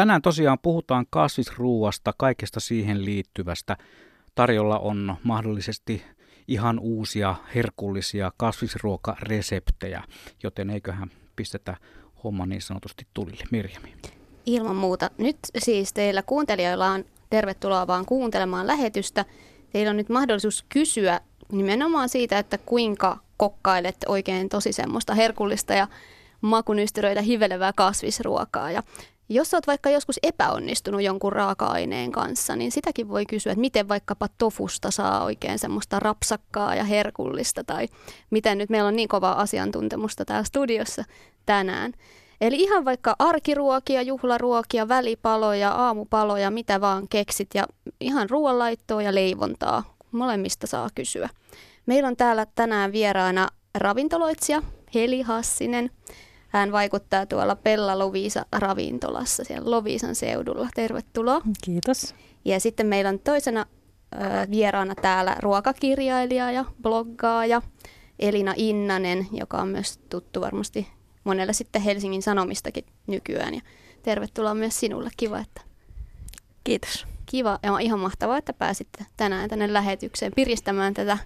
tänään tosiaan puhutaan kasvisruuasta, kaikesta siihen liittyvästä. Tarjolla on mahdollisesti ihan uusia herkullisia kasvisruokareseptejä, joten eiköhän pistetä homma niin sanotusti tulille. Mirjami. Ilman muuta. Nyt siis teillä kuuntelijoilla on tervetuloa vaan kuuntelemaan lähetystä. Teillä on nyt mahdollisuus kysyä nimenomaan siitä, että kuinka kokkailet oikein tosi semmoista herkullista ja makunystyröitä hivelevää kasvisruokaa. Ja jos olet vaikka joskus epäonnistunut jonkun raaka-aineen kanssa, niin sitäkin voi kysyä, että miten vaikkapa tofusta saa oikein semmoista rapsakkaa ja herkullista, tai miten nyt meillä on niin kovaa asiantuntemusta täällä studiossa tänään. Eli ihan vaikka arkiruokia, juhlaruokia, välipaloja, aamupaloja, mitä vaan keksit ja ihan ruoanlaittoa ja leivontaa. Molemmista saa kysyä. Meillä on täällä tänään vieraana ravintoloitsija Heli Hassinen. Hän vaikuttaa tuolla Pella Loviisa ravintolassa siellä Loviisan seudulla. Tervetuloa. Kiitos. Ja sitten meillä on toisena ö, vieraana täällä ruokakirjailija ja bloggaaja Elina Innanen, joka on myös tuttu varmasti monelle sitten Helsingin Sanomistakin nykyään. Ja tervetuloa myös sinulle. Kiva, että... Kiitos. Kiva ja ihan mahtavaa, että pääsitte tänään tänne lähetykseen piristämään tätä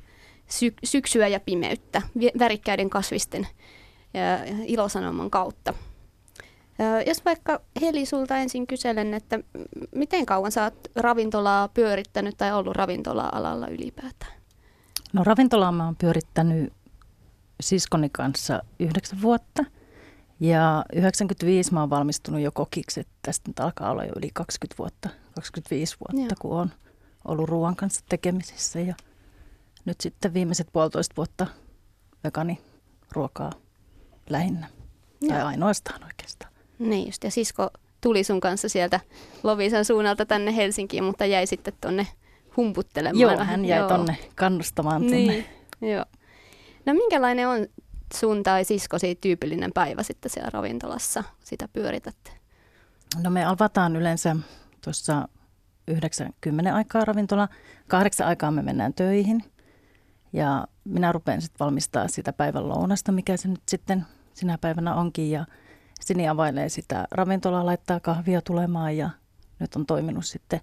sy- syksyä ja pimeyttä värikkäiden kasvisten ilosanoman kautta. Jos vaikka Heli sulta ensin kyselen, että miten kauan sä oot ravintolaa pyörittänyt tai ollut ravintola-alalla ylipäätään? No ravintolaa mä oon pyörittänyt siskoni kanssa yhdeksän vuotta ja 95 mä oon valmistunut jo kokiksi, että tästä nyt alkaa olla jo yli 20 vuotta, 25 vuotta, Joo. kun on ollut ruoan kanssa tekemisissä ja nyt sitten viimeiset puolitoista vuotta ruokaa lähinnä. Joo. Tai ainoastaan oikeastaan. Niin just, ja sisko tuli sun kanssa sieltä Lovisan suunnalta tänne Helsinkiin, mutta jäi sitten tonne humputtelemaan. Joo, hän jäi Joo. tonne kannustamaan tonne. Niin, joo. No minkälainen on sun tai siskosi tyypillinen päivä sitten siellä ravintolassa, sitä pyöritätte? No me avataan yleensä tuossa 90 aikaa ravintola. Kahdeksan aikaa me mennään töihin. Ja minä rupean sitten valmistaa sitä päivän lounasta, mikä se nyt sitten sinä päivänä onkin. Ja Sini availee sitä ravintolaa, laittaa kahvia tulemaan ja nyt on toiminut sitten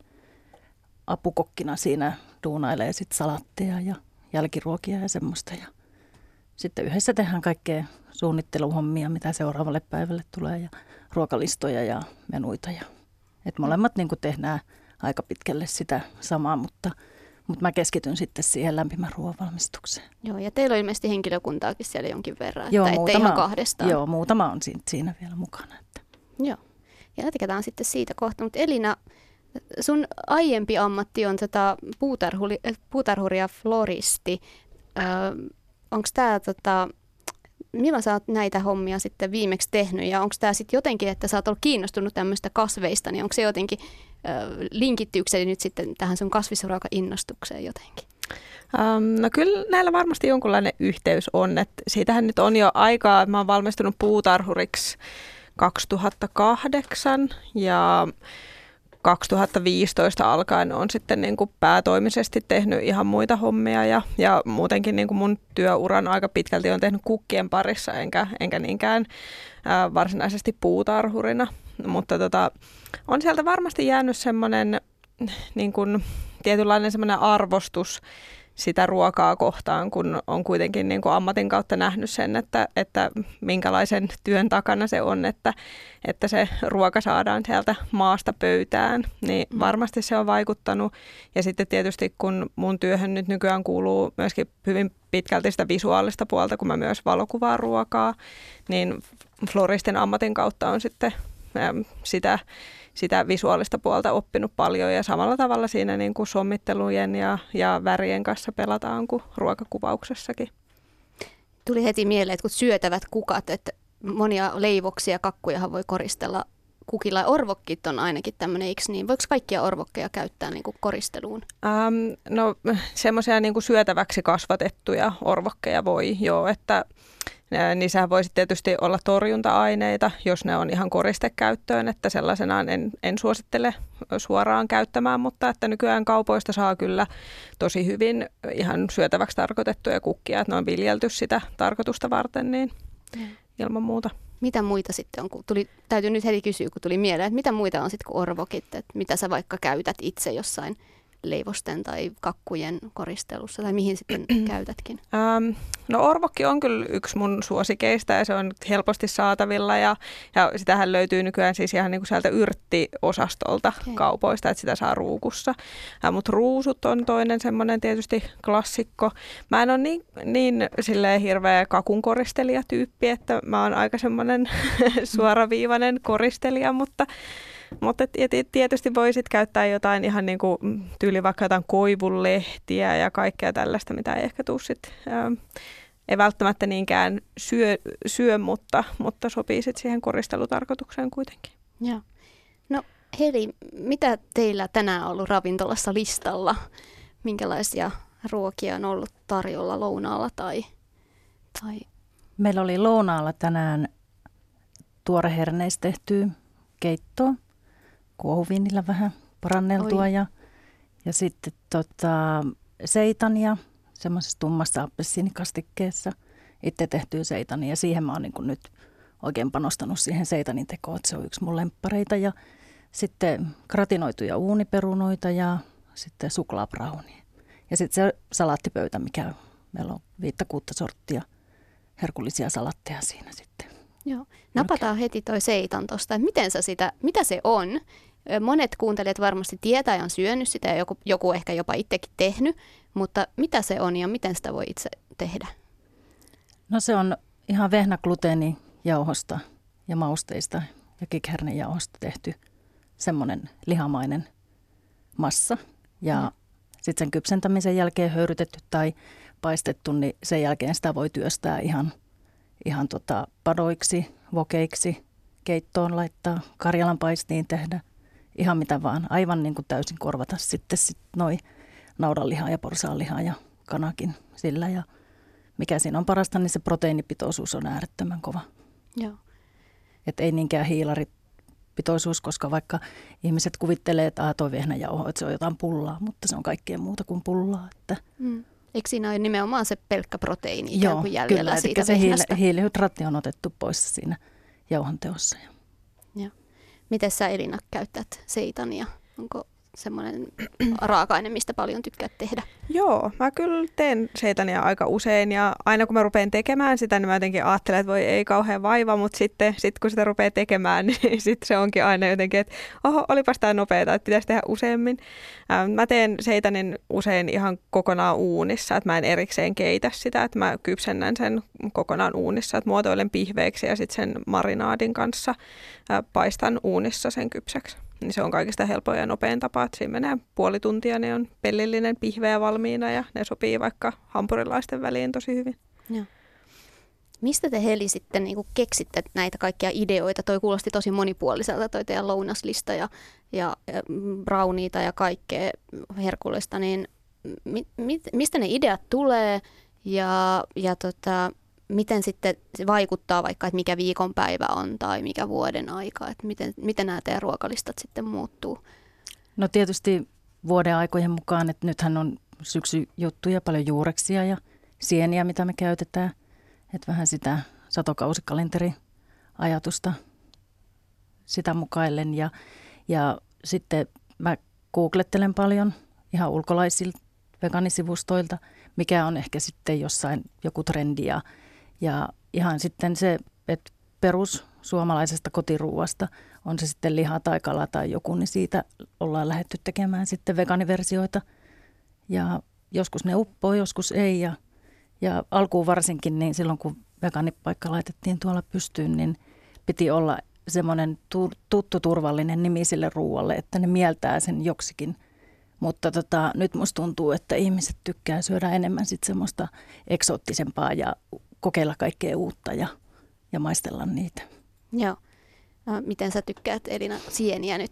apukokkina siinä, duunailee sitten salattia ja jälkiruokia ja semmoista. Ja sitten yhdessä tehdään kaikkea suunnitteluhommia, mitä seuraavalle päivälle tulee ja ruokalistoja ja menuita. Ja, et molemmat niin tehdään aika pitkälle sitä samaa, mutta, mutta mä keskityn sitten siihen lämpimän ruoan valmistukseen. Joo, ja teillä on ilmeisesti henkilökuntaakin siellä jonkin verran, joo, että muutama, ihan kahdestaan. Joo, muutama on siinä, siinä vielä mukana. Että. Joo, ja jatketaan sitten siitä kohta. Mutta Elina, sun aiempi ammatti on tätä puutarhuri, puutarhuri ja floristi. Öö, onko tämä tota, milloin sä oot näitä hommia sitten viimeksi tehnyt ja onko tämä sitten jotenkin, että sä oot ollut kiinnostunut tämmöistä kasveista, niin onko se jotenkin, se nyt sitten tähän sun kasvisruoka-innostukseen jotenkin? Um, no kyllä näillä varmasti jonkunlainen yhteys on, että siitähän nyt on jo aikaa, mä oon valmistunut puutarhuriksi 2008 ja 2015 alkaen on sitten niin kuin päätoimisesti tehnyt ihan muita hommia ja, ja muutenkin niin kuin mun työuran aika pitkälti on tehnyt kukkien parissa enkä, enkä niinkään ää, varsinaisesti puutarhurina. Mutta tota, on sieltä varmasti jäänyt semmoinen niin kuin, tietynlainen semmoinen arvostus sitä ruokaa kohtaan, kun on kuitenkin niin kuin ammatin kautta nähnyt sen, että, että minkälaisen työn takana se on, että, että se ruoka saadaan sieltä maasta pöytään, niin mm. varmasti se on vaikuttanut. Ja sitten tietysti kun mun työhön nyt nykyään kuuluu myöskin hyvin pitkälti sitä visuaalista puolta, kun mä myös valokuvaan ruokaa, niin floristin ammatin kautta on sitten sitä sitä visuaalista puolta oppinut paljon ja samalla tavalla siinä niin kuin sommittelujen ja, ja värien kanssa pelataan kuin ruokakuvauksessakin. Tuli heti mieleen, että kun syötävät kukat, että monia leivoksia, kakkujahan voi koristella kukilla. Orvokkit on ainakin tämmöinen, eikö niin? Voiko kaikkia orvokkeja käyttää niin kuin koristeluun? Um, no semmoisia niin syötäväksi kasvatettuja orvokkeja voi joo, että Niissähän voisi tietysti olla torjunta-aineita, jos ne on ihan koristekäyttöön, että sellaisenaan en, en suosittele suoraan käyttämään, mutta että nykyään kaupoista saa kyllä tosi hyvin ihan syötäväksi tarkoitettuja kukkia, että ne on viljelty sitä tarkoitusta varten, niin ilman muuta. mitä muita sitten on, kun tuli, täytyy nyt heti kysyä, kun tuli mieleen, että mitä muita on sitten kuin orvokit, että mitä sä vaikka käytät itse jossain leivosten tai kakkujen koristelussa, tai mihin sitten käytätkin? Ähm, no orvokki on kyllä yksi mun suosikeista ja se on helposti saatavilla ja, ja sitähän löytyy nykyään siis ihan niin kuin sieltä yrttiosastolta okay. kaupoista, että sitä saa ruukussa. Äh, Mutta ruusut on toinen semmoinen tietysti klassikko. Mä en ole niin, niin silleen hirveä kakunkoristelijatyyppi, että mä oon aika semmoinen suoraviivainen koristelija, mutta mutta tietysti voisit käyttää jotain ihan niin kuin tyyli vaikka jotain koivunlehtiä ja kaikkea tällaista, mitä ei ehkä tuu sit, ää, ei välttämättä niinkään syö, syö mutta, mutta sopii sit siihen koristelutarkoitukseen kuitenkin. Joo. No Heli, mitä teillä tänään on ollut ravintolassa listalla? Minkälaisia ruokia on ollut tarjolla lounaalla tai, tai... Meillä oli lounaalla tänään tuoreherneistä tehtyä keittoa kuohuviinillä vähän paranneltua ja, ja sitten tota, seitania semmoisessa tummassa appelsiinikastikkeessa itse tehtyä seitania ja siihen mä oon niin nyt oikein panostanut siihen seitanin tekoon, että se on yksi mun lemppareita ja sitten gratinoituja uuniperunoita ja sitten suklaabrauni. Ja sitten se salaattipöytä, mikä meillä on viittä kuutta sorttia herkullisia salatteja siinä sitten. Joo. Napataan heti toi seitan tuosta, miten sä sitä, mitä se on Monet kuuntelijat varmasti tietää ja on syönyt sitä ja joku, joku ehkä jopa itsekin tehnyt, mutta mitä se on ja miten sitä voi itse tehdä? No se on ihan vehnägluteenijauhosta ja mausteista ja kikhernejauhosta tehty semmoinen lihamainen massa. Ja mm. sitten sen kypsentämisen jälkeen höyrytetty tai paistettu, niin sen jälkeen sitä voi työstää ihan, ihan tota padoiksi, vokeiksi, keittoon laittaa, karjalan paistiin tehdä – ihan mitä vaan, aivan niin kuin täysin korvata sitten sit noi naudanlihaa ja porsaanlihaa ja kanakin sillä. Ja mikä siinä on parasta, niin se proteiinipitoisuus on äärettömän kova. Joo. Et ei niinkään hiilaripitoisuus, koska vaikka ihmiset kuvittelee, että ah, toi vehnäjauho, että se on jotain pullaa, mutta se on kaikkea muuta kuin pullaa. Että mm. Eikö siinä ole nimenomaan se pelkkä proteiini ikään kuin jäljellä kyllä, siitä se hiili, hiilihydraatti on otettu pois siinä jauhanteossa. Joo. Miten sä Elina käytät seitania? Onko semmoinen raaka-aine, mistä paljon tykkäät tehdä? Joo, mä kyllä teen seitania aika usein ja aina kun mä rupean tekemään sitä, niin mä jotenkin ajattelen, että voi ei kauhean vaiva, mutta sitten sit kun sitä rupeaa tekemään, niin sitten se onkin aina jotenkin, että oho, olipas tämä nopeeta, että pitäisi tehdä useammin. Ähm, mä teen seitanin usein ihan kokonaan uunissa, että mä en erikseen keitä sitä, että mä kypsennän sen kokonaan uunissa, että muotoilen pihveiksi ja sitten sen marinaadin kanssa äh, paistan uunissa sen kypsäksi niin se on kaikista helpoin ja nopein tapa, että siinä menee puoli tuntia, niin on pellillinen pihveä valmiina ja ne sopii vaikka hampurilaisten väliin tosi hyvin. Joo. Mistä te Heli sitten niin keksitte näitä kaikkia ideoita? Toi kuulosti tosi monipuoliselta toi teidän lounaslista ja, ja, ja rauniita ja kaikkea herkullista, niin mi, mi, mistä ne ideat tulee ja, ja tota, miten sitten se vaikuttaa vaikka, että mikä viikonpäivä on tai mikä vuoden aika, että miten, miten nämä teidän ruokalistat sitten muuttuu? No tietysti vuoden aikojen mukaan, että nythän on syksyjuttuja, paljon juureksia ja sieniä, mitä me käytetään. Että vähän sitä satokausikalenteriajatusta sitä mukaillen. Ja, ja sitten mä googlettelen paljon ihan ulkolaisilta veganisivustoilta, mikä on ehkä sitten jossain joku trendi ja ja ihan sitten se, että perus suomalaisesta kotiruuasta, on se sitten liha tai kala tai joku, niin siitä ollaan lähetty tekemään sitten veganiversioita. Ja joskus ne uppoo, joskus ei. Ja, ja alkuun varsinkin, niin silloin kun veganipaikka laitettiin tuolla pystyyn, niin piti olla semmoinen tuttu turvallinen nimi sille ruualle, että ne mieltää sen joksikin. Mutta tota, nyt musta tuntuu, että ihmiset tykkää syödä enemmän sitten semmoista eksoottisempaa ja kokeilla kaikkea uutta ja, ja maistella niitä. Joo. No, miten sä tykkäät Elina sieniä nyt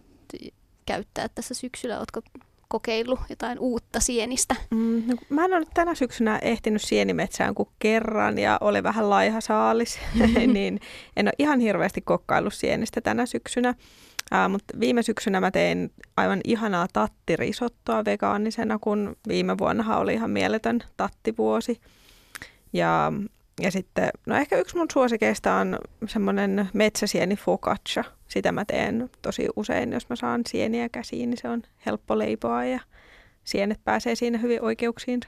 käyttää tässä syksyllä? Oletko kokeillut jotain uutta sienistä? Mm, no, mä en ole tänä syksynä ehtinyt sienimetsään kuin kerran ja oli vähän laiha saalis, niin en ole ihan hirveästi kokkaillut sienistä tänä syksynä. Uh, mutta viime syksynä mä tein aivan ihanaa tattirisottoa vegaanisena, kun viime vuonna oli ihan mieletön tattivuosi. Ja ja sitten, no ehkä yksi mun suosikeista on semmoinen metsäsieni focaccia. Sitä mä teen tosi usein, jos mä saan sieniä käsiin, niin se on helppo leipoa ja sienet pääsee siinä hyvin oikeuksiin.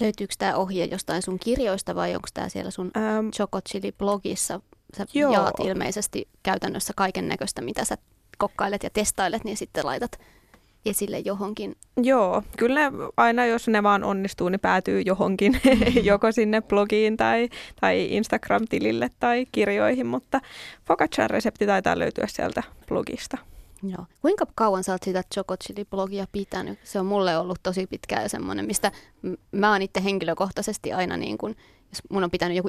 Löytyykö tämä ohje jostain sun kirjoista vai onko tämä siellä sun ähm, Choco Chili-blogissa? Sä joo. jaat ilmeisesti käytännössä kaiken näköistä, mitä sä kokkailet ja testailet, niin sitten laitat esille johonkin. Joo, kyllä aina jos ne vaan onnistuu, niin päätyy johonkin, joko sinne blogiin tai, tai Instagram-tilille tai kirjoihin, mutta focaccian resepti taitaa löytyä sieltä blogista. Joo. Kuinka kauan sä oot sitä Choco Chili-blogia pitänyt? Se on mulle ollut tosi pitkään semmoinen, mistä mä oon itse henkilökohtaisesti aina niin kun, jos mun on pitänyt joku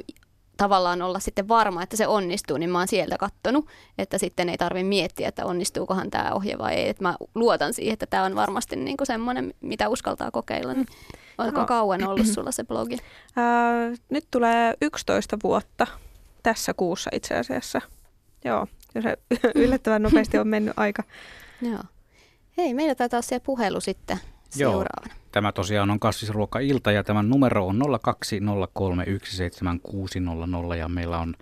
tavallaan olla sitten varma, että se onnistuu, niin mä oon sieltä kattonut, että sitten ei tarvitse miettiä, että onnistuukohan tämä ohje vai ei. Että mä luotan siihen, että tämä on varmasti niin kuin semmoinen, mitä uskaltaa kokeilla. Niin onko no. kauan ollut sulla se blogi? Ää, nyt tulee 11 vuotta tässä kuussa itse asiassa. Joo, ja se yllättävän nopeasti on mennyt aika. Joo. Hei, meillä taitaa olla se puhelu sitten seuraavana. Tämä tosiaan on kasvisruoka-ilta ja tämän numero on 020317600 ja meillä on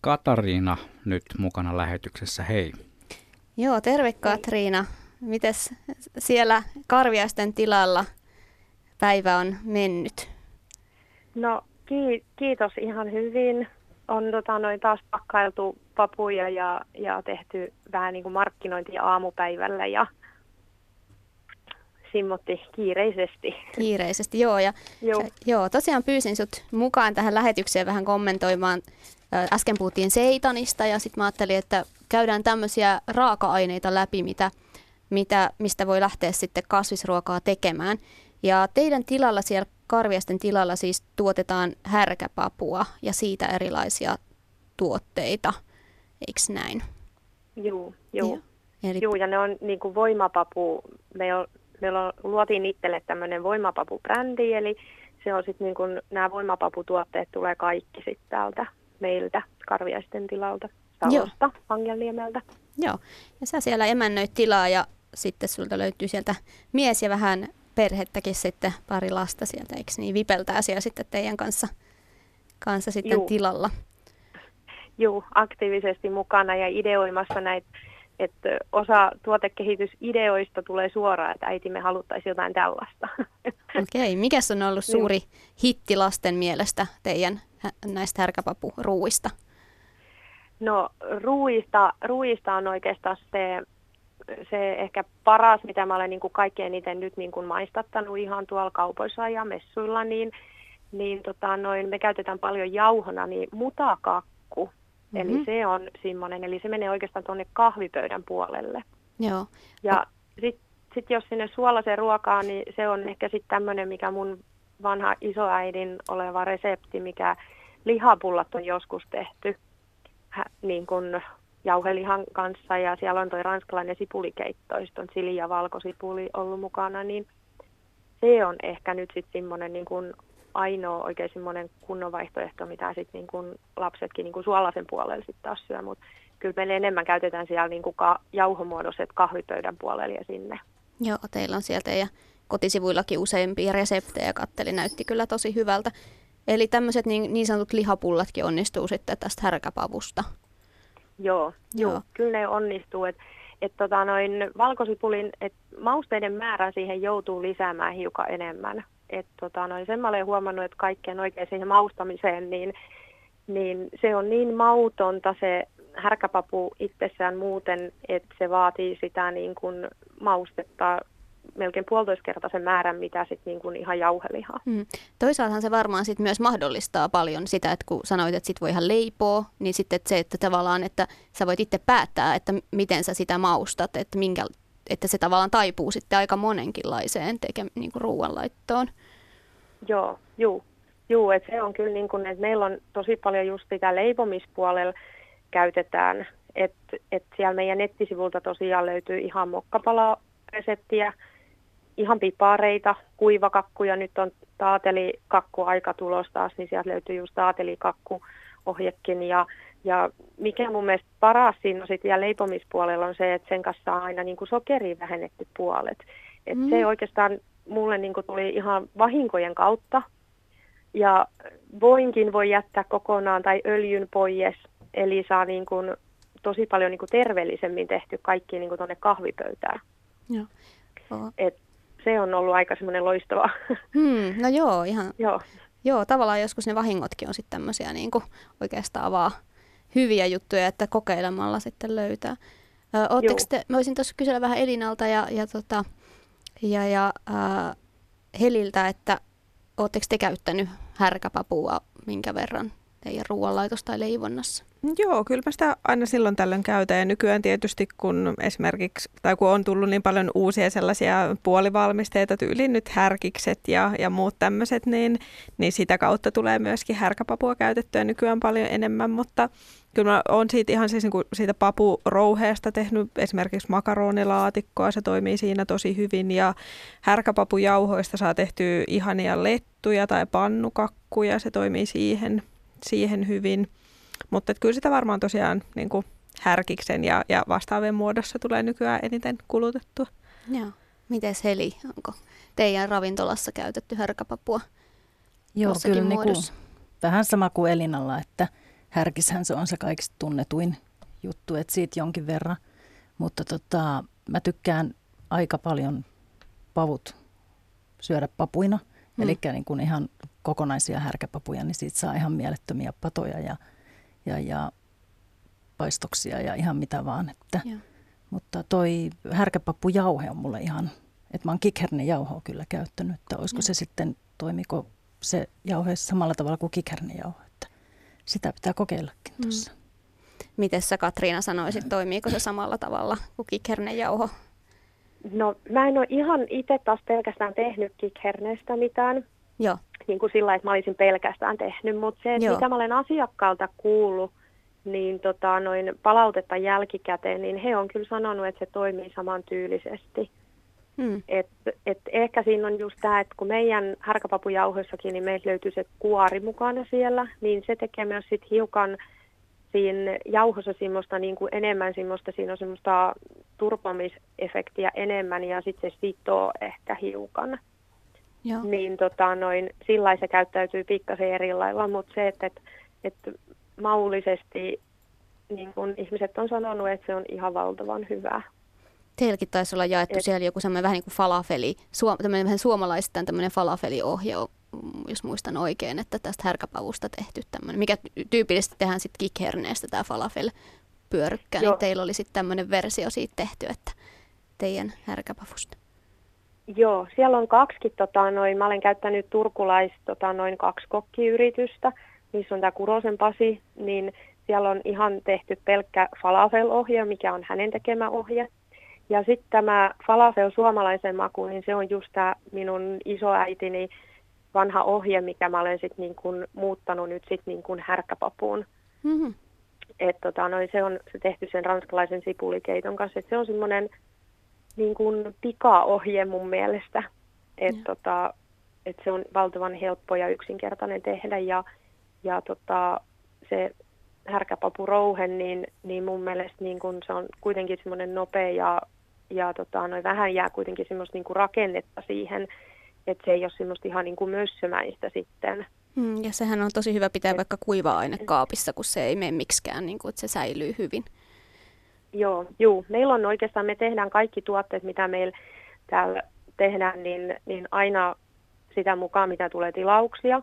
Katariina nyt mukana lähetyksessä. Hei. Joo, terve Katriina. Mites siellä Karviaisten tilalla päivä on mennyt? No kiitos ihan hyvin. On tota, noin taas pakkailtu papuja ja, ja tehty vähän niin kuin markkinointia aamupäivällä ja Simmotti kiireisesti. Kiireisesti, joo. Ja, joo. joo. Tosiaan pyysin sut mukaan tähän lähetykseen vähän kommentoimaan. Äsken puhuttiin seitanista ja sitten mä ajattelin, että käydään tämmöisiä raaka-aineita läpi, mitä, mitä, mistä voi lähteä sitten kasvisruokaa tekemään. Ja teidän tilalla siellä Karviasten tilalla siis tuotetaan härkäpapua ja siitä erilaisia tuotteita, eikö näin? Joo, joo. Eli... Joo, ja ne on niin kuin voimapapu, me on, meillä luotiin itselle tämmöinen voimapapubrändi, eli se on sitten niin kuin, nämä voimapaputuotteet tulee kaikki sitten täältä meiltä Karviaisten tilalta, Salosta, Angelniemeltä. Joo, ja sä siellä emännöit tilaa ja sitten sulta löytyy sieltä mies ja vähän perhettäkin sitten pari lasta sieltä, eikö niin? Vipeltää siellä sitten teidän kanssa, kanssa sitten Juu. tilalla. Joo, aktiivisesti mukana ja ideoimassa näitä että osa tuotekehitysideoista tulee suoraan, että äiti me haluttaisiin jotain tällaista. Okei, okay. mikä on ollut niin. suuri hitti lasten mielestä teidän näistä härkäpapuruuista? No ruuista, ruuista on oikeastaan se, se ehkä paras, mitä mä olen niin kuin kaikkein eniten nyt niin kuin maistattanut ihan tuolla kaupoissa ja messuilla, niin, niin tota, noin, me käytetään paljon jauhona, niin mutakakku Mm-hmm. Eli se on semmoinen, eli se menee oikeastaan tuonne kahvipöydän puolelle. Joo. Ja sitten sit jos sinne suolaseen ruokaan, niin se on ehkä sitten tämmöinen, mikä mun vanha isoäidin oleva resepti, mikä lihapullat on joskus tehty hä, niin kuin jauhelihan kanssa ja siellä on toi ranskalainen sipulikeitto, on sili ja valkosipuli ollut mukana, niin se on ehkä nyt sitten semmoinen niin kuin ainoa oikein semmoinen kunnon vaihtoehto, mitä sitten niin kun lapsetkin niin kun suolaisen puolella sitten taas syö, mutta kyllä meillä enemmän käytetään siellä niin ka- jauhomuodoiset kahvipöydän puolella ja sinne. Joo, teillä on sieltä ja kotisivuillakin useampia reseptejä, katteli, näytti kyllä tosi hyvältä. Eli tämmöiset niin, niin sanotut lihapullatkin onnistuu sitten tästä härkäpavusta. Joo, joo. joo kyllä ne onnistuu. Että et tota noin valkosipulin, et mausteiden määrä siihen joutuu lisäämään hiukan enemmän et tota, noin sen mä olen huomannut, että kaikkeen oikein siihen maustamiseen, niin, niin se on niin mautonta se härkäpapu itsessään muuten, että se vaatii sitä niin kuin maustetta melkein puolitoiskertaisen määrän, mitä sitten niin kuin ihan jauhelihaa. Hmm. Toisaaltahan se varmaan sit myös mahdollistaa paljon sitä, että kun sanoit, että sit voi ihan leipoa, niin sitten se, että tavallaan, että sä voit itse päättää, että miten sä sitä maustat, että minkä, että se tavallaan taipuu sitten aika monenkinlaiseen teke, niin kuin ruoanlaittoon. Joo, juu. Juu, että se on kyllä niin kuin, että meillä on tosi paljon just sitä leipomispuolella käytetään, että et siellä meidän nettisivulta tosiaan löytyy ihan mokkapala-reseptiä, ihan pipareita, kuivakakkuja, nyt on taatelikakku aika tulos taas, niin sieltä löytyy just taatelikakku ohjekin ja ja mikä mun mielestä paras siinä on sitten vielä leipomispuolella on se, että sen kanssa on aina niin kuin sokeri vähennetty puolet. Et mm. Se oikeastaan mulle niin kuin tuli ihan vahinkojen kautta. Ja voinkin voi jättää kokonaan tai öljyn pois, eli saa niin kuin tosi paljon niin kuin terveellisemmin tehty kaikki niin kuin tuonne kahvipöytään. Joo. Et se on ollut aika semmoinen loistava. Hmm, no joo, ihan. joo. Joo, tavallaan joskus ne vahingotkin on sitten tämmöisiä niin kuin oikeastaan vaan hyviä juttuja, että kokeilemalla sitten löytää. Ootteko te, mä voisin tuossa kysellä vähän Elinalta ja, ja, tota, ja, ja äh, Heliltä, että oletteko te käyttänyt härkäpapua minkä verran teidän ruoanlaitos tai leivonnassa? Joo, kyllä mä sitä aina silloin tällöin käytän ja nykyään tietysti kun esimerkiksi, tai kun on tullut niin paljon uusia sellaisia puolivalmisteita, tyyliin nyt härkikset ja, ja muut tämmöiset, niin, niin sitä kautta tulee myöskin härkäpapua käytettyä nykyään paljon enemmän, mutta kyllä mä oon siitä ihan siis niin siitä papurouheesta tehnyt esimerkiksi makaronilaatikkoa, se toimii siinä tosi hyvin ja härkäpapujauhoista saa tehtyä ihania lettuja tai pannukakkuja, se toimii siihen, siihen hyvin. Mutta kyllä sitä varmaan tosiaan niin kuin härkiksen ja, ja vastaavien muodossa tulee nykyään eniten kulutettua. Joo. Mites Heli, onko teidän ravintolassa käytetty härkäpapua Joo, kyllä niin kuin, vähän sama kuin Elinalla, että härkishän se on se kaikista tunnetuin juttu, että siitä jonkin verran. Mutta tota, mä tykkään aika paljon pavut syödä papuina, mm. eli niin kuin ihan kokonaisia härkäpapuja, niin siitä saa ihan mielettömiä patoja ja ja, ja paistoksia ja ihan mitä vaan. Että, mutta toi härkäpappujauhe on mulle ihan, että mä oon kikhernejauhoa kyllä käyttänyt, että olisiko ja. se sitten, toimiko se jauhe samalla tavalla kuin kikhernejauho, että sitä pitää kokeillakin mm. tuossa. Mm. Miten sä Katriina sanoisit, toimiiko se samalla tavalla kuin kikhernejauho? No mä en ole ihan itse taas pelkästään tehnyt kikherneestä mitään. Joo niin kuin sillä, että mä olisin pelkästään tehnyt, mutta se, että mitä mä olen asiakkaalta kuullut, niin tota, noin palautetta jälkikäteen, niin he on kyllä sanonut, että se toimii samantyylisesti. Hmm. Et, et ehkä siinä on just tämä, että kun meidän härkäpapujauhoissakin, niin meillä löytyy se kuori mukana siellä, niin se tekee myös sit hiukan siinä jauhossa semmoista niin kuin enemmän semmoista, siinä on semmoista turpamisefektiä enemmän ja sitten se sitoo ehkä hiukan. Joo. niin tota, noin, sillä se käyttäytyy pikkasen eri lailla, mutta se, että, että, että maullisesti niin kun ihmiset on sanonut, että se on ihan valtavan hyvää. Teilläkin taisi olla jaettu Et, siellä joku semmoinen vähän niin kuin falafeli, suom, tämmöinen vähän suomalaisittain tämmöinen falafeli-ohje, jos muistan oikein, että tästä härkäpavusta tehty tämmöinen, mikä tyypillisesti tehdään sitten kikherneestä tämä falafel pyörykkä, niin teillä oli sitten tämmöinen versio siitä tehty, että teidän härkäpavusta. Joo, siellä on kaksi, tota, noin, mä olen käyttänyt turkulais tota, noin kaksi kokkiyritystä, missä on tämä Kurosen Pasi, niin siellä on ihan tehty pelkkä falafel-ohje, mikä on hänen tekemä ohje. Ja sitten tämä falafel suomalaisen maku, niin se on just tämä minun isoäitini vanha ohje, mikä mä olen sitten niin kun muuttanut nyt sitten niin kun härkäpapuun. Mm-hmm. Et tota, noin, se on se tehty sen ranskalaisen sipulikeiton kanssa. Et se on semmoinen niin kuin pikaohje mun mielestä. Että tota, et se on valtavan helppo ja yksinkertainen tehdä ja, ja tota, se härkäpapurouhe, niin, niin mun mielestä niin kun se on kuitenkin semmoinen nopea ja, ja tota, noin vähän jää kuitenkin semmoista niin kuin rakennetta siihen, että se ei ole semmoista ihan niin kuin mössömäistä sitten. Mm, ja sehän on tosi hyvä pitää Et, vaikka kuiva-aine kaapissa, kun se ei mene miksikään, niin kuin, että se säilyy hyvin. Joo, juu. Meillä on oikeastaan, me tehdään kaikki tuotteet, mitä meillä täällä tehdään, niin, niin aina sitä mukaan, mitä tulee tilauksia.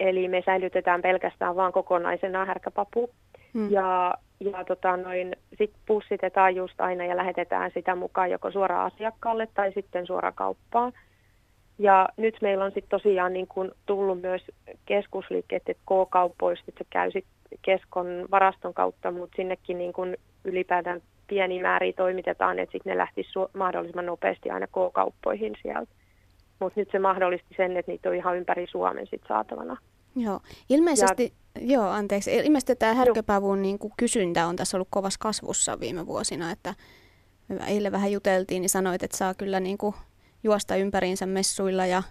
Eli me säilytetään pelkästään vaan kokonaisena härkäpapu. Hmm. Ja, ja tota noin, sit pussitetaan just aina ja lähetetään sitä mukaan joko suoraan asiakkaalle tai sitten suoraan kauppaan. Ja nyt meillä on sitten tosiaan niin kun tullut myös keskusliikkeet, että K-kaupoista, että se käy sitten keskon varaston kautta, mutta sinnekin niin kun ylipäätään pieni määriä toimitetaan, että sitten ne lähtisi su- mahdollisimman nopeasti aina K-kauppoihin sieltä. Mutta nyt se mahdollisti sen, että niitä on ihan ympäri Suomen sit saatavana. Joo, ilmeisesti, ja, joo, anteeksi, ilmeisesti tämä härköpavun niin kuin kysyntä on tässä ollut kovassa kasvussa viime vuosina, että eilen vähän juteltiin, niin sanoit, että saa kyllä niin kuin juosta ympäriinsä messuilla ja,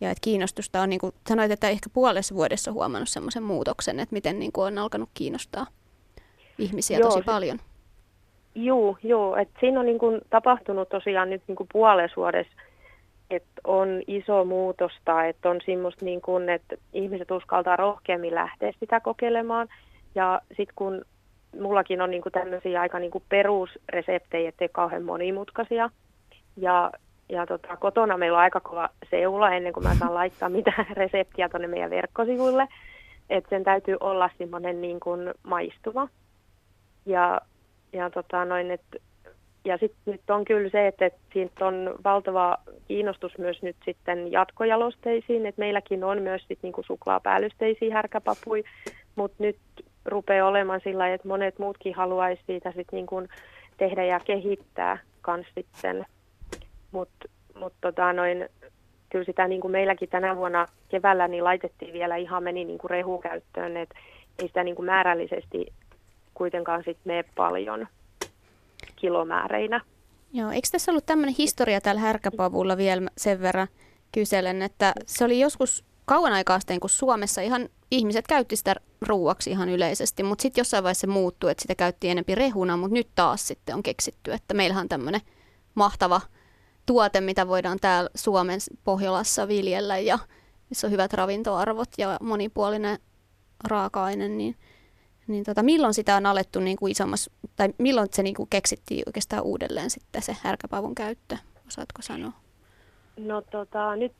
ja että kiinnostusta on, niin kuin sanoit, että ehkä puolessa vuodessa huomannut semmoisen muutoksen, että miten niin kuin on alkanut kiinnostaa ihmisiä joo, tosi paljon. Joo, joo. Et siinä on niin kuin tapahtunut tosiaan nyt niin kuin puolessa vuodessa että on iso muutosta, että on semmoista niin kuin, että ihmiset uskaltaa rohkeammin lähteä sitä kokeilemaan. Ja sitten kun mullakin on niin kuin tämmöisiä aika niin kuin perusreseptejä, ettei kauhean monimutkaisia. Ja, ja tota, kotona meillä on aika kova seula ennen kuin mä saan laittaa mitään reseptiä tuonne meidän verkkosivuille. Että sen täytyy olla semmoinen niin kuin maistuva. Ja, ja tota noin, että ja sitten nyt on kyllä se, että, että siitä on valtava kiinnostus myös nyt sitten jatkojalosteisiin, että meilläkin on myös sit niinku suklaapäällysteisiä härkäpapuja, mutta nyt rupeaa olemaan sillä että monet muutkin haluaisi siitä sit niinku tehdä ja kehittää kans sitten, mutta mut tota noin, kyllä sitä niin kuin meilläkin tänä vuonna keväällä niin laitettiin vielä ihan meni niin kuin rehukäyttöön, että ei sitä niin kuin määrällisesti kuitenkaan sitten mene paljon kilomääreinä. Joo, eikö tässä ollut tämmöinen historia tällä härkäpavulla vielä sen verran kyselen, että se oli joskus kauan aikaa sitten, kun Suomessa ihan ihmiset käytti sitä ruuaksi ihan yleisesti, mutta sitten jossain vaiheessa se muuttui, että sitä käytti enempi rehuna, mutta nyt taas sitten on keksitty, että meillähän on tämmöinen mahtava tuote, mitä voidaan täällä Suomen Pohjolassa viljellä ja missä on hyvät ravintoarvot ja monipuolinen raaka-aine, niin niin tota, milloin sitä on alettu niin kuin isommassa, tai milloin se niin kuin keksittiin oikeastaan uudelleen sitten se härkäpavun käyttö? Osaatko sanoa? No tota, nyt,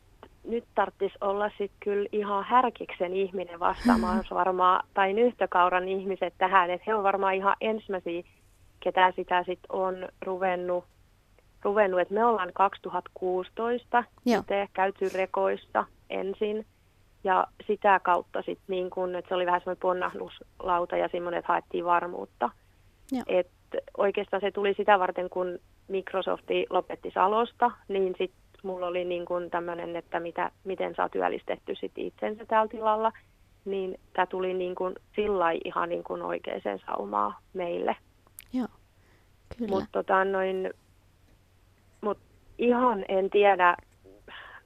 nyt tarvitsisi olla sitten kyllä ihan härkiksen ihminen vastaamaan varmaan, tai nyhtökauran ihmiset tähän, että he on varmaan ihan ensimmäisiä, ketä sitä sitten on ruvennut, ruvennut. että me ollaan 2016 itse käyty rekoissa ensin, ja sitä kautta sitten niin kun, että se oli vähän semmoinen ponnahduslauta ja semmoinen, että haettiin varmuutta. Et oikeastaan se tuli sitä varten, kun Microsofti lopetti Salosta, niin sitten mulla oli niin kun tämmöinen, että mitä, miten saa työllistetty sit itsensä tällä tilalla. Niin tämä tuli niin kun sillä ihan niin kun oikeaan saumaa meille. Joo, kyllä. Mutta tota, noin, mut ihan en tiedä,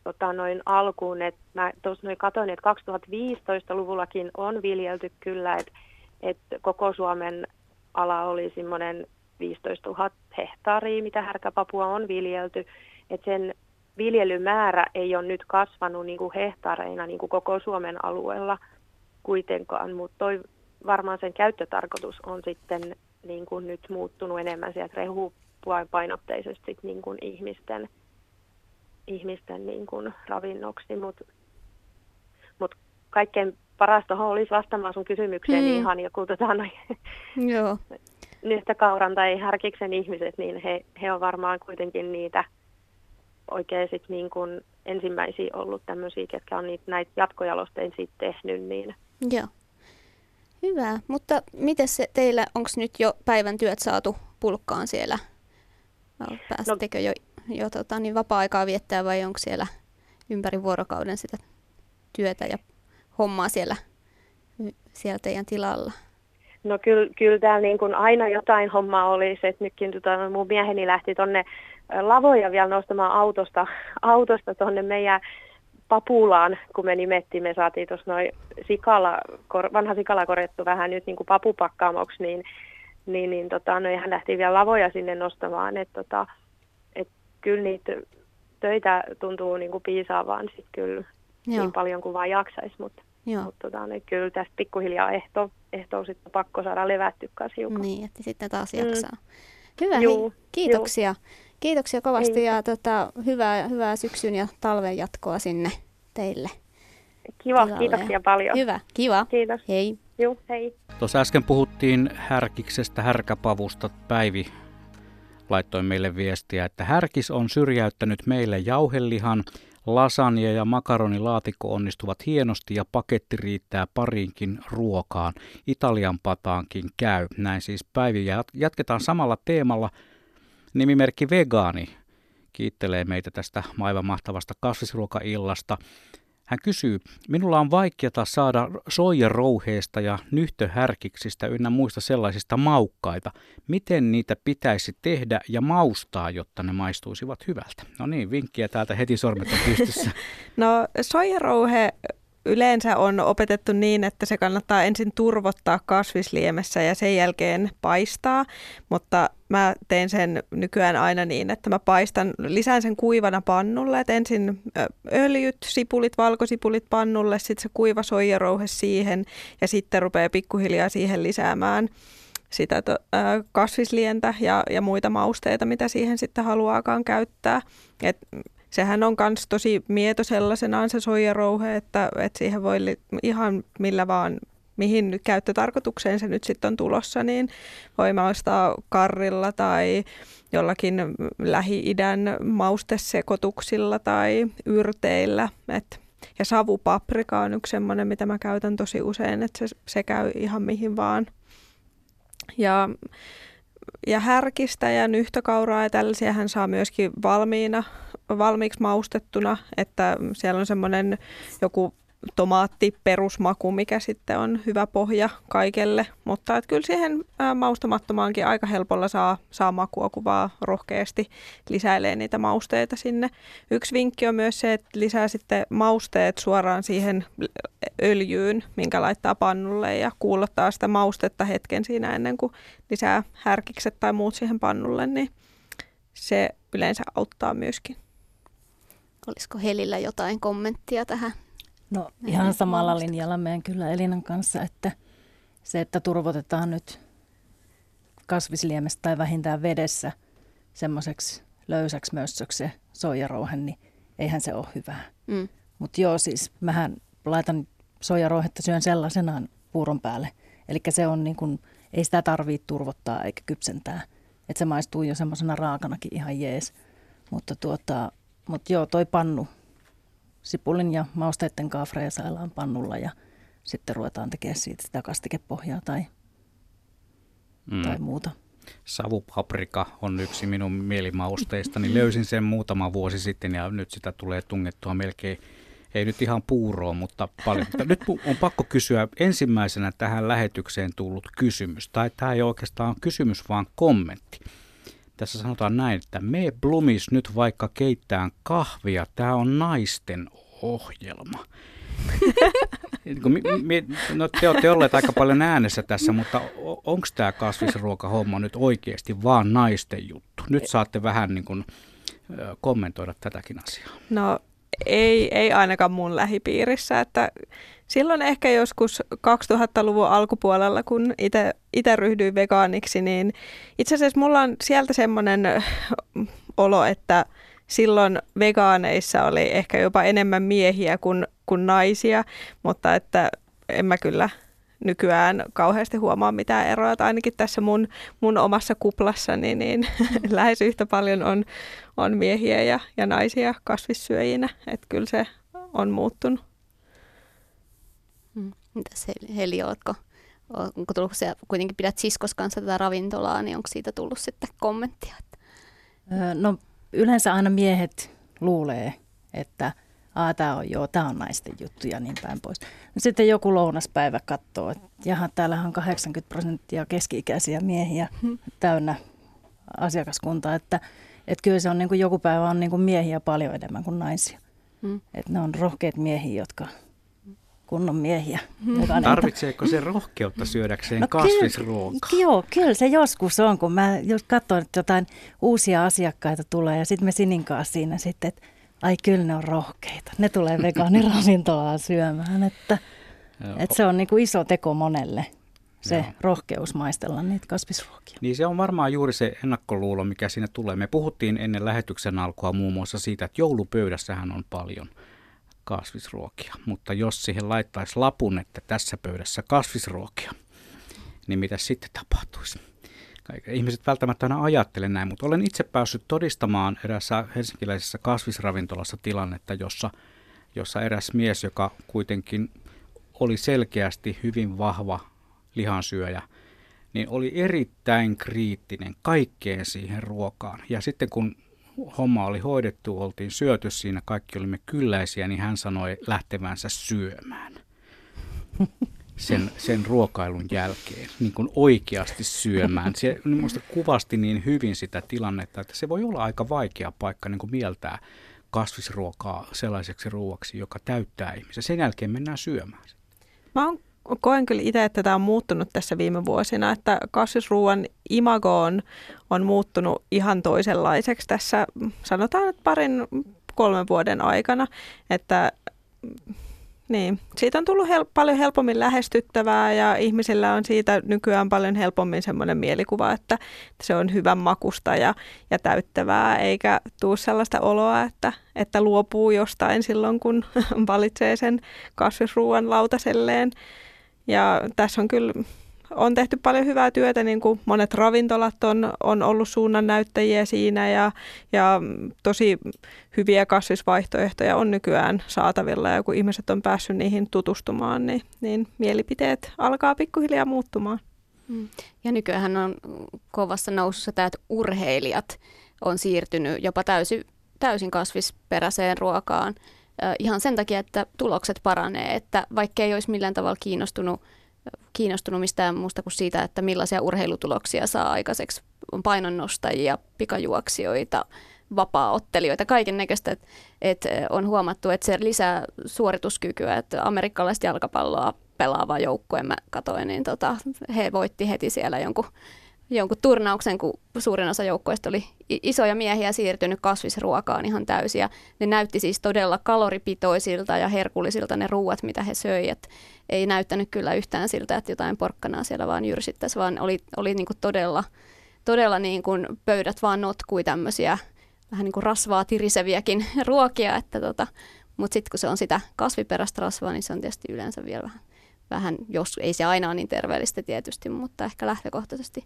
tota, noin alkuun, että mä tuossa noin katsoin, että 2015-luvullakin on viljelty kyllä, että, että koko Suomen ala oli semmoinen 15 000 hehtaaria, mitä härkäpapua on viljelty, että sen viljelymäärä ei ole nyt kasvanut niin kuin hehtaareina niin kuin koko Suomen alueella kuitenkaan, mutta toi varmaan sen käyttötarkoitus on sitten niin kuin nyt muuttunut enemmän sieltä rehupainotteisesti niin kuin ihmisten ihmisten niin kuin ravinnoksi, mutta mut kaikkein parasta olisi vastaamaan sun kysymykseen hmm. ihan joku tota, noin, Joo. kauran tai härkiksen ihmiset, niin he, he on varmaan kuitenkin niitä oikein sit niin kuin ensimmäisiä ollut tämmöisiä, ketkä on niitä, näitä jatkojalostein siitä tehnyt. Niin. Joo. Hyvä, mutta miten se teillä, onko nyt jo päivän työt saatu pulkkaan siellä? Päästettekö no, jo jo tota, niin vapaa-aikaa viettää vai onko siellä ympäri vuorokauden sitä työtä ja hommaa siellä, siellä teidän tilalla? No kyllä, kyllä täällä niin kuin aina jotain hommaa oli. Se, että nytkin tota, mun mieheni lähti tonne lavoja vielä nostamaan autosta, autosta tonne meidän papulaan, kun me nimettiin, me saatiin tuossa noin sikala, kor, vanha sikala korjattu vähän nyt niin kuin papupakkaamoksi, niin, niin, niin tota, no, hän lähti vielä lavoja sinne nostamaan, että tota, kyllä niitä töitä tuntuu niin kuin piisaavan sit kyllä Joo. niin paljon kuin vaan jaksaisi, mutta mut, tota, niin kyllä tästä pikkuhiljaa ehto, ehto sitten pakko saada levätty hiukan. Niin, että sitten taas mm. jaksaa. Mm. Hyvä, Juu, hei, kiitoksia. Juu. Kiitoksia kovasti Ei. ja tota, hyvää, hyvää syksyn ja talven jatkoa sinne teille. Kiva, tilalle. kiitoksia paljon. Hyvä, kiva. Kiitos. Hei. Joo, hei. Tuossa äsken puhuttiin härkiksestä, härkäpavusta. Päivi laittoi meille viestiä, että härkis on syrjäyttänyt meille jauhelihan, lasagna ja makaronilaatikko onnistuvat hienosti ja paketti riittää pariinkin ruokaan. Italian pataankin käy. Näin siis Päivi. Jatketaan samalla teemalla. Nimimerkki Vegaani kiittelee meitä tästä aivan mahtavasta kasvisruokaillasta. Hän kysyy, minulla on vaikeata saada soijarouheesta ja nyhtöhärkiksistä ynnä muista sellaisista maukkaita. Miten niitä pitäisi tehdä ja maustaa, jotta ne maistuisivat hyvältä? No niin, vinkkiä täältä heti sormet on pystyssä. no soijarouhe yleensä on opetettu niin, että se kannattaa ensin turvottaa kasvisliemessä ja sen jälkeen paistaa, mutta mä teen sen nykyään aina niin, että mä paistan, lisään sen kuivana pannulle, että ensin öljyt, sipulit, valkosipulit pannulle, sitten se kuiva soijarouhe siihen ja sitten rupeaa pikkuhiljaa siihen lisäämään sitä kasvislientä ja, ja muita mausteita, mitä siihen sitten haluaakaan käyttää. Et sehän on myös tosi mieto sellaisenaan se soijarouhe, että, että siihen voi li, ihan millä vaan mihin käyttötarkoitukseen se nyt sitten on tulossa, niin voi maustaa karrilla tai jollakin Lähi-idän maustesekotuksilla tai yrteillä. Et, ja savupaprika on yksi semmoinen, mitä mä käytän tosi usein, että se, se käy ihan mihin vaan. Ja, ja härkistä ja nyhtökauraa ja tällaisia hän saa myöskin valmiina, valmiiksi maustettuna, että siellä on semmoinen joku tomaattiperusmaku, mikä sitten on hyvä pohja kaikelle. Mutta että kyllä siihen maustamattomaankin aika helpolla saa, saa makua, kun vaan rohkeasti lisäilee niitä mausteita sinne. Yksi vinkki on myös se, että lisää sitten mausteet suoraan siihen öljyyn, minkä laittaa pannulle ja kuulottaa sitä maustetta hetken siinä ennen kuin lisää härkikset tai muut siihen pannulle, niin se yleensä auttaa myöskin. Olisiko Helillä jotain kommenttia tähän? No ihan samalla linjalla meidän kyllä Elinan kanssa, että se, että turvotetaan nyt kasvisliemestä tai vähintään vedessä semmoiseksi löysäksi mössöksi se soijarouhe, niin eihän se ole hyvää. Mm. Mutta joo, siis mähän laitan soijarouhetta syön sellaisenaan puuron päälle. Eli se on niin kuin, ei sitä tarvitse turvottaa eikä kypsentää. Että se maistuu jo semmoisena raakanakin ihan jees. Mutta tuota, mutta joo, toi pannu, sipulin ja mausteiden kanssa freesaillaan pannulla ja sitten ruvetaan tekemään siitä sitä kastikepohjaa tai, mm. tai muuta. Savupaprika on yksi minun mielimausteista, niin löysin sen muutama vuosi sitten ja nyt sitä tulee tungettua melkein, ei nyt ihan puuroon, mutta paljon. Nyt on pakko kysyä ensimmäisenä tähän lähetykseen tullut kysymys, tai tämä ei oikeastaan ole kysymys, vaan kommentti. Tässä sanotaan näin, että me Blumis nyt vaikka keittään kahvia, tämä on naisten ohjelma. no te olette olleet aika paljon äänessä tässä, mutta onko tämä kasvisruokahomma nyt oikeasti vaan naisten juttu? Nyt saatte vähän niin kuin, kommentoida tätäkin asiaa. No ei, ei ainakaan mun lähipiirissä, että silloin ehkä joskus 2000-luvun alkupuolella, kun itse ryhdyin vegaaniksi, niin itse asiassa mulla on sieltä semmoinen olo, että silloin vegaaneissa oli ehkä jopa enemmän miehiä kuin, kuin naisia, mutta että en mä kyllä nykyään kauheasti huomaa mitään eroa, että ainakin tässä mun, mun omassa kuplassani niin lähes yhtä paljon on, on miehiä ja, ja naisia kasvissyöjinä, että kyllä se on muuttunut. Mm. Mitäs Heli, ootko, onko tullut se, kuitenkin pidät siskos kanssa tätä ravintolaa, niin onko siitä tullut sitten kommenttia? No yleensä aina miehet luulee, että Aa, tämä on joo, tämä on naisten juttu ja niin päin pois. No sitten joku lounaspäivä katsoo, että jaha, täällä on 80 prosenttia keski-ikäisiä miehiä hmm. täynnä asiakaskuntaa, että, että kyllä se on niin kuin joku päivä on niin kuin miehiä paljon enemmän kuin naisia. Hmm. Että ne on rohkeat miehiä, jotka kunnon miehiä. Hmm. Tarvitseeko se rohkeutta syödäkseen no, kasvisruokaa? Kyllä, joo, kyllä se joskus on, kun mä just katson, että jotain uusia asiakkaita tulee ja sitten me Sinin kanssa siinä sitten, että ai kyllä ne on rohkeita. Ne tulee vegaaniravintolaan syömään, että, että se on niin kuin iso teko monelle se Joo. rohkeus maistella niitä kasvisruokia. Niin se on varmaan juuri se ennakkoluulo, mikä siinä tulee. Me puhuttiin ennen lähetyksen alkua muun muassa siitä, että joulupöydässähän on paljon kasvisruokia. Mutta jos siihen laittaisi lapun, että tässä pöydässä kasvisruokia, niin mitä sitten tapahtuisi? ihmiset välttämättä aina ajattele näin, mutta olen itse päässyt todistamaan erässä helsinkiläisessä kasvisravintolassa tilannetta, jossa, jossa eräs mies, joka kuitenkin oli selkeästi hyvin vahva lihansyöjä, niin oli erittäin kriittinen kaikkeen siihen ruokaan. Ja sitten kun homma oli hoidettu, oltiin syöty siinä, kaikki olimme kylläisiä, niin hän sanoi lähtevänsä syömään. sen, sen ruokailun jälkeen niin kuin oikeasti syömään. Se minusta kuvasti niin hyvin sitä tilannetta, että se voi olla aika vaikea paikka niin kuin mieltää kasvisruokaa sellaiseksi ruoaksi, joka täyttää ihmisen. Sen jälkeen mennään syömään. Mä oon koen kyllä itse, että tämä on muuttunut tässä viime vuosina, että kasvisruuan imago on, on muuttunut ihan toisenlaiseksi tässä, sanotaan, että parin kolmen vuoden aikana, että niin, siitä on tullut hel- paljon helpommin lähestyttävää ja ihmisillä on siitä nykyään paljon helpommin semmoinen mielikuva, että, se on hyvän makusta ja, ja täyttävää, eikä tuu sellaista oloa, että, että luopuu jostain silloin, kun valitsee sen kasvisruuan lautaselleen. Ja tässä on kyllä on tehty paljon hyvää työtä, niin kuin monet ravintolat on, on ollut suunnannäyttäjiä siinä ja, ja tosi hyviä kasvisvaihtoehtoja on nykyään saatavilla ja kun ihmiset on päässyt niihin tutustumaan, niin, niin mielipiteet alkaa pikkuhiljaa muuttumaan. Mm. Ja nykyään on kovassa nousussa tämä, että urheilijat on siirtynyt jopa täysin, täysin kasvisperäiseen ruokaan ihan sen takia, että tulokset paranee, että vaikka ei olisi millään tavalla kiinnostunut, kiinnostunut mistään muusta kuin siitä, että millaisia urheilutuloksia saa aikaiseksi, on painonnostajia, pikajuoksijoita, vapaa-ottelijoita, kaiken näköistä, että, että on huomattu, että se lisää suorituskykyä, että amerikkalaista jalkapalloa pelaava joukkue, mä katsoin, niin tota, he voitti heti siellä jonkun jonkun turnauksen, kun suurin osa joukkoista oli isoja miehiä siirtynyt kasvisruokaan ihan täysin. Ja ne näytti siis todella kaloripitoisilta ja herkullisilta ne ruuat, mitä he söivät. ei näyttänyt kyllä yhtään siltä, että jotain porkkanaa siellä vaan jyrsittäisi, vaan oli, oli niin kuin todella, todella niin kuin pöydät vaan notkui tämmöisiä vähän niin kuin rasvaa tiriseviäkin ruokia. Että tota, mutta sitten kun se on sitä kasviperäistä rasvaa, niin se on tietysti yleensä vielä vähän, vähän jos ei se aina ole niin terveellistä tietysti, mutta ehkä lähtökohtaisesti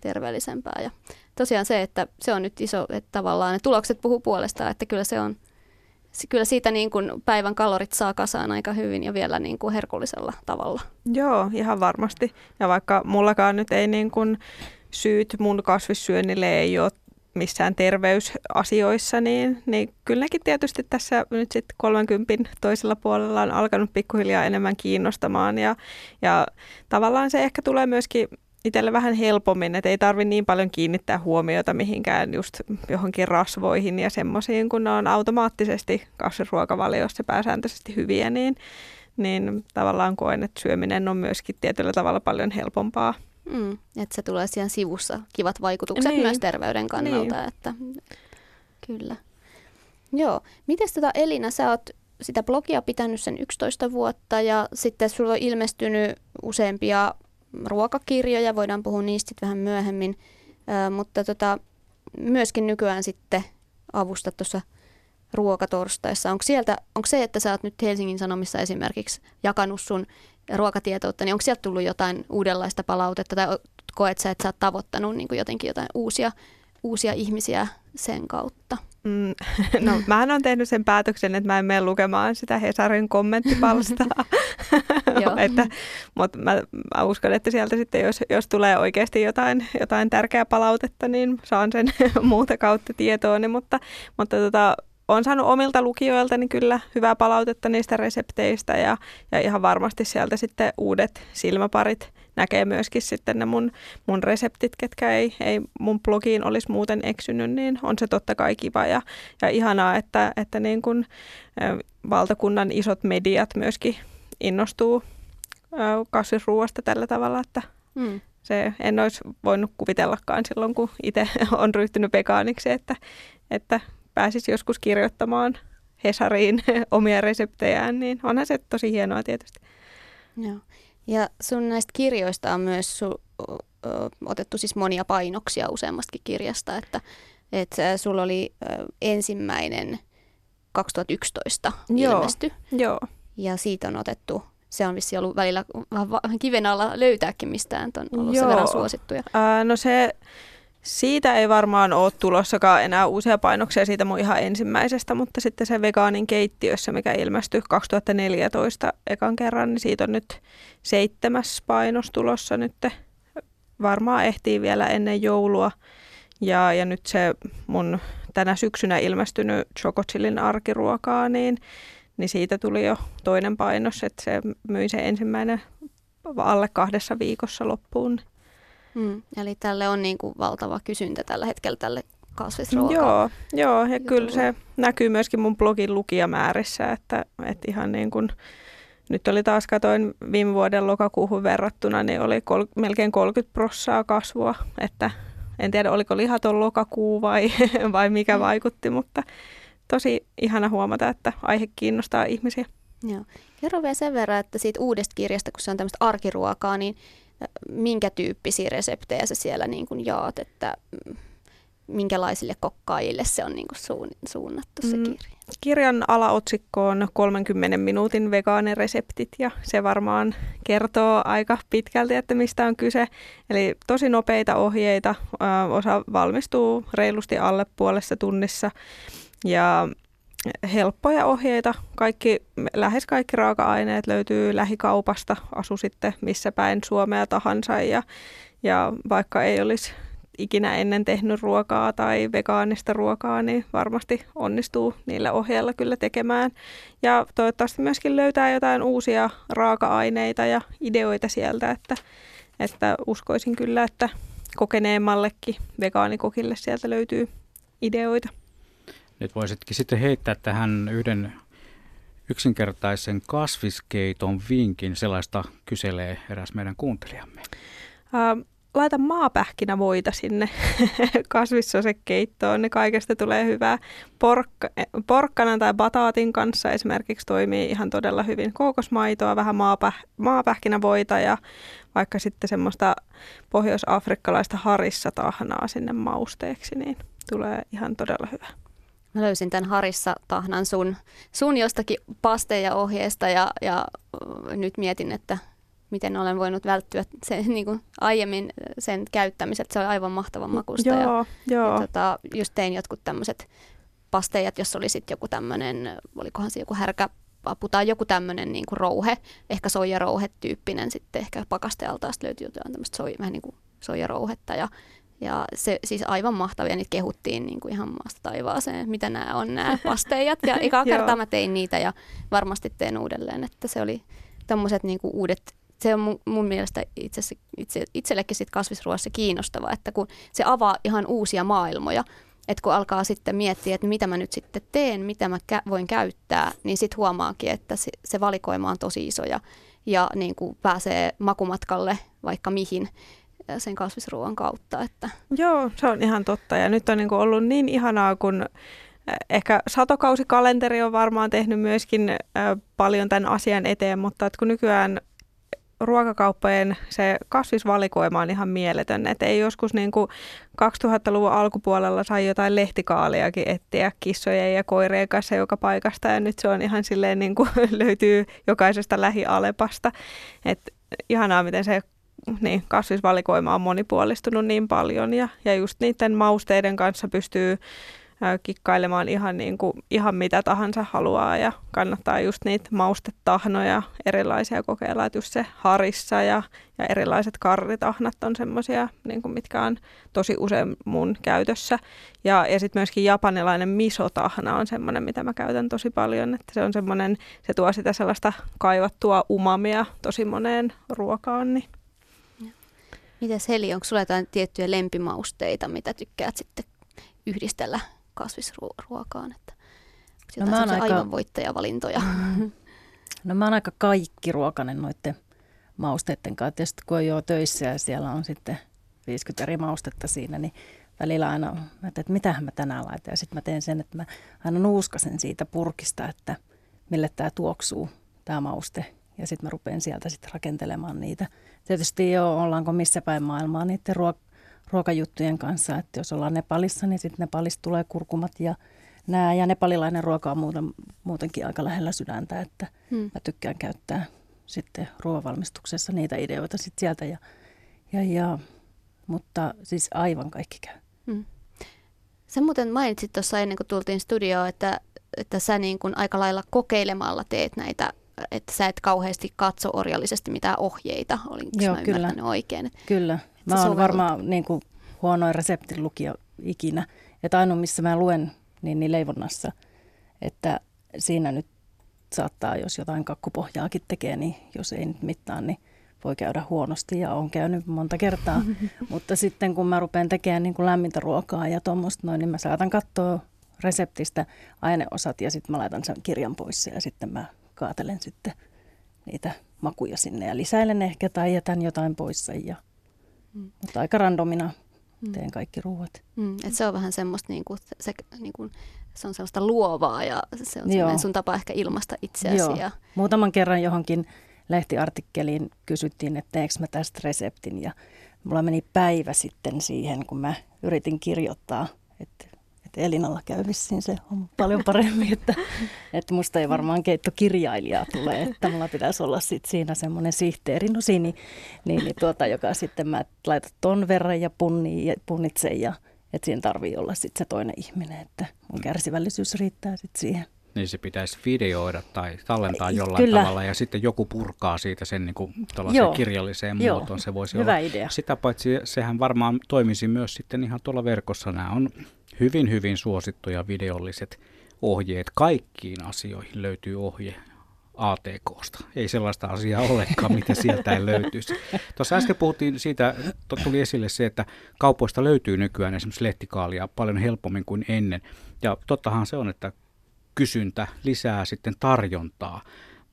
terveellisempää. Ja tosiaan se, että se on nyt iso, että tavallaan ne tulokset puhuu puolestaan, että kyllä se on, kyllä siitä niin kuin päivän kalorit saa kasaan aika hyvin ja vielä niin kuin herkullisella tavalla. Joo, ihan varmasti. Ja vaikka mullakaan nyt ei niin kuin syyt mun kasvissyönnille ei ole missään terveysasioissa, niin, niin kyllä nekin tietysti tässä nyt sitten 30 toisella puolella on alkanut pikkuhiljaa enemmän kiinnostamaan ja, ja tavallaan se ehkä tulee myöskin itselle vähän helpommin, että ei tarvi niin paljon kiinnittää huomiota mihinkään just johonkin rasvoihin ja semmoisiin, kun ne on automaattisesti kasvisruokavaliossa pääsääntöisesti hyviä, niin, niin tavallaan koen, että syöminen on myöskin tietyllä tavalla paljon helpompaa. Mm, että se tulee siihen sivussa kivat vaikutukset niin. myös terveyden kannalta. Niin. Että, kyllä. Joo. Miten tota Elina, sä oot sitä blogia pitänyt sen 11 vuotta ja sitten sulla on ilmestynyt useampia ruokakirjoja, voidaan puhua niistä vähän myöhemmin, Ö, mutta tota, myöskin nykyään sitten avustat tuossa ruokatorstaissa. Onko, sieltä, onko se, että sä oot nyt Helsingin Sanomissa esimerkiksi jakanut sun ruokatietoutta, niin onko sieltä tullut jotain uudenlaista palautetta tai koet sä, että sä oot tavoittanut niin jotenkin jotain uusia, uusia ihmisiä sen kautta? Mm, no, mä olen tehnyt sen päätöksen, että mä en mene lukemaan sitä Hesarin kommenttipalstaa. että, mutta mä, mä, uskon, että sieltä sitten, jos, jos tulee oikeasti jotain, jotain tärkeää palautetta, niin saan sen muuta kautta tietooni. Mutta, mutta tota, olen saanut omilta lukijoilta niin kyllä hyvää palautetta niistä resepteistä ja, ja ihan varmasti sieltä sitten uudet silmäparit näkee myöskin sitten ne mun, mun reseptit, ketkä ei, ei mun blogiin olisi muuten eksynyt, niin on se totta kai kiva ja, ja ihanaa, että, että niin kun, valtakunnan isot mediat myöskin innostuu kasvisruuasta tällä tavalla, että mm. se en olisi voinut kuvitellakaan silloin, kun itse on ryhtynyt vegaaniksi, että, että pääsisi joskus kirjoittamaan Hesariin omia reseptejään, niin onhan se tosi hienoa tietysti. Joo. Ja sun näistä kirjoista on myös su, otettu siis monia painoksia useammastakin kirjasta, että, että sulla oli ensimmäinen 2011 Joo. ilmesty. Joo. Ja siitä on otettu se on vissi ollut välillä kiven alla löytääkin mistään, on ollut Joo. sen verran suosittuja. Ää, no se, siitä ei varmaan ole tulossakaan enää uusia painoksia siitä mun ihan ensimmäisestä, mutta sitten se vegaanin keittiössä, mikä ilmestyi 2014 ekan kerran, niin siitä on nyt seitsemäs painos tulossa nyt. Varmaan ehtii vielä ennen joulua. Ja, ja nyt se mun tänä syksynä ilmestynyt Chocochillin arkiruokaa, niin, niin siitä tuli jo toinen painos, että se myi se ensimmäinen alle kahdessa viikossa loppuun. Mm, eli tälle on niin kuin valtava kysyntä tällä hetkellä tälle kasvisruoka. Joo, joo ja kyllä se näkyy myöskin mun blogin lukijamäärissä, että, että ihan niin kuin, nyt oli taas katoin viime vuoden lokakuuhun verrattuna, niin oli kol, melkein 30 prossaa kasvua, että en tiedä oliko lihaton lokakuu vai, vai mikä Mm. vaikutti, mutta tosi ihana huomata, että aihe kiinnostaa ihmisiä. Joo. Kerro vielä sen verran, että siitä uudesta kirjasta, kun se on tämmöistä arkiruokaa, niin minkä tyyppisiä reseptejä sä siellä niin kuin jaat, että mm, minkälaisille kokkaajille se on niin kuin suun, suunnattu se Mm. kirja? Kirjan alaotsikko on 30 minuutin vegaanireseptit ja se varmaan kertoo aika pitkälti, että mistä on kyse. Eli tosi nopeita ohjeita, osa valmistuu reilusti alle puolessa tunnissa ja helppoja ohjeita. Kaikki, lähes kaikki raaka-aineet löytyy lähikaupasta, asu sitten missä päin Suomea tahansa ja, ja vaikka ei olisi ikinä ennen tehnyt ruokaa tai vegaanista ruokaa, niin varmasti onnistuu niillä ohjeilla kyllä tekemään. Ja toivottavasti myöskin löytää jotain uusia raaka-aineita ja ideoita sieltä, että, että uskoisin kyllä, että kokeneemmallekin vegaanikokille sieltä löytyy ideoita. Nyt voisitkin sitten heittää tähän yhden yksinkertaisen kasviskeiton vinkin. Sellaista kyselee eräs meidän kuuntelijamme. Ää, laita maapähkinävoita sinne kasvissosekeittoon, ne kaikesta tulee hyvää. Porkka, porkkanan tai bataatin kanssa esimerkiksi toimii ihan todella hyvin. Kookosmaitoa, vähän maapäh, maapähkinävoita ja vaikka sitten semmoista pohjois-afrikkalaista harissa tahnaa sinne mausteeksi, niin tulee ihan todella hyvä. Mä löysin tämän Harissa tahnan sun, sun jostakin paste- ja ohjeesta ja, ja nyt mietin, että miten olen voinut välttyä sen, niin kuin aiemmin sen käyttämiset. Se on aivan mahtavan makusta. Ja, Joo, joo. ja tota, just tein jotkut tämmöiset pasteijat, jos oli sitten joku tämmöinen, olikohan se joku härkäpapu tai joku tämmöinen niin kuin rouhe, ehkä soijarouhe-tyyppinen sitten ehkä pakastealtaasta löytyy jotain tämmöistä soi, vähän niin kuin soijarouhetta ja ja se siis aivan mahtavia, niitä kehuttiin niin kuin ihan maasta taivaaseen, mitä nämä on nämä pasteijat. Ja eka Joo. kertaa mä tein niitä ja varmasti teen uudelleen, että se oli tämmöiset niin kuin uudet, se on mun, mun mielestä itse, itse, itsellekin sit kasvisruoassa kiinnostava, että kun se avaa ihan uusia maailmoja, että kun alkaa sitten miettiä, että mitä mä nyt sitten teen, mitä mä kä- voin käyttää, niin sitten huomaakin, että se, se valikoima on tosi iso ja, ja niin kuin pääsee makumatkalle vaikka mihin sen kasvisruoan kautta. Että, Joo, se on ihan totta. Ja nyt on niin ollut niin ihanaa, kun äh, ehkä satokausikalenteri on varmaan tehnyt myöskin äh, paljon tämän asian eteen, mutta että kun nykyään ruokakauppojen se kasvisvalikoima on ihan mieletön. Että ei joskus niin kuin 2000-luvun alkupuolella sai jotain lehtikaaliakin etsiä kissojen ja koirien kanssa joka paikasta ja nyt se on ihan silleen niin kuin löytyy jokaisesta lähialepasta. Että ihanaa, miten se niin, kasvisvalikoima on monipuolistunut niin paljon ja, ja just niiden mausteiden kanssa pystyy kikkailemaan ihan, niin kuin, ihan mitä tahansa haluaa ja kannattaa just niitä maustetahnoja erilaisia kokeilla, että just se harissa ja, ja erilaiset karritahnat on semmoisia, niin mitkä on tosi usein mun käytössä. Ja, ja sitten myöskin japanilainen misotahna on semmoinen, mitä mä käytän tosi paljon, että se on semmoinen, se tuo sitä sellaista kaivattua umamia tosi moneen ruokaan, niin mites Heli, onko sulla jotain tiettyjä lempimausteita, mitä tykkäät sitten yhdistellä kasvisruokaan? Että, No mä oon aika- aivan voittajavalintoja? No mä oon aika kaikki ruokainen noiden mausteiden kanssa. Tietysti kun on jo töissä ja siellä on sitten 50 eri maustetta siinä, niin välillä aina, mä että mitähän mä tänään laitan. Ja sitten mä teen sen, että mä aina nuuskasen siitä purkista, että mille tämä tuoksuu, tämä mauste. Ja sitten mä rupean sieltä sitten rakentelemaan niitä. Tietysti jo ollaanko missä päin maailmaa niiden ruok- ruokajuttujen kanssa. Että jos ollaan Nepalissa, niin sitten Nepalista tulee kurkumat ja nää. Ja nepalilainen ruoka on muuten, muutenkin aika lähellä sydäntä, että Hmm. mä tykkään käyttää sitten ruoanvalmistuksessa niitä ideoita sitten sieltä. Ja, ja, ja, mutta siis aivan kaikki käy. Mm. Sä muuten mainitsit tuossa ennen kuin tultiin studioon, että, että sä niin kuin aika lailla kokeilemalla teet näitä, että sä et kauheasti katso orjallisesti mitään ohjeita, olinko Joo, mä kyllä. ymmärtänyt oikein? Kyllä. sä Mä oon varmaan niin kuin, huonoin reseptin lukija ikinä. Että ainoa, missä mä luen, niin, niin leivonnassa. Että siinä nyt saattaa, jos jotain kakkupohjaakin tekee, niin jos ei nyt mitään, niin voi käydä huonosti ja on käynyt monta kertaa. Mutta sitten kun mä rupean tekemään niin kuin lämmintä ruokaa ja tuommoista noin, niin mä saatan katsoa reseptistä aineosat ja sitten mä laitan sen kirjan pois ja sitten mä kaatelen sitten niitä makuja sinne ja lisäilen ehkä tai jätän jotain pois. Ja, mm. Mutta aika randomina mm. teen kaikki ruuat. Mm, et se on vähän semmoista, niinku, se, niinku, se on sellaista luovaa ja se on sun tapa ehkä ilmasta itseäsi. Joo. Ja... Muutaman kerran johonkin lehtiartikkeliin kysyttiin, että teekö mä tästä reseptin ja mulla meni päivä sitten siihen, kun mä yritin kirjoittaa, että, että Elinalla käy vissiin se on paljon paremmin, että, että musta ei varmaan keittokirjailijaa tule, että mulla pitäisi olla sit siinä semmoinen sihteeri, no niin, niin, niin tuota, joka sitten mä laitan ton verran ja punnii ja punnitsen ja että siinä tarvii olla sitten se toinen ihminen, että mun kärsivällisyys riittää sitten siihen niin se pitäisi videoida tai tallentaa jollain Kyllä. tavalla ja sitten joku purkaa siitä sen niin kuin kirjalliseen Joo. muotoon. Se voisi Hyvä olla. idea. Sitä paitsi sehän varmaan toimisi myös sitten ihan tuolla verkossa. Nämä on hyvin, hyvin suosittuja videolliset ohjeet. Kaikkiin asioihin löytyy ohje ATKsta. Ei sellaista asiaa olekaan, mitä sieltä ei löytyisi. Tuossa äsken puhuttiin siitä, tuli esille se, että kaupoista löytyy nykyään esimerkiksi lehtikaalia paljon helpommin kuin ennen. Ja tottahan se on, että kysyntä lisää sitten tarjontaa.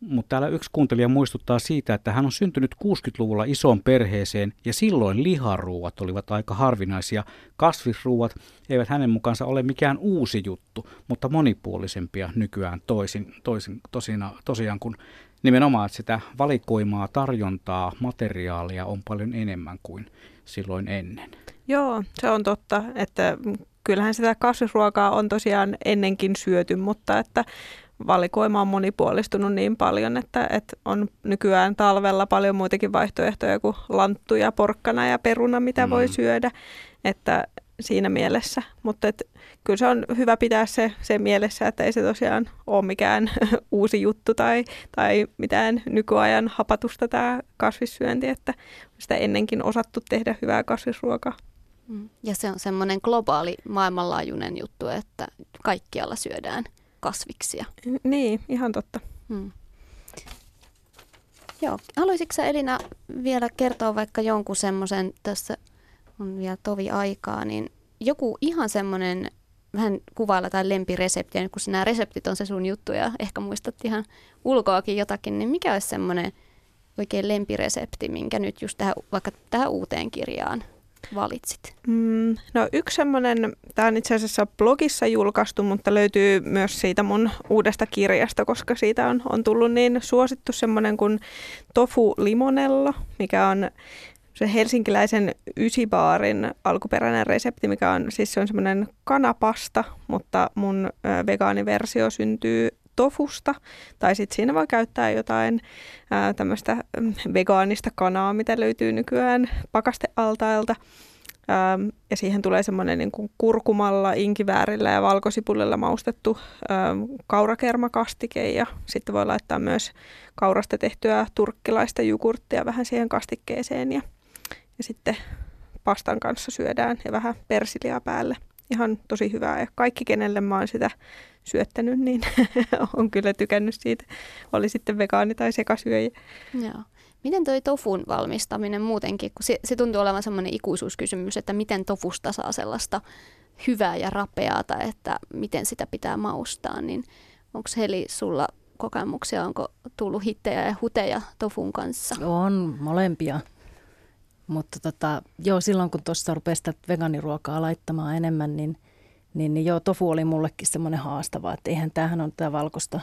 Mutta täällä yksi kuuntelija muistuttaa siitä, että hän on syntynyt 60-luvulla isoon perheeseen ja silloin liharuuat olivat aika harvinaisia. Kasvisruuat eivät hänen mukaansa ole mikään uusi juttu, mutta monipuolisempia nykyään toisin, toisin, tosina, tosiaan kun nimenomaan sitä valikoimaa, tarjontaa, materiaalia on paljon enemmän kuin silloin ennen. Joo, se on totta, että kyllähän sitä kasvisruokaa on tosiaan ennenkin syöty, mutta että valikoima on monipuolistunut niin paljon, että, että on nykyään talvella paljon muitakin vaihtoehtoja kuin lanttu ja porkkana ja peruna, mitä mm. voi syödä, että siinä mielessä. Mutta et, kyllä se on hyvä pitää se, se mielessä, että ei se tosiaan ole mikään uusi juttu tai, tai mitään nykyajan hapatusta tämä kasvissyönti, että sitä ennenkin osattu tehdä hyvää kasvisruokaa. Mm. Ja se on semmoinen globaali maailmanlaajuinen juttu, että kaikkialla syödään kasviksia. Niin, ihan totta. Hmm. Joo. Haluaisitko sä Elina vielä kertoa vaikka jonkun semmoisen, tässä on vielä tovi aikaa, niin joku ihan semmoinen vähän kuvailla tai lempireseptiä, nyt kun nämä reseptit on se sun juttu ja ehkä muistat ihan ulkoakin jotakin, niin mikä olisi semmoinen oikein lempiresepti, minkä nyt just tähän, vaikka tähän uuteen kirjaan valitsit? Mm, no yksi semmoinen, tämä on itse asiassa blogissa julkaistu, mutta löytyy myös siitä mun uudesta kirjasta, koska siitä on, on tullut niin suosittu semmoinen kuin tofu limonello, mikä on se helsinkiläisen ysibaarin alkuperäinen resepti, mikä on siis se on semmoinen kanapasta, mutta mun vegaaniversio syntyy tofusta, tai sitten siinä voi käyttää jotain tämmöistä mm, vegaanista kanaa, mitä löytyy nykyään pakastealtailta. Ja siihen tulee semmoinen niin kuin kurkumalla, inkiväärillä ja valkosipulilla maustettu ähm, kaurakermakastike ja sitten voi laittaa myös kaurasta tehtyä turkkilaista jogurttia vähän siihen kastikkeeseen ja, ja sitten pastan kanssa syödään ja vähän persiliaa päälle. Ihan tosi hyvää ja kaikki, kenelle mä oon sitä syöttänyt, niin on kyllä tykännyt siitä. Oli sitten vegaani tai sekasyöjä. Joo. Miten toi tofun valmistaminen muutenkin, kun se, se tuntuu olevan semmoinen ikuisuuskysymys, että miten tofusta saa sellaista hyvää ja rapeata, että miten sitä pitää maustaa, niin onko Heli sulla kokemuksia, onko tullut hittejä ja huteja tofun kanssa? On, molempia. Mutta tota, joo, silloin kun tuossa rupesi sitä veganiruokaa laittamaan enemmän, niin, niin, niin joo, tofu oli mullekin semmoinen haastava, että eihän tämähän on tämä valkoista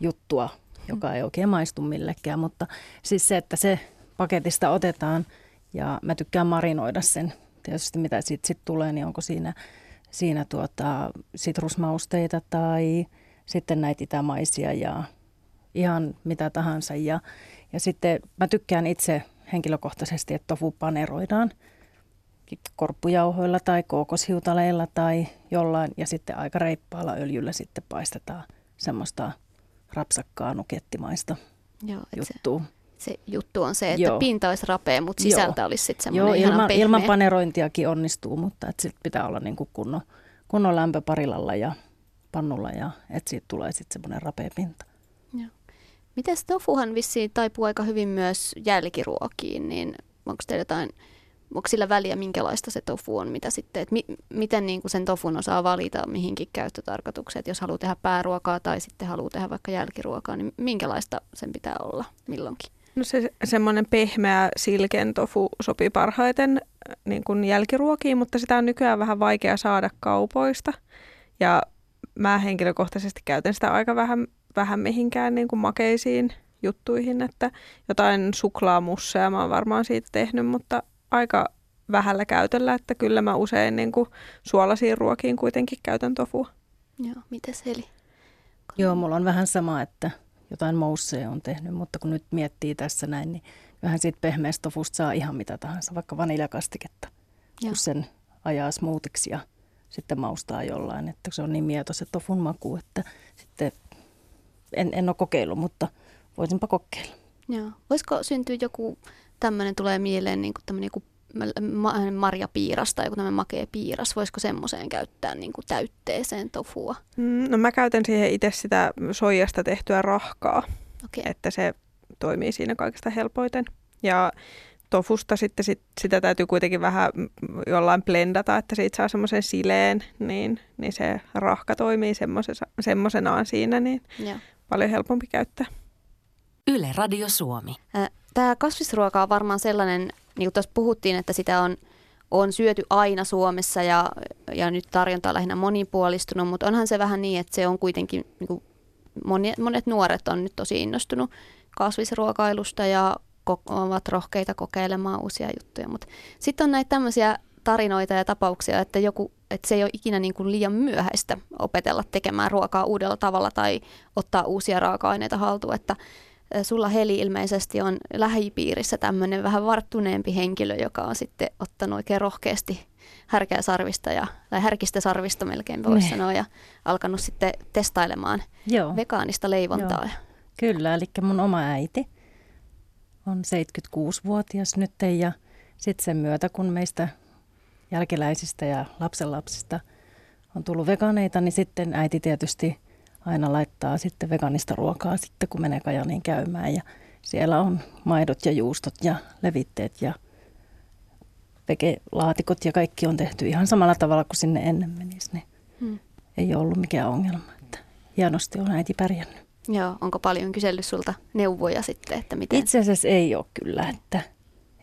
juttua, joka ei oikein maistu millekään. Mutta siis se, että se paketista otetaan ja mä tykkään marinoida sen. Tietysti mitä siitä sit tulee, niin onko siinä, siinä tuota, sitrusmausteita tai sitten näitä itämaisia ja ihan mitä tahansa. Ja, ja sitten mä tykkään itse henkilökohtaisesti, että tofu paneroidaan korppujauhoilla tai kookoshiutaleilla tai jollain ja sitten aika reippaalla öljyllä sitten paistetaan semmoista rapsakkaa nukettimaista Joo, juttua. Se, se juttu on se, että Joo. pinta olisi rapea, mutta sisältä Joo. olisi sitten semmoinen Joo, ilman, ilman panerointiakin onnistuu, mutta että sit pitää olla niin kuin kunnon, kunnon lämpöparilalla ja pannulla ja että siitä tulee sitten semmoinen rapea pinta. Joo. Miten tofuhan vissiin taipuu aika hyvin myös jälkiruokiin, niin onko teillä jotain, onko sillä väliä minkälaista se tofu on, mitä sitten, että mi, miten niin kuin sen tofun osaa valita mihinkin käyttötarkoitukseen, että jos haluaa tehdä pääruokaa tai sitten haluaa tehdä vaikka jälkiruokaa, niin minkälaista sen pitää olla milloinkin? No se semmoinen pehmeä silken tofu sopii parhaiten äh, niin kuin jälkiruokiin, mutta sitä on nykyään vähän vaikea saada kaupoista. Ja mä henkilökohtaisesti käytän sitä aika vähän, vähän mihinkään niin kuin makeisiin juttuihin, että jotain suklaamusseja mä oon varmaan siitä tehnyt, mutta aika vähällä käytöllä, että kyllä mä usein niin kuin suolasiin ruokiin kuitenkin käytän tofua. Joo, miten Heli? Joo, mulla on vähän sama, että jotain mousseja on tehnyt, mutta kun nyt miettii tässä näin, niin vähän siitä pehmeästä tofusta saa ihan mitä tahansa, vaikka vaniljakastiketta, Joo. kun sen ajaa smoothiksi ja sitten maustaa jollain, että se on niin mieto se tofun maku, että sitten en, en ole kokeillut, mutta voisinpa kokeilla. Joo. Voisiko syntyä joku tämmöinen, tulee mieleen niin kuin tämmöinen joku marjapiiras tai joku tämmöinen makea piiras, voisiko semmoiseen käyttää niin kuin täytteeseen tofua? Mm, no mä käytän siihen itse sitä soijasta tehtyä rahkaa, okay. että se toimii siinä kaikista helpoiten. Ja tofusta sitten sit, sitä täytyy kuitenkin vähän jollain blendata, että siitä saa semmoisen sileen, niin, niin se rahka toimii semmoisenaan siinä, niin. Paljon helpompi käyttää. Yle Radio Suomi. Tämä kasvisruoka on varmaan sellainen, niin kuin tuossa puhuttiin, että sitä on, on syöty aina Suomessa ja, ja nyt tarjonta on lähinnä monipuolistunut, mutta onhan se vähän niin, että se on kuitenkin, niin kuin monet, monet nuoret on nyt tosi innostunut kasvisruokailusta ja ovat rohkeita kokeilemaan uusia juttuja. Mutta sitten on näitä tämmöisiä tarinoita ja tapauksia, että, joku, että se ei ole ikinä niin kuin liian myöhäistä opetella tekemään ruokaa uudella tavalla tai ottaa uusia raaka-aineita haltuun. Että sulla Heli ilmeisesti on lähipiirissä tämmöinen vähän varttuneempi henkilö, joka on sitten ottanut oikein rohkeasti härkeä sarvista ja, tai härkistä sarvista melkein voisi ne. sanoa ja alkanut sitten testailemaan Joo. vegaanista leivontaa. Joo. Kyllä, eli mun oma äiti on 76-vuotias nyt ja sitten sen myötä, kun meistä jälkeläisistä ja lapsenlapsista on tullut veganeita, niin sitten äiti tietysti aina laittaa sitten veganista ruokaa sitten, kun menee Kajaniin käymään. Ja siellä on maidot ja juustot ja levitteet ja laatikot ja kaikki on tehty ihan samalla tavalla kuin sinne ennen menisi. Niin hmm. Ei ollut mikään ongelma. Että hienosti on äiti pärjännyt. Joo, onko paljon kysellyt sulta neuvoja sitten, että miten? Itse asiassa ei ole kyllä, että,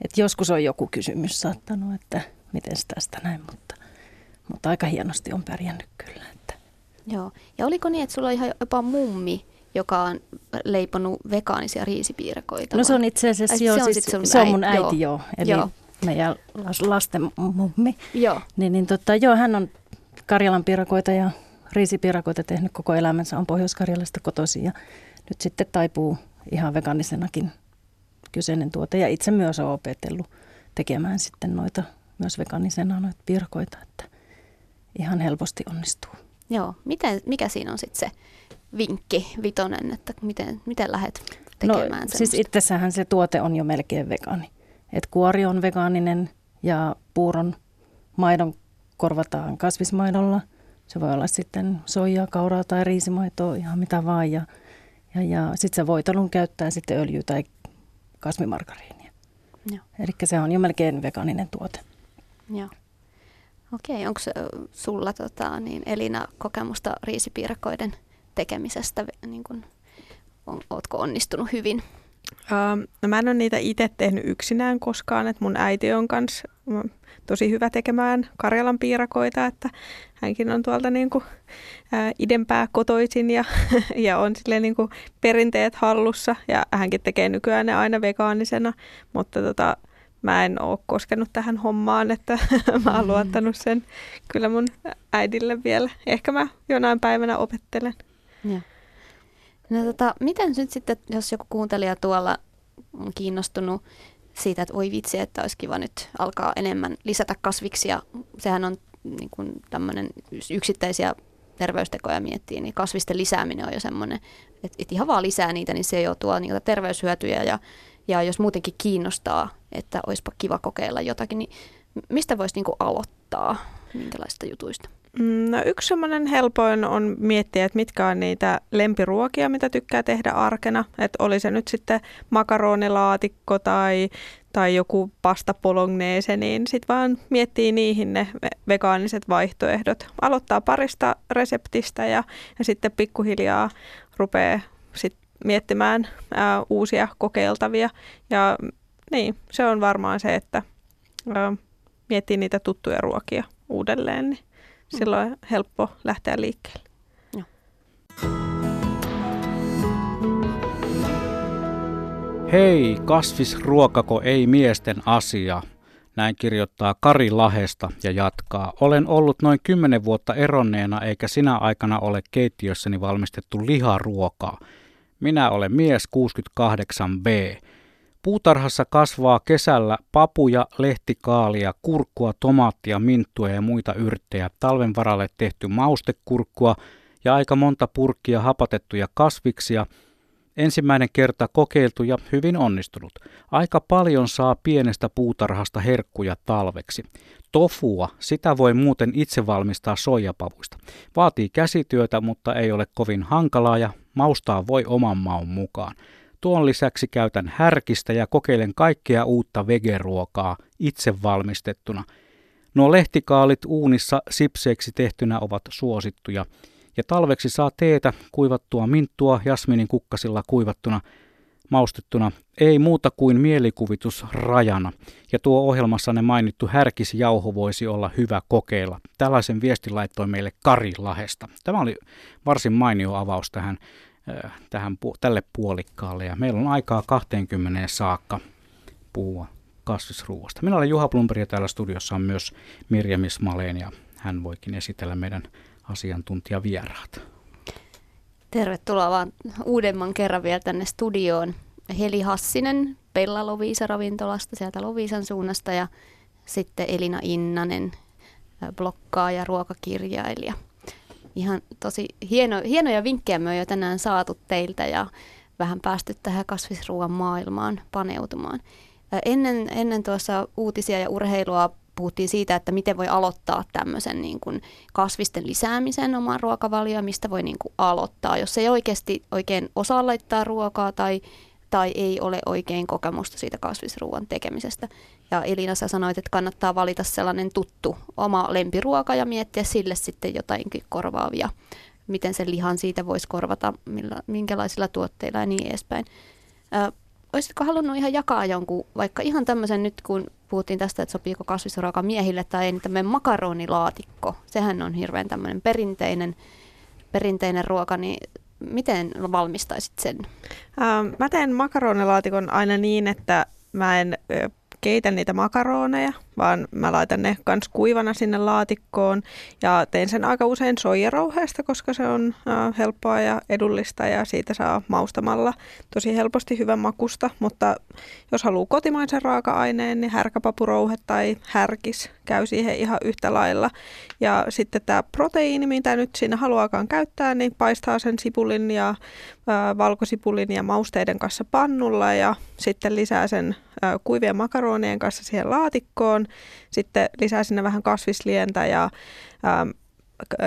että joskus on joku kysymys saattanut, että miten tästä näin, mutta, mutta aika hienosti on pärjännyt kyllä. Että. Joo, ja oliko niin, että sulla on ihan jopa mummi, joka on leiponut vegaanisia riisipiirakoita? No se on itse asiassa, se, joo, on, siis, se on mun äiti, äiti joo. joo. Eli joo. meidän lasten mummi. Joo. Niin, niin tota, joo, hän on Karjalan piirakoita ja riisipiirakoita tehnyt koko elämänsä, on Pohjois-Karjalasta kotoisin ja nyt sitten taipuu ihan veganisenakin kyseinen tuote. Ja itse myös olen opetellut tekemään sitten noita myös veganisena noita piirakoita, että ihan helposti onnistuu. Joo, miten, mikä siinä on sitten se vinkki, vitonen, että miten, miten lähdet tekemään no, siis itsessähän se tuote on jo melkein vegaani. Et kuori on vegaaninen ja puuron maidon korvataan kasvismaidolla. Se voi olla sitten soijaa, kauraa tai riisimaitoa, ihan mitä vaan. Ja, ja, ja sitten se voitelun käyttää sitten öljyä tai kasvimargariinia. Eli se on jo melkein vegaaninen tuote. Joo. Okei, onko sulla tota, niin Elina kokemusta riisipiirakoiden tekemisestä? Niin kun, on, ootko onnistunut hyvin? Uh, no mä en ole niitä itse tehnyt yksinään koskaan, että mun äiti on kanssa tosi hyvä tekemään Karjalan piirakoita, että hänkin on tuolta niin kuin, ää, idempää kotoisin ja, ja on silleen niin kuin perinteet hallussa ja hänkin tekee nykyään ne aina vegaanisena, mutta tota, mä en ole koskenut tähän hommaan, että mä oon mm. luottanut sen kyllä mun äidille vielä. Ehkä mä jonain päivänä opettelen. Ja. No tota, miten nyt sitten, jos joku kuuntelija tuolla on kiinnostunut siitä, että oi vitsi, että olisi kiva nyt alkaa enemmän lisätä kasviksia. Sehän on niin kuin tämmöinen yksittäisiä terveystekoja miettii, niin kasvisten lisääminen on jo semmoinen, että, että ihan vaan lisää niitä, niin se jo tuo niitä terveyshyötyjä ja ja jos muutenkin kiinnostaa, että olisipa kiva kokeilla jotakin, niin mistä voisi niinku aloittaa? Minkälaista jutuista? Mm, no yksi semmoinen helpoin on miettiä, että mitkä on niitä lempiruokia, mitä tykkää tehdä arkena. Että oli se nyt sitten makaronilaatikko tai, tai joku pasta bolognese, niin sitten vaan miettii niihin ne vegaaniset vaihtoehdot. Aloittaa parista reseptistä ja, ja sitten pikkuhiljaa rupeaa miettimään ää, uusia kokeiltavia. Ja niin, se on varmaan se, että ää, miettii niitä tuttuja ruokia uudelleen, niin silloin on helppo lähteä liikkeelle. Hei, kasvisruokako ei miesten asia. Näin kirjoittaa Kari Lahesta ja jatkaa. Olen ollut noin 10 vuotta eronneena eikä sinä aikana ole keittiössäni valmistettu liharuokaa. Minä olen mies 68B. Puutarhassa kasvaa kesällä papuja, lehtikaalia, kurkkua, tomaattia, minttua ja muita yrttejä, talven varalle tehty maustekurkkua ja aika monta purkkia hapatettuja kasviksia. Ensimmäinen kerta kokeiltu ja hyvin onnistunut. Aika paljon saa pienestä puutarhasta herkkuja talveksi. Tofua, sitä voi muuten itse valmistaa soijapavuista. Vaatii käsityötä, mutta ei ole kovin hankalaa ja maustaa voi oman maun mukaan. Tuon lisäksi käytän härkistä ja kokeilen kaikkea uutta vegeruokaa itse valmistettuna. Nuo lehtikaalit uunissa sipseiksi tehtynä ovat suosittuja. Ja talveksi saa teetä, kuivattua minttua jasminin kukkasilla kuivattuna, maustettuna. Ei muuta kuin mielikuvitus rajana. Ja tuo ohjelmassanne mainittu härkisjauho voisi olla hyvä kokeilla. Tällaisen viestin laittoi meille Kari Lahesta. Tämä oli varsin mainio avaus tähän tähän, tälle puolikkaalle. Ja meillä on aikaa 20 saakka puhua kasvisruuasta. Minä olen Juha Plumperi ja täällä studiossa on myös Mirjam Ismaleen ja hän voikin esitellä meidän asiantuntijavieraat. Tervetuloa vaan uudemman kerran vielä tänne studioon. Heli Hassinen Pella Loviisa ravintolasta sieltä Loviisan suunnasta ja sitten Elina Innanen blokkaaja, ruokakirjailija – ihan tosi hieno, hienoja vinkkejä me on jo tänään saatu teiltä ja vähän päästy tähän kasvisruoan maailmaan paneutumaan. Ennen, ennen tuossa uutisia ja urheilua puhuttiin siitä, että miten voi aloittaa tämmöisen niin kuin kasvisten lisäämisen omaan ruokavalioon, mistä voi niin kuin aloittaa, jos ei oikeasti oikein osaa laittaa ruokaa tai tai ei ole oikein kokemusta siitä kasvisruuan tekemisestä. Ja Elina, sä sanoit, että kannattaa valita sellainen tuttu oma lempiruoka ja miettiä sille sitten jotainkin korvaavia, miten sen lihan siitä voisi korvata, millä, minkälaisilla tuotteilla ja niin edespäin. Ö, olisitko halunnut ihan jakaa jonkun, vaikka ihan tämmöisen nyt, kun puhuttiin tästä, että sopiiko kasvisruoka miehille tai ei, niin tämmöinen makaronilaatikko, sehän on hirveän tämmöinen perinteinen, perinteinen ruoka, niin miten valmistaisit sen? Ähm, mä teen makaronilaatikon aina niin, että mä en keitä niitä makaroneja, vaan mä laitan ne kans kuivana sinne laatikkoon ja teen sen aika usein soijarouheesta, koska se on helppoa ja edullista ja siitä saa maustamalla tosi helposti hyvän makusta, mutta jos haluaa kotimaisen raaka-aineen, niin härkäpapurouhe tai härkis käy siihen ihan yhtä lailla. Ja sitten tämä proteiini, mitä nyt siinä haluaakaan käyttää, niin paistaa sen sipulin ja valkosipulin ja mausteiden kanssa pannulla ja sitten lisää sen kuivien makaronien kanssa siihen laatikkoon sitten lisää sinne vähän kasvislientä ja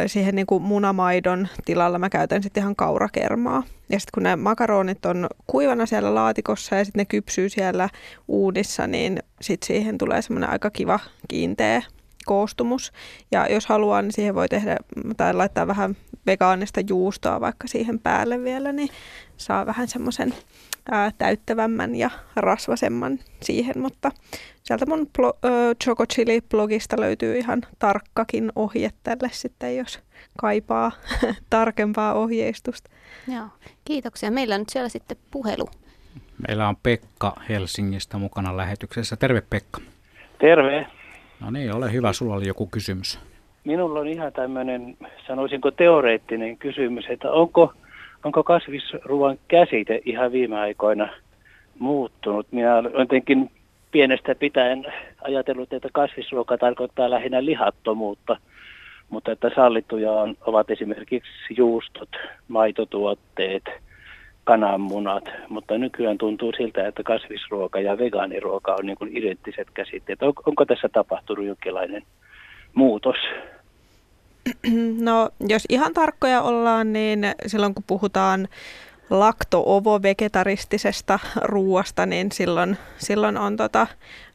siihen niin kuin munamaidon tilalla mä käytän sitten ihan kaurakermaa. Ja sitten kun ne makaronit on kuivana siellä laatikossa ja sitten ne kypsyy siellä uudissa, niin sitten siihen tulee semmoinen aika kiva kiinteä koostumus. Ja jos haluaa, niin siihen voi tehdä tai laittaa vähän vegaanista juustoa vaikka siihen päälle vielä, niin saa vähän semmoisen täyttävämmän ja rasvasemman siihen, mutta sieltä mun blo- ö, Choco Chili-blogista löytyy ihan tarkkakin ohje tälle sitten, jos kaipaa tarkempaa ohjeistusta. Joo, kiitoksia. Meillä on nyt siellä sitten puhelu. Meillä on Pekka Helsingistä mukana lähetyksessä. Terve Pekka. Terve. No niin, ole hyvä. Sulla oli joku kysymys. Minulla on ihan tämmöinen, sanoisinko teoreettinen kysymys, että onko, onko kasvisruoan käsite ihan viime aikoina muuttunut? Minä olen jotenkin pienestä pitäen ajatellut, että kasvisruoka tarkoittaa lähinnä lihattomuutta, mutta että sallittuja on, ovat esimerkiksi juustot, maitotuotteet, kananmunat, mutta nykyään tuntuu siltä, että kasvisruoka ja vegaaniruoka on niin kuin identtiset käsitteet. On, onko tässä tapahtunut jonkinlainen muutos? No, jos ihan tarkkoja ollaan, niin silloin kun puhutaan lakto-ovo-vegetaristisesta ruuasta, niin silloin, silloin on tota,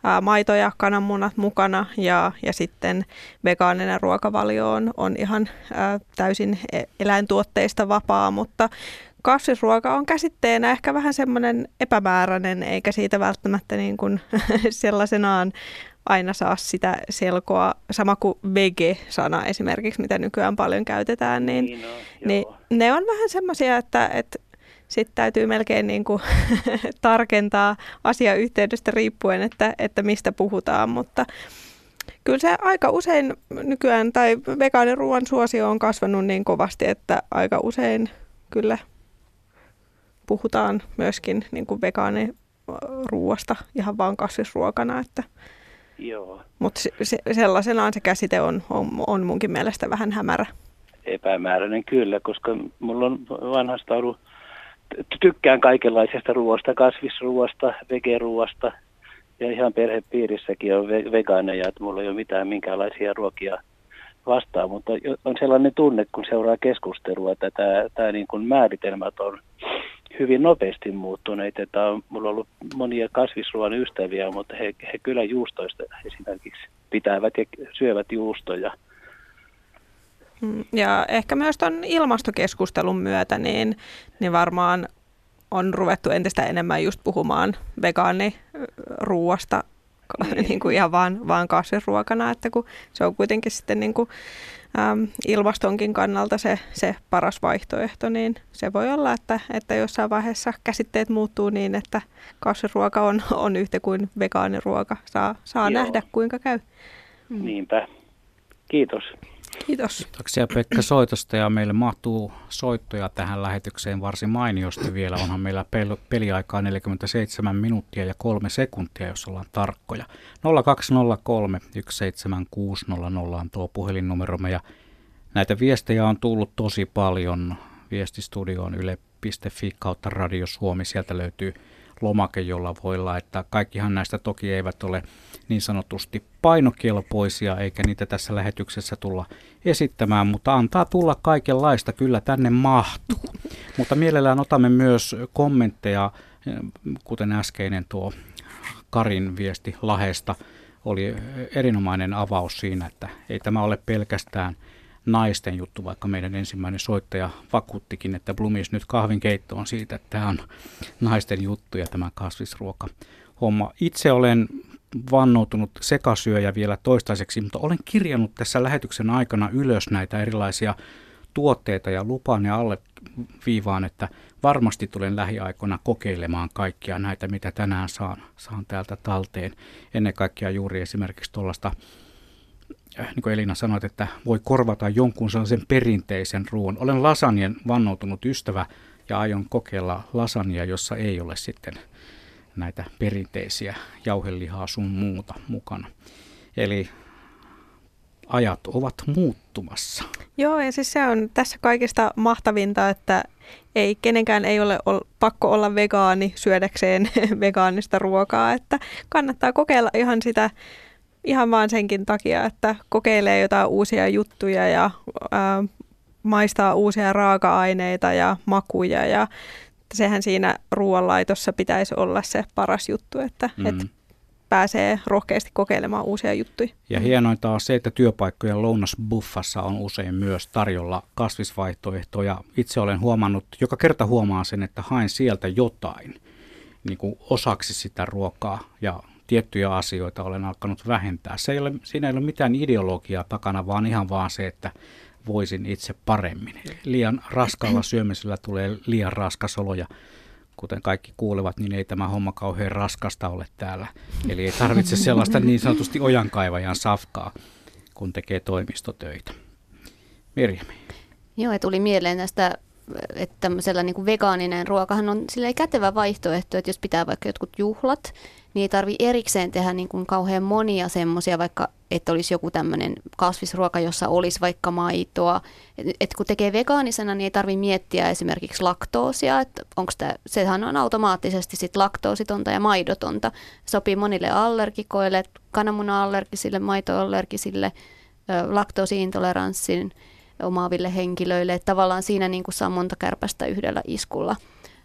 ää, maito ja kananmunat mukana ja, ja sitten vegaaninen ruokavalio on, on ihan ää, täysin e-, eläintuotteista vapaa, mutta kasvisruoka on käsitteenä ehkä vähän semmoinen epämääräinen, eikä siitä välttämättä niin kuin sellaisenaan aina saa sitä selkoa, sama kuin vege-sana esimerkiksi, mitä nykyään paljon käytetään, niin, niin, no, niin ne on vähän semmoisia, että, että sitten täytyy melkein niin kuin tarkentaa asiayhteydestä riippuen, että, että mistä puhutaan, mutta kyllä se aika usein nykyään, tai vegaaniruuan suosio on kasvanut niin kovasti, että aika usein kyllä puhutaan myöskin niin kuin vegaaniruuasta ihan vaan kasvisruokana, että Joo. Mutta se, se, sellaisenaan se käsite on, on, on munkin mielestä vähän hämärä. Epämääräinen kyllä, koska mulla on vanhasta ollut, tykkään kaikenlaisesta ruoasta, kasvisruoasta, vegeruoasta ja ihan perhepiirissäkin on vegaaneja, että mulla ei ole mitään minkäänlaisia ruokia vastaan, mutta on sellainen tunne, kun seuraa keskustelua, että tämä, tämä niin kuin määritelmät on hyvin nopeasti muuttuneet. Että on, mulla on ollut monia kasvisruoan ystäviä, mutta he, he kyllä juustoista esimerkiksi pitävät ja syövät juustoja. Mm, ja ehkä myös tuon ilmastokeskustelun myötä, niin, niin varmaan on ruvettu entistä enemmän just puhumaan vegaaniruuasta niin. niin kuin ihan vaan, vaan kasvisruokana, että kun se on kuitenkin sitten niin kuin äm, ilmastonkin kannalta se, se paras vaihtoehto, niin se voi olla, että, että jossain vaiheessa käsitteet muuttuu niin, että kasvisruoka on, on yhtä kuin vegaaniruoka. Saa, saa nähdä, kuinka käy. Niinpä. Kiitos. Kiitos. Kiitoksia Pekka soitosta ja meille mahtuu soittoja tähän lähetykseen varsin mainiosti vielä. Onhan meillä pel- peliaikaa 47 minuuttia ja kolme sekuntia, jos ollaan tarkkoja. 0203 17600 on tuo puhelinnumeromme ja näitä viestejä on tullut tosi paljon. Viestistudioon yle.fi kautta Radio Suomi. Sieltä löytyy lomake, jolla voi laittaa. Kaikkihan näistä toki eivät ole niin sanotusti painokelpoisia, eikä niitä tässä lähetyksessä tulla esittämään, mutta antaa tulla kaikenlaista, kyllä tänne mahtuu. Mutta mielellään otamme myös kommentteja, kuten äskeinen tuo Karin viesti Lahesta, oli erinomainen avaus siinä, että ei tämä ole pelkästään naisten juttu, vaikka meidän ensimmäinen soittaja vakuuttikin, että Blumis nyt kahvinkeitto on siitä, että tämä on naisten juttu ja tämä kasvisruoka homma. Itse olen vannoutunut sekasyöjä vielä toistaiseksi, mutta olen kirjannut tässä lähetyksen aikana ylös näitä erilaisia tuotteita ja lupaan ja alle viivaan, että varmasti tulen lähiaikoina kokeilemaan kaikkia näitä, mitä tänään saan, saan täältä talteen. Ennen kaikkea juuri esimerkiksi tuollaista, äh, niin kuin Elina sanoi, että voi korvata jonkun sellaisen perinteisen ruoan. Olen lasanien vannoutunut ystävä ja aion kokeilla lasania, jossa ei ole sitten näitä perinteisiä jauhelihaa sun muuta mukana. Eli ajat ovat muuttumassa. Joo, ja siis se on tässä kaikista mahtavinta, että ei kenenkään ei ole ol, pakko olla vegaani syödäkseen vegaanista ruokaa, että kannattaa kokeilla ihan sitä ihan vaan senkin takia, että kokeilee jotain uusia juttuja ja ää, maistaa uusia raaka-aineita ja makuja ja sehän siinä ruoanlaitossa pitäisi olla se paras juttu, että mm. et pääsee rohkeasti kokeilemaan uusia juttuja. Ja hienointa on se, että työpaikkojen lounasbuffassa on usein myös tarjolla kasvisvaihtoehtoja. Itse olen huomannut, joka kerta huomaan sen, että haen sieltä jotain niin kuin osaksi sitä ruokaa ja tiettyjä asioita olen alkanut vähentää. Se ei ole, siinä ei ole mitään ideologiaa takana, vaan ihan vaan se, että voisin itse paremmin. Liian raskaalla syömisellä tulee liian raskas olo ja kuten kaikki kuulevat, niin ei tämä homma kauhean raskasta ole täällä. Eli ei tarvitse sellaista niin sanotusti ojankaivajan safkaa, kun tekee toimistotöitä. Mirjami. Joo, ja tuli mieleen tästä, että tämmöisellä niin kuin vegaaninen ruokahan on kätevä vaihtoehto, että jos pitää vaikka jotkut juhlat, niin ei tarvi erikseen tehdä niin kuin kauhean monia semmoisia, vaikka että olisi joku tämmöinen kasvisruoka, jossa olisi vaikka maitoa. Et, et kun tekee vegaanisena, niin ei tarvi miettiä esimerkiksi laktoosia, että onko tämä, sehän on automaattisesti sit laktoositonta ja maidotonta. Sopii monille allergikoille, kananmuna-allergisille, maitoallergisille, laktoosiintoleranssin omaaville henkilöille. Että tavallaan siinä niin kuin saa monta kärpästä yhdellä iskulla.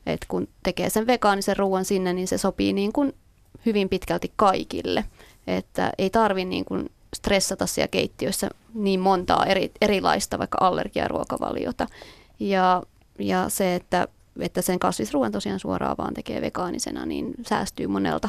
Et kun tekee sen vegaanisen ruoan sinne, niin se sopii niin kuin hyvin pitkälti kaikille. Että ei tarvi niin kuin stressata siellä keittiössä niin montaa eri, erilaista vaikka allergiaruokavaliota. Ja, ja se, että, että sen kasvisruoan tosiaan suoraan vaan tekee vegaanisena, niin säästyy monelta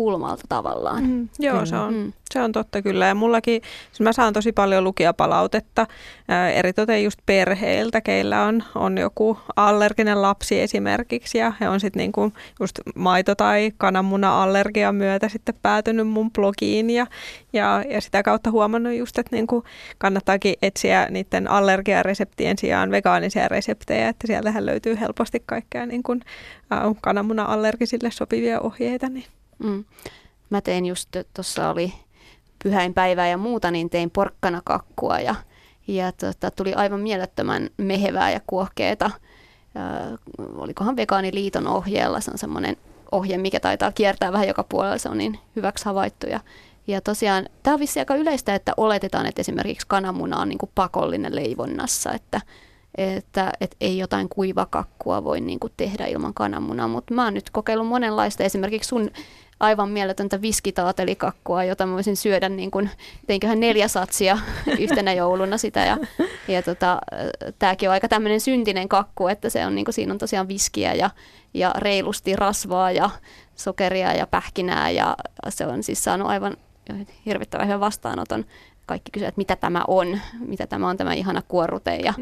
pulmalta tavallaan. Mm, joo, se on, mm. se on totta kyllä. Ja mullakin, siis mä saan tosi paljon lukijapalautetta, ää, eritoten just perheiltä, keillä on, on joku allerginen lapsi esimerkiksi, ja he on sitten niinku just maito- tai kananmuna-allergian myötä sitten päätynyt mun blogiin, ja, ja, ja sitä kautta huomannut just, että niinku kannattaakin etsiä niiden allergiareseptien sijaan vegaanisia reseptejä, että sieltähän löytyy helposti kaikkea niinku, kananmuna-allergisille sopivia ohjeita, niin Mm. Mä tein just, tuossa oli pyhäinpäivää ja muuta, niin tein porkkanakakkua ja, ja tota, tuli aivan mielettömän mehevää ja kuohkeeta. Äh, olikohan Vegaaniliiton ohjeella, se on semmoinen ohje, mikä taitaa kiertää vähän joka puolella, se on niin hyväksi havaittu. Ja, ja tosiaan tämä on vissi aika yleistä, että oletetaan, että esimerkiksi kananmuna on niin kuin pakollinen leivonnassa, että, että, että ei jotain kuivakakkua voi niin kuin tehdä ilman kananmunaa, mutta mä oon nyt kokeillut monenlaista, esimerkiksi sun aivan mieletöntä viskitaatelikakkua, jota mä voisin syödä, niin kuin, teinköhän neljä satsia yhtenä jouluna sitä. Ja, ja tota, tämäkin on aika tämmöinen syntinen kakku, että se on, niin kuin, siinä on tosiaan viskiä ja, ja reilusti rasvaa ja sokeria ja pähkinää. Ja se on siis saanut aivan hirvittävän hyvän vastaanoton. Kaikki kysyvät, mitä tämä on, mitä tämä on tämä ihana kuorrute. Ja,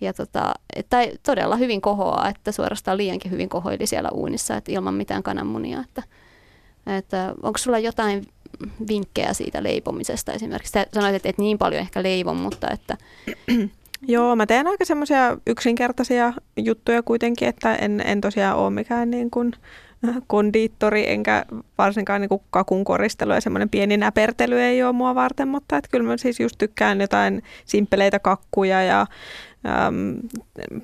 ja tota, että todella hyvin kohoaa, että suorastaan liiankin hyvin kohoili siellä uunissa, että ilman mitään kananmunia. Että, että onko sulla jotain vinkkejä siitä leipomisesta esimerkiksi? Sä sanoit, että et niin paljon ehkä leivon, mutta että... Joo, mä teen aika semmoisia yksinkertaisia juttuja kuitenkin, että en, en tosiaan ole mikään niin kuin kondiittori, enkä varsinkaan niin kakun koristelu ja semmoinen pieni näpertely ei ole mua varten, mutta että kyllä mä siis just tykkään jotain simppeleitä kakkuja ja äm,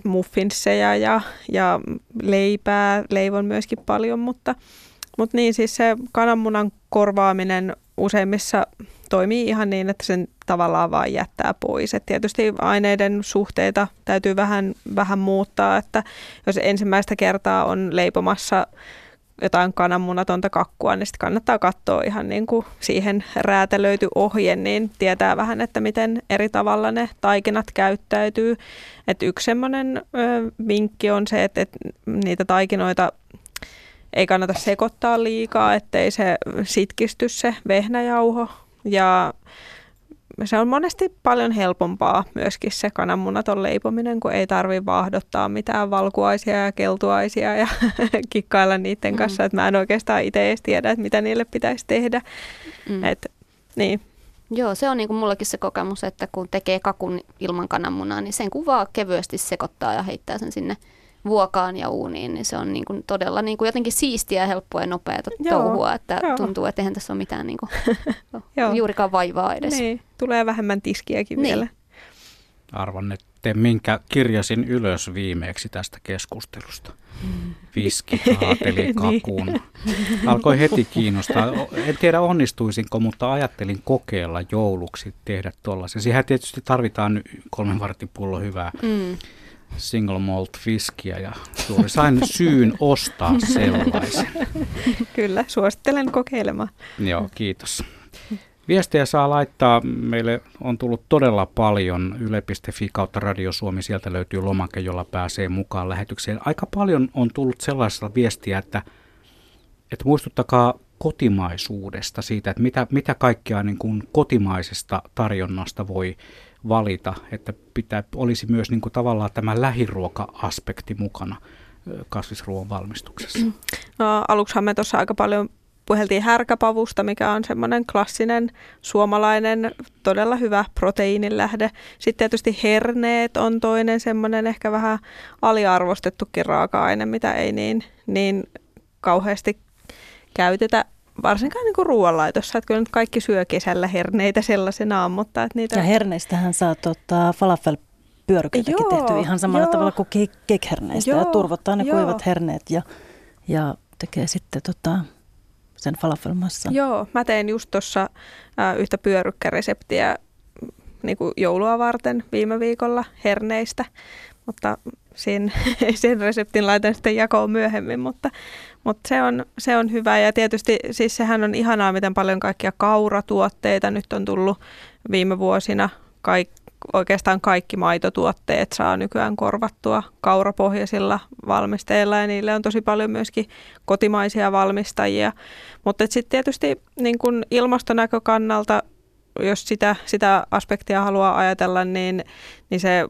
muffinsseja ja, ja leipää, leivon myöskin paljon, mutta mutta niin, siis se kananmunan korvaaminen useimmissa toimii ihan niin, että sen tavallaan vaan jättää pois. Et tietysti aineiden suhteita täytyy vähän, vähän muuttaa, että jos ensimmäistä kertaa on leipomassa jotain kananmunatonta kakkua, niin sitten kannattaa katsoa ihan niin kuin siihen räätälöity ohje, niin tietää vähän, että miten eri tavalla ne taikinat käyttäytyy. Et yksi semmoinen vinkki on se, että, että niitä taikinoita ei kannata sekoittaa liikaa, ettei se sitkisty se vehnäjauho. Ja se on monesti paljon helpompaa myöskin se kananmunaton leipominen, kun ei tarvi vaahdottaa mitään valkuaisia ja keltuaisia ja kikkailla niiden mm. kanssa. Että mä en oikeastaan itse edes tiedä, että mitä niille pitäisi tehdä. Mm. Et, niin. Joo, se on niin kuin mullakin se kokemus, että kun tekee kakun ilman kananmunaa, niin sen kuvaa kevyesti sekoittaa ja heittää sen sinne vuokaan ja uuniin, niin se on niin kuin todella niin kuin jotenkin siistiä, helppoa ja nopeaa touhua, että joo. tuntuu, että eihän tässä ole mitään niin kuin, juurikaan vaivaa edes. Niin, tulee vähemmän tiskiäkin niin. vielä. Arvan, että minkä kirjasin ylös viimeeksi tästä keskustelusta. Viski, haateli, niin. kakuun. Alkoi heti kiinnostaa. En tiedä onnistuisinko, mutta ajattelin kokeilla jouluksi tehdä tuollaisen. Siihen tietysti tarvitaan kolmen vartin pullo hyvää mm single malt viskiä ja juuri sain syyn ostaa sellaisen. Kyllä, suosittelen kokeilemaan. Joo, kiitos. Viestejä saa laittaa. Meille on tullut todella paljon yle.fi kautta Radio Suomi. Sieltä löytyy lomake, jolla pääsee mukaan lähetykseen. Aika paljon on tullut sellaista viestiä, että, että muistuttakaa kotimaisuudesta, siitä, että mitä, mitä kaikkea niin kuin kotimaisesta tarjonnasta voi valita, että pitää, olisi myös niin kuin tavallaan tämä lähiruoka-aspekti mukana kasvisruoan valmistuksessa? No, aluksihan me tuossa aika paljon puheltiin härkäpavusta, mikä on semmoinen klassinen suomalainen todella hyvä proteiinilähde. Sitten tietysti herneet on toinen semmoinen ehkä vähän aliarvostettukin raaka-aine, mitä ei niin, niin kauheasti käytetä varsinkaan niin kuin ruoanlaitossa, että kyllä nyt kaikki syö kesällä herneitä sellaisenaan, mutta että niitä... Ja herneistähän saa tota, falafel pyörykeitäkin tehty ihan samalla joo. tavalla kuin kekherneistä joo, ja turvottaa ne joo. kuivat herneet ja, ja tekee sitten tota, sen falafelmassan. Joo, mä tein just tuossa yhtä pyörykkäreseptiä niin kuin joulua varten viime viikolla herneistä, mutta sen, sen reseptin laitan sitten jakoon myöhemmin, mutta, mutta se, on, se on hyvä ja tietysti siis sehän on ihanaa, miten paljon kaikkia kauratuotteita nyt on tullut viime vuosina. Kaik, oikeastaan kaikki maitotuotteet saa nykyään korvattua kaurapohjaisilla valmisteilla ja niille on tosi paljon myöskin kotimaisia valmistajia. Mutta sitten tietysti niin kun ilmastonäkökannalta, jos sitä, sitä aspektia haluaa ajatella, niin, niin se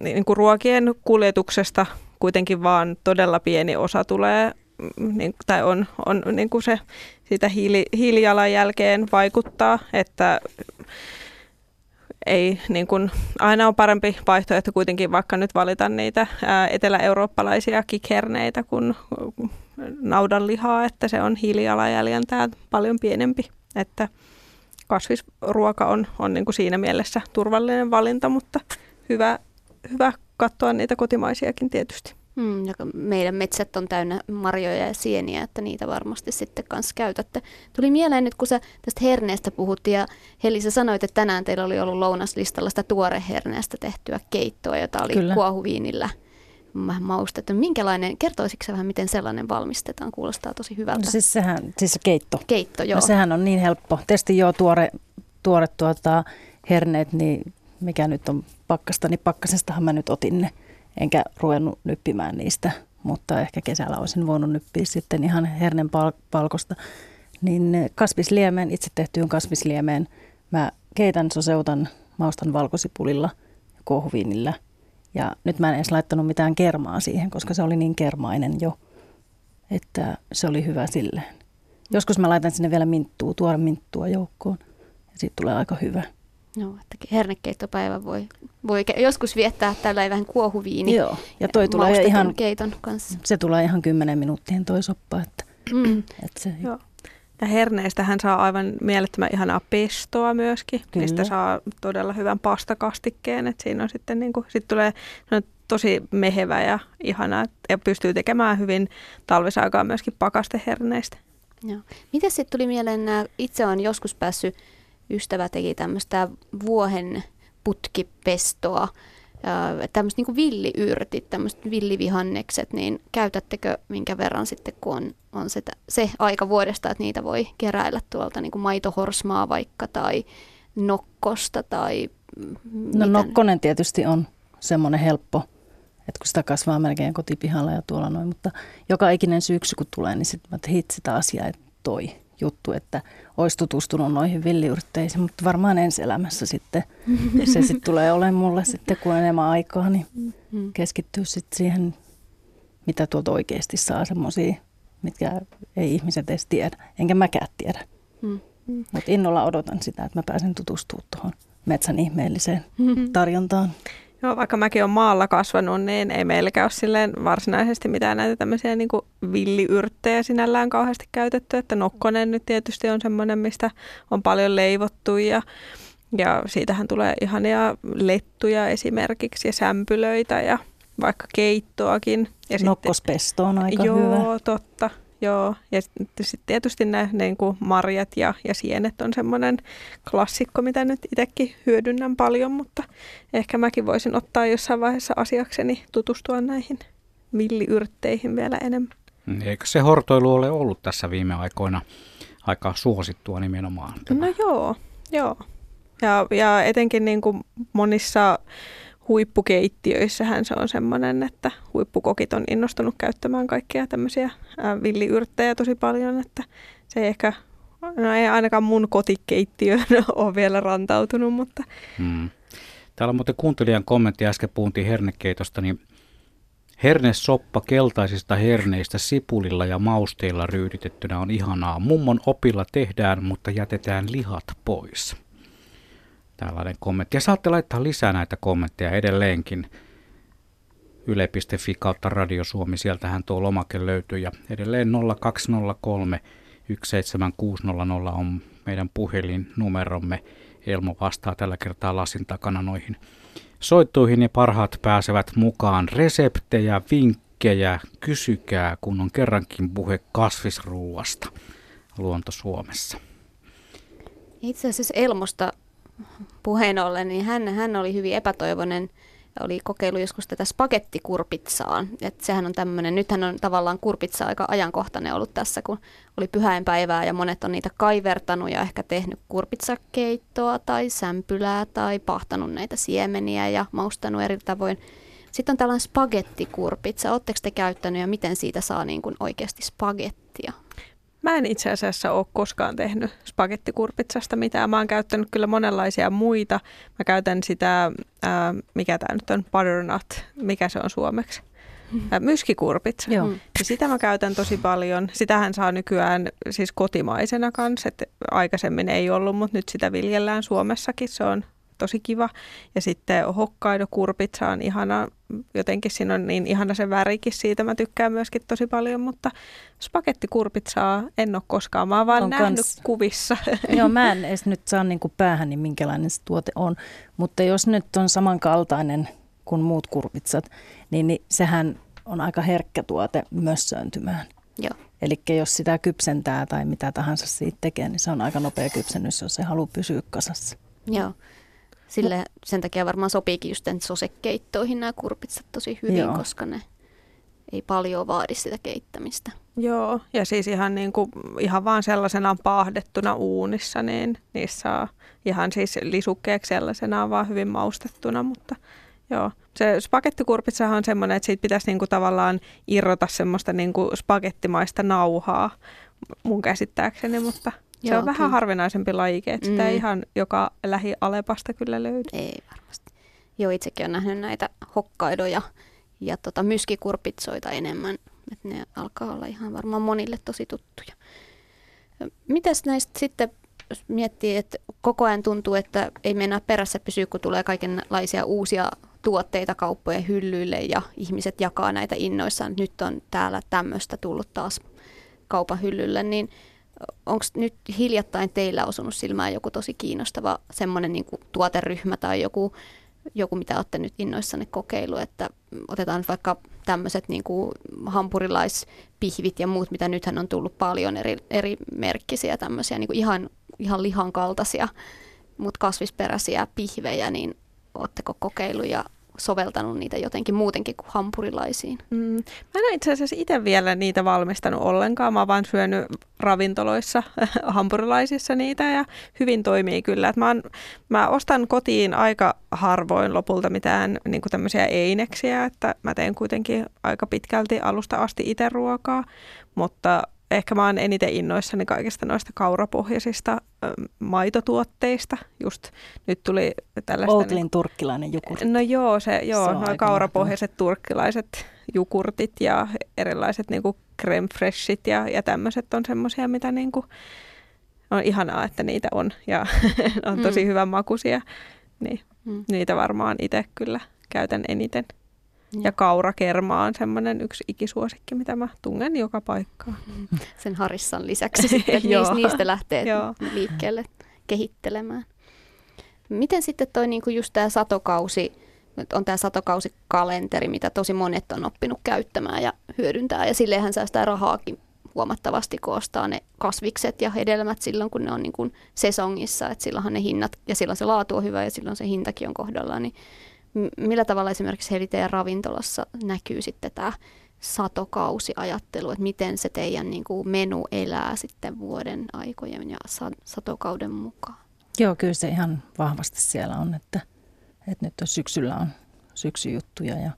niin kuin ruokien kuljetuksesta kuitenkin vaan todella pieni osa tulee niin, tai on, on niin kuin se siitä hiili, hiilijalanjälkeen vaikuttaa, että ei niin kuin, aina on parempi vaihtoehto kuitenkin vaikka nyt valita niitä ää, etelä-eurooppalaisia kikherneitä kuin naudanlihaa, että se on hiilijalanjäljeltään paljon pienempi, että kasvisruoka on, on niin kuin siinä mielessä turvallinen valinta, mutta hyvä, hyvä katsoa niitä kotimaisiakin tietysti. Mm, meidän metsät on täynnä marjoja ja sieniä, että niitä varmasti sitten kanssa käytätte. Tuli mieleen nyt, kun sä tästä herneestä puhuttiin ja Heli, sä sanoit, että tänään teillä oli ollut lounaslistalla sitä tuoreherneestä tehtyä keittoa, jota oli Kyllä. kuohuviinillä vähän maustettu. Minkälainen, kertoisitko vähän, miten sellainen valmistetaan? Kuulostaa tosi hyvältä. No siis sehän, siis se keitto. Keitto, joo. No sehän on niin helppo. Tietysti joo, tuore, tuore tuota, herneet, niin mikä nyt on pakkasta, niin pakkasestahan mä nyt otin ne. Enkä ruvennut nyppimään niistä, mutta ehkä kesällä olisin voinut nyppiä sitten ihan hernen pal- palkosta. Niin kasvisliemeen, itse tehtyyn kasvisliemeen, mä keitän, soseutan, maustan valkosipulilla ja kohviinillä. Ja nyt mä en edes laittanut mitään kermaa siihen, koska se oli niin kermainen jo, että se oli hyvä silleen. Joskus mä laitan sinne vielä minttua, tuore minttua joukkoon ja siitä tulee aika hyvä. No, että hernekeittopäivä voi, voi joskus viettää tällä vähän kuohuviini. Joo, ja toi tulee ihan, keiton kanssa. Se tulee ihan kymmenen minuuttiin toi soppa. Että, mm. että se, Joo. Ja herneistä hän saa aivan mielettömän ihanaa pestoa myöskin, Kyllä. mistä saa todella hyvän pastakastikkeen. Että siinä on sitten niin kuin, sit tulee tosi mehevä ja ihana ja pystyy tekemään hyvin talvisaikaan myöskin pakasteherneistä. Joo. Miten sitten tuli mieleen, itse olen joskus päässyt ystävä teki tämmöistä vuohen putkipestoa, tämmöiset niin villiyrtit, tämmöiset villivihannekset, niin käytättekö minkä verran sitten, kun on, on se, se aika vuodesta, että niitä voi keräillä tuolta niin kuin maitohorsmaa vaikka tai nokkosta tai... No nokkonen tietysti on semmoinen helppo, että kun sitä kasvaa melkein kotipihalla ja tuolla noin, mutta joka ikinen syksy kun tulee, niin sitten mä hitsi taas jäi toi juttu, että olisi tutustunut noihin villiyrtteisiin, mutta varmaan ensi elämässä sitten se sitten tulee olemaan mulle sitten, kun on enemmän aikaa, niin mm-hmm. keskittyy sitten siihen, mitä tuolta oikeasti saa semmoisia, mitkä ei ihmiset edes tiedä, enkä mäkään tiedä. Mm-hmm. Mutta innolla odotan sitä, että mä pääsen tutustumaan tuohon metsän ihmeelliseen mm-hmm. tarjontaan. Joo, vaikka mäkin olen maalla kasvanut, niin ei meilläkään ole silleen varsinaisesti mitään näitä tämmöisiä niin villiyrttejä sinällään kauheasti käytetty. Että nokkonen nyt tietysti on semmoinen, mistä on paljon leivottu ja, ja siitähän tulee ihania lettuja esimerkiksi ja sämpylöitä ja vaikka keittoakin. Ja Nokkospesto on aika joo, hyvä. Joo, totta. Joo, ja sitten tietysti nämä niin kuin marjat ja, ja sienet on semmoinen klassikko, mitä nyt itsekin hyödynnän paljon, mutta ehkä mäkin voisin ottaa jossain vaiheessa asiakseni tutustua näihin villiyrtteihin vielä enemmän. Eikö se hortoilu ole ollut tässä viime aikoina aika suosittua nimenomaan? No joo, joo. Ja, ja etenkin niin kuin monissa huippukeittiöissähän se on semmoinen, että huippukokit on innostunut käyttämään kaikkia tämmöisiä villiyrttejä tosi paljon, että se ei ehkä, no ei ainakaan mun kotikeittiöön ole vielä rantautunut, mutta... Hmm. Täällä on muuten kuuntelijan kommentti, äsken puhuttiin hernekeitosta, niin Hernesoppa keltaisista herneistä sipulilla ja mausteilla ryyditettynä on ihanaa. Mummon opilla tehdään, mutta jätetään lihat pois tällainen kommentti. Ja saatte laittaa lisää näitä kommentteja edelleenkin. Yle.fi kautta Radio Suomi, sieltähän tuo lomake löytyy. Ja edelleen 0203 17600 on meidän puhelinnumeromme. Elmo vastaa tällä kertaa lasin takana noihin soittuihin ja parhaat pääsevät mukaan. Reseptejä, vinkkejä, kysykää, kun on kerrankin puhe kasvisruuasta Luonto Suomessa. Itse asiassa Elmosta puheen ollen, niin hän, hän oli hyvin epätoivoinen oli kokeilu joskus tätä spagettikurpitsaa. että sehän on tämmöinen, nythän on tavallaan kurpitsa aika ajankohtainen ollut tässä, kun oli pyhäinpäivää ja monet on niitä kaivertanut ja ehkä tehnyt kurpitsakeittoa tai sämpylää tai pahtanut näitä siemeniä ja maustanut eri tavoin. Sitten on tällainen spagettikurpitsa. Oletteko te käyttänyt ja miten siitä saa niin kuin oikeasti spagettia? Mä en itse asiassa ole koskaan tehnyt spagettikurpitsasta mitään. Mä oon käyttänyt kyllä monenlaisia muita. Mä käytän sitä, ää, mikä tämä nyt on, butternut, mikä se on suomeksi? Ää, myskikurpitsa. Joo. Ja sitä mä käytän tosi paljon. Sitähän saa nykyään siis kotimaisena kanssa. että aikaisemmin ei ollut, mutta nyt sitä viljellään Suomessakin. Se on tosi kiva. Ja sitten Hokkaido kurpitsa on ihana, jotenkin siinä on niin ihana se värikin siitä, mä tykkään myöskin tosi paljon, mutta spagettikurpitsaa en ole koskaan, mä oon vaan on nähnyt kans... kuvissa. Joo, mä en edes nyt saa niin päähän, niin minkälainen se tuote on, mutta jos nyt on samankaltainen kuin muut kurpitsat, niin, niin sehän on aika herkkä tuote mössöntymään. Joo. Eli jos sitä kypsentää tai mitä tahansa siitä tekee, niin se on aika nopea kypsennys, jos se haluaa pysyä kasassa. Joo. Sille, sen takia varmaan sopiikin just sosekeittoihin nämä kurpitsat tosi hyvin, Joo. koska ne ei paljon vaadi sitä keittämistä. Joo, ja siis ihan, niin kuin, ihan vaan sellaisenaan paahdettuna uunissa, niin niissä saa ihan siis lisukkeeksi sellaisenaan vaan hyvin maustettuna, mutta joo. Se spagettikurpitsahan on semmoinen, että siitä pitäisi niin kuin tavallaan irrota semmoista niin kuin spagettimaista nauhaa mun käsittääkseni, mutta – se Joo, on vähän kyllä. harvinaisempi lajike, että mm. sitä ei ihan joka lähi Alepasta kyllä löydy. Ei varmasti. Joo, itsekin olen nähnyt näitä hokkaidoja ja tota, myskikurpitsoita enemmän. Että ne alkaa olla ihan varmaan monille tosi tuttuja. Mitäs näistä sitten, jos miettii, että koko ajan tuntuu, että ei mennä perässä pysyä, kun tulee kaikenlaisia uusia tuotteita kauppojen hyllyille ja ihmiset jakaa näitä innoissaan. Nyt on täällä tämmöistä tullut taas kaupan hyllylle, niin – onko nyt hiljattain teillä osunut silmään joku tosi kiinnostava semmoinen niin tuoteryhmä tai joku, joku, mitä olette nyt innoissanne kokeilu, että otetaan vaikka tämmöiset niin hampurilaispihvit ja muut, mitä nythän on tullut paljon eri, eri merkkisiä tämmöisiä niin ihan, ihan lihan kaltaisia, mutta kasvisperäisiä pihvejä, niin oletteko kokeilu ja soveltanut niitä jotenkin muutenkin kuin hampurilaisiin? Mm. Mä en itse asiassa itse vielä niitä valmistanut ollenkaan. Mä oon vaan syönyt ravintoloissa hampurilaisissa niitä ja hyvin toimii kyllä. Et mä, oon, mä ostan kotiin aika harvoin lopulta mitään niin tämmöisiä eineksiä, että mä teen kuitenkin aika pitkälti alusta asti itse ruokaa, mutta ehkä mä oon eniten innoissani kaikista noista kaurapohjaisista maitotuotteista. Just nyt tuli tällaista... Outlin niin, turkkilainen jogurtti. No joo, se, joo, se no kaurapohjaiset mahtava. turkkilaiset jogurtit ja erilaiset niinku creme freshit ja, ja tämmöiset on semmoisia, mitä niinku, on ihanaa, että niitä on ja on tosi mm. hyvän makuisia. Niin, mm. Niitä varmaan itse kyllä käytän eniten. Ja kaurakerma on semmoinen yksi ikisuosikki, mitä mä tungen joka paikkaan. Mm. Sen harissan lisäksi sitten, niistä, niistä lähtee liikkeelle kehittelemään. Miten sitten toi niinku just tämä satokausi, on tämä satokausikalenteri, mitä tosi monet on oppinut käyttämään ja hyödyntää. Ja silleenhän säästää rahaakin huomattavasti, kun ostaa ne kasvikset ja hedelmät silloin, kun ne on niin kuin sesongissa. Että silloinhan ne hinnat, ja silloin se laatu on hyvä ja silloin se hintakin on kohdallaan. Niin millä tavalla esimerkiksi Heli teidän ravintolassa näkyy sitten tämä satokausiajattelu, että miten se teidän niin kuin menu elää sitten vuoden aikojen ja satokauden mukaan? Joo, kyllä se ihan vahvasti siellä on, että, että nyt on syksyllä on syksyjuttuja ja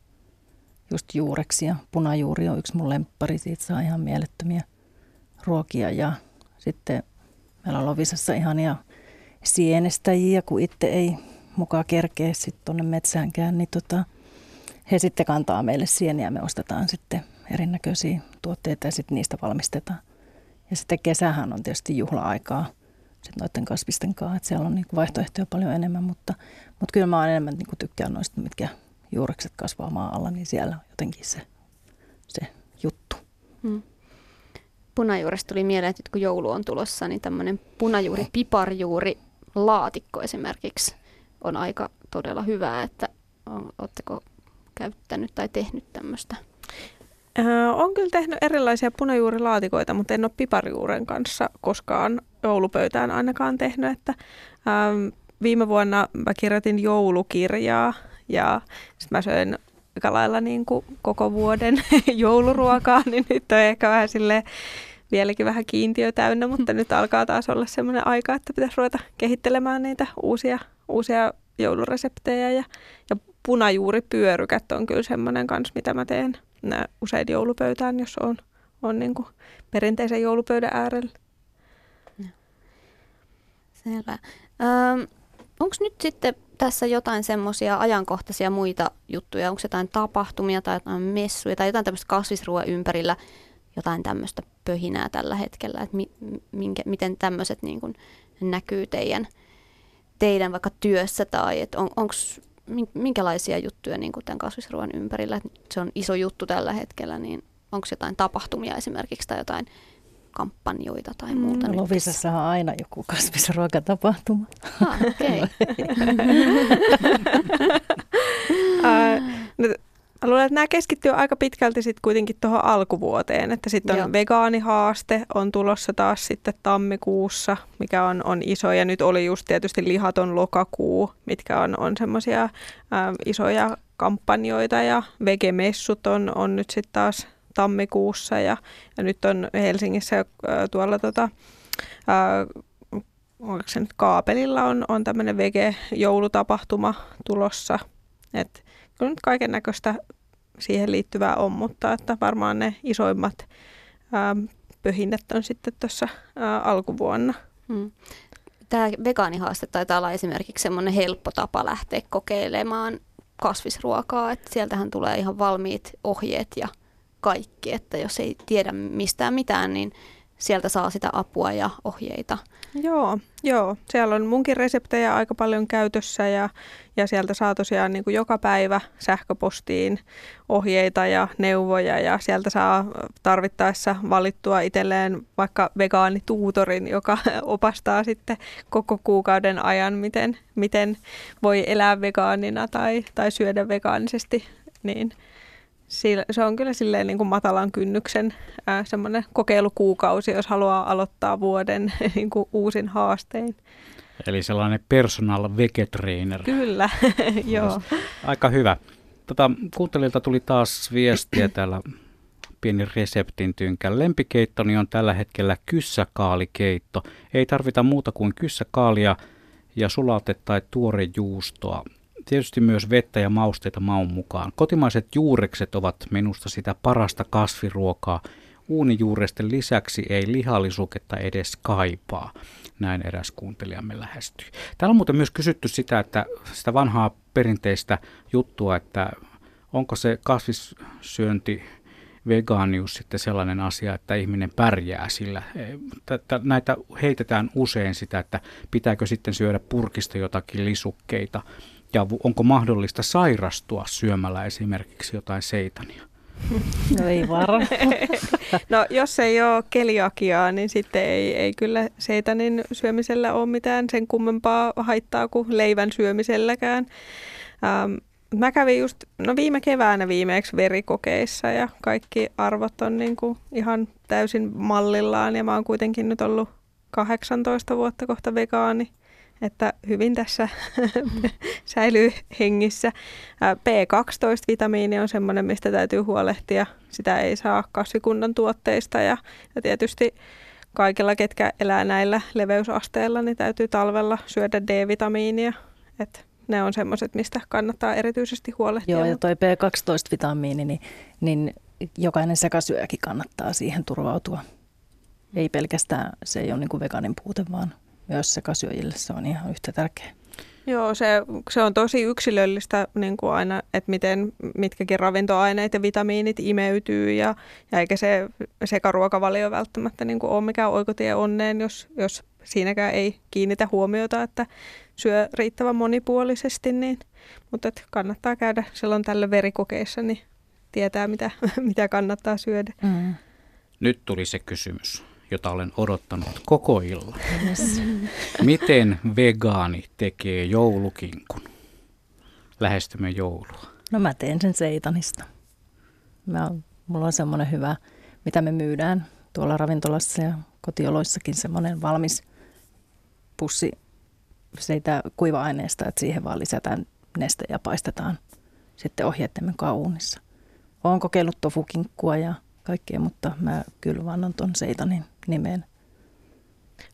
just juureksi ja punajuuri on yksi mun lemppari, siitä saa ihan mielettömiä ruokia ja sitten meillä on Lovisassa ihania sienestäjiä, kun itse ei mukaan kerkeä sitten tuonne metsäänkään, niin tota, he sitten kantaa meille sieniä. Me ostetaan sitten erinäköisiä tuotteita ja sitten niistä valmistetaan. Ja sitten kesähän on tietysti juhla-aikaa sitten noiden kasvisten kanssa, että siellä on niinku vaihtoehtoja paljon enemmän, mutta, mutta kyllä mä enemmän niinku tykkään noista, mitkä juurekset kasvaa maan alla, niin siellä on jotenkin se, se juttu. Hmm. Punajuuresta tuli mieleen, että kun joulu on tulossa, niin tämmöinen punajuuri, piparjuuri laatikko esimerkiksi on aika todella hyvää, että oletteko käyttänyt tai tehnyt tämmöistä? Öö, on kyllä tehnyt erilaisia punajuurilaatikoita, mutta en ole piparjuuren kanssa koskaan joulupöytään ainakaan tehnyt. Että, ähm, viime vuonna mä kirjoitin joulukirjaa ja sitten mä söin aika lailla niin kuin koko vuoden jouluruokaa, niin nyt on ehkä vähän sille vieläkin vähän kiintiö täynnä, mutta nyt alkaa taas olla semmoinen aika, että pitäisi ruveta kehittelemään niitä uusia, uusia joulureseptejä ja, ja punajuuripyörykät on kyllä semmoinen kanssa, mitä mä teen usein joulupöytään, jos on, on niin kuin perinteisen joulupöydän äärellä. Selvä. Öm, Onko nyt sitten tässä jotain semmoisia ajankohtaisia muita juttuja? Onko jotain tapahtumia tai jotain messuja tai jotain tämmöistä kasvisruoan ympärillä, jotain tämmöistä pöhinää tällä hetkellä? Että mi, minkä, miten tämmöiset niin näkyy teidän, teidän vaikka työssä tai että on, onko minkälaisia juttuja niin kuin tämän kasvisruoan ympärillä? Että se on iso juttu tällä hetkellä, niin onko jotain tapahtumia esimerkiksi tai jotain kampanjoita tai mm. muuta. Mm, Lovisassa on aina joku kasvisruokatapahtuma. Ah, okei. Mä luulen, että nämä keskittyy aika pitkälti sitten kuitenkin tuohon alkuvuoteen, että sitten on Joo. vegaanihaaste on tulossa taas sitten tammikuussa, mikä on, on iso ja nyt oli just tietysti lihaton lokakuu, mitkä on, on semmoisia isoja kampanjoita ja vegemessut on, on nyt sitten taas tammikuussa ja, ja nyt on Helsingissä tuolla tota, ää, onko se nyt Kaapelilla on, on tämmöinen vege-joulutapahtuma tulossa. Et kyllä nyt kaiken näköistä siihen liittyvää on, mutta että varmaan ne isoimmat ää, pöhinnät on sitten tuossa alkuvuonna. Hmm. Tämä vegaanihaaste taitaa olla esimerkiksi semmoinen helppo tapa lähteä kokeilemaan kasvisruokaa, että sieltähän tulee ihan valmiit ohjeet ja kaikki, että jos ei tiedä mistään mitään, niin sieltä saa sitä apua ja ohjeita. Joo, joo. Siellä on munkin reseptejä aika paljon käytössä ja, ja sieltä saa tosiaan niin kuin joka päivä sähköpostiin ohjeita ja neuvoja ja sieltä saa tarvittaessa valittua itselleen vaikka vegaanituutorin, joka opastaa sitten koko kuukauden ajan, miten, miten voi elää vegaanina tai, tai syödä vegaanisesti. Niin se on kyllä silleen niin kuin matalan kynnyksen ää, semmoinen kokeilukuukausi, jos haluaa aloittaa vuoden niin kuin uusin haastein. Eli sellainen personal vegetrainer. Kyllä, joo. Aika hyvä. Tota, kuuntelijoilta tuli taas viestiä täällä pieni reseptin tynkän. Lempikeittoni on tällä hetkellä kyssäkaalikeitto. Ei tarvita muuta kuin kyssäkaalia ja sulate- tai tuorejuustoa tietysti myös vettä ja mausteita maun mukaan. Kotimaiset juurekset ovat minusta sitä parasta kasviruokaa. Uunijuuresten lisäksi ei lihallisuketta edes kaipaa. Näin eräs kuuntelijamme lähestyi. Täällä on muuten myös kysytty sitä, että sitä vanhaa perinteistä juttua, että onko se kasvissyönti vegaanius sitten sellainen asia, että ihminen pärjää sillä. Näitä heitetään usein sitä, että pitääkö sitten syödä purkista jotakin lisukkeita ja onko mahdollista sairastua syömällä esimerkiksi jotain seitania? No ei varmaan. no jos ei ole keliakiaa, niin sitten ei, ei kyllä seitanin syömisellä ole mitään sen kummempaa haittaa kuin leivän syömiselläkään. Ähm, mä kävin just no viime keväänä viimeksi verikokeissa ja kaikki arvot on niin kuin ihan täysin mallillaan ja mä oon kuitenkin nyt ollut 18 vuotta kohta vegaani että hyvin tässä säilyy hengissä. B12-vitamiini on semmoinen, mistä täytyy huolehtia. Sitä ei saa kasvikunnan tuotteista ja, ja tietysti kaikilla, ketkä elää näillä leveysasteilla, niin täytyy talvella syödä D-vitamiinia. Et ne on semmoiset, mistä kannattaa erityisesti huolehtia. Joo, ja toi B12-vitamiini, niin, niin jokainen sekasyöjäkin kannattaa siihen turvautua. Ei pelkästään, se ei ole niin kuin veganin puute, vaan myös sekasyöjille se on ihan yhtä tärkeä. Joo, se, se on tosi yksilöllistä niin kuin aina, että miten mitkäkin ravintoaineet ja vitamiinit imeytyy ja, ja eikä se sekaruokavalio välttämättä niin kuin ole mikään oikotie onneen, jos, jos siinäkään ei kiinnitä huomiota, että syö riittävän monipuolisesti, niin, mutta että kannattaa käydä silloin tällä verikokeissa, niin tietää mitä, mitä kannattaa syödä. Mm. Nyt tuli se kysymys jota olen odottanut koko illan. Yes. Miten vegaani tekee joulukinkun? Lähestymme joulua. No mä teen sen seitanista. Mä, mulla on semmoinen hyvä, mitä me myydään tuolla ravintolassa ja kotioloissakin semmoinen valmis pussi siitä kuiva-aineesta, että siihen vaan lisätään neste ja paistetaan sitten ohjeiden mukaan uunissa. Olen kokeillut tofukinkkua ja kaikkea, mutta mä kyllä vannon ton seitanin nimeen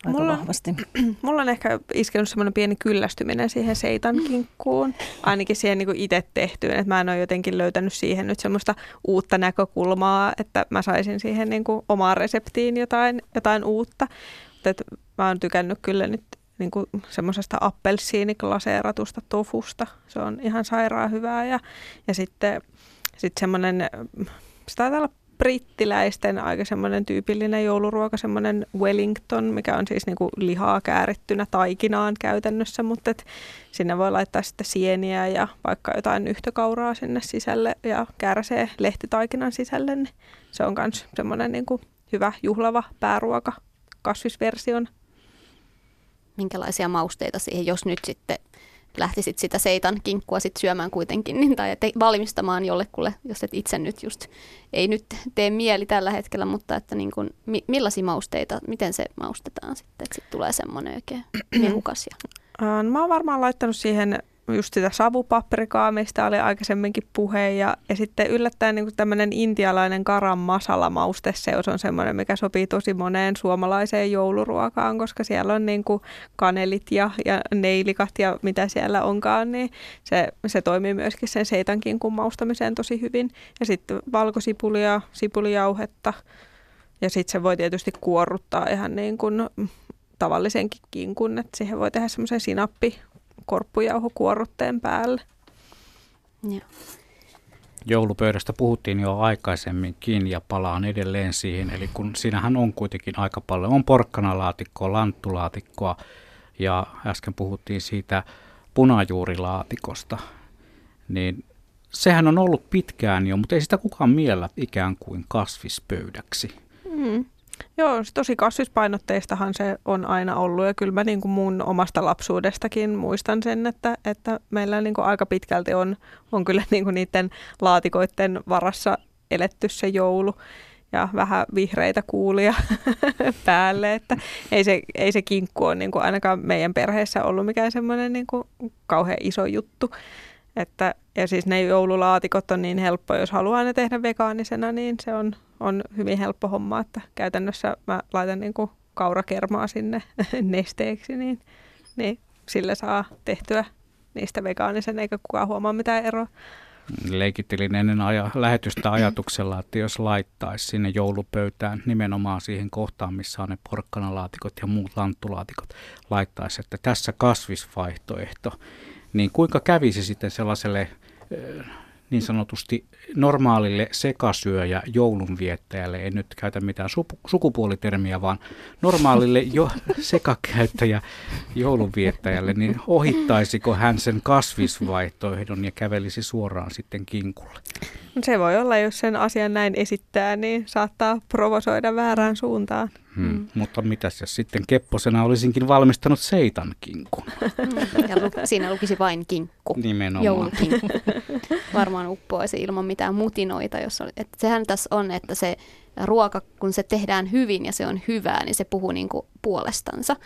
aika mulla, vahvasti. Mulla on ehkä iskenyt semmoinen pieni kyllästyminen siihen seitan kinkkuun, ainakin siihen niin itse tehtyyn, että mä en ole jotenkin löytänyt siihen nyt semmoista uutta näkökulmaa, että mä saisin siihen niin kuin omaan reseptiin jotain, jotain uutta. Mutta mä oon tykännyt kyllä nyt niin kuin semmoisesta appelsiiniklaseeratusta tofusta. Se on ihan sairaan hyvää ja, ja sitten sitten semmoinen, se taitaa olla brittiläisten aika semmoinen tyypillinen jouluruoka, semmoinen Wellington, mikä on siis niinku lihaa käärittynä taikinaan käytännössä, mutta et sinne voi laittaa sitten sieniä ja vaikka jotain yhtäkauraa sinne sisälle ja kääräsee lehtitaikinan sisälle, niin se on myös semmoinen niinku hyvä juhlava pääruoka kasvisversion. Minkälaisia mausteita siihen, jos nyt sitten lähtisit sitä seitan kinkkua sit syömään kuitenkin, niin, tai te, valmistamaan jollekulle, jos et itse nyt just, ei nyt tee mieli tällä hetkellä, mutta että niin kun, mi, millaisia mausteita, miten se maustetaan sitten, että sitten tulee semmoinen oikein mehukas. Ja... Mä oon varmaan laittanut siihen just sitä savupaprikaa, mistä oli aikaisemminkin puhe. Ja, ja sitten yllättäen niin tämmöinen intialainen garam masala mausteseus on semmoinen, mikä sopii tosi moneen suomalaiseen jouluruokaan, koska siellä on niin kuin kanelit ja, ja neilikat ja mitä siellä onkaan, niin se, se toimii myöskin sen seitankin kun maustamiseen tosi hyvin. Ja sitten valkosipulia, sipulijauhetta ja sitten se voi tietysti kuorruttaa ihan niin kuin tavallisenkin kinkun, että siihen voi tehdä semmoisen sinappi korppujauhokuorrutteen päälle. Ja. Joulupöydästä puhuttiin jo aikaisemminkin ja palaan edelleen siihen. Eli kun siinähän on kuitenkin aika paljon, on porkkanalaatikkoa, lanttulaatikkoa ja äsken puhuttiin siitä punajuurilaatikosta, niin sehän on ollut pitkään jo, mutta ei sitä kukaan miellä ikään kuin kasvispöydäksi. Mm. Joo, tosi kasvispainotteistahan se on aina ollut ja kyllä mä niin kuin mun omasta lapsuudestakin muistan sen, että, että meillä niin kuin aika pitkälti on, on kyllä niin kuin niiden laatikoiden varassa eletty se joulu ja vähän vihreitä kuulia päälle, että ei se, ei se kinkku ole niin kuin ainakaan meidän perheessä ollut mikään semmoinen niin kuin kauhean iso juttu. Että, ja siis ne joululaatikot on niin helppo, jos haluaa ne tehdä vegaanisena, niin se on, on hyvin helppo homma, että käytännössä mä laitan niin kuin kaurakermaa sinne nesteeksi, niin, niin sillä saa tehtyä niistä vegaanisen, eikä kukaan huomaa mitään eroa. Leikittelin ennen aja, lähetystä ajatuksella, että jos laittaisi sinne joulupöytään nimenomaan siihen kohtaan, missä on ne porkkanalaatikot ja muut lanttulaatikot, laittaisi, että tässä kasvisvaihtoehto, niin kuinka kävisi sitten sellaiselle niin sanotusti normaalille sekasyöjä joulunviettäjälle, en nyt käytä mitään sukupuolitermiä, vaan normaalille jo sekakäyttäjä joulunviettäjälle, niin ohittaisiko hän sen kasvisvaihtoehdon ja kävelisi suoraan sitten kinkulle? Se voi olla, jos sen asian näin esittää, niin saattaa provosoida väärään suuntaan. Hmm. Mm. Mutta mitäs jos sitten Kepposena olisinkin valmistanut seitan kinkun? Ja lu- siinä lukisi vain kinkku. Nimenomaan. Joulukinkku. Varmaan uppoaisi ilman mitään mutinoita. Jos oli. Et sehän tässä on, että se ruoka, kun se tehdään hyvin ja se on hyvää, niin se puhuu niin kuin puolestansa.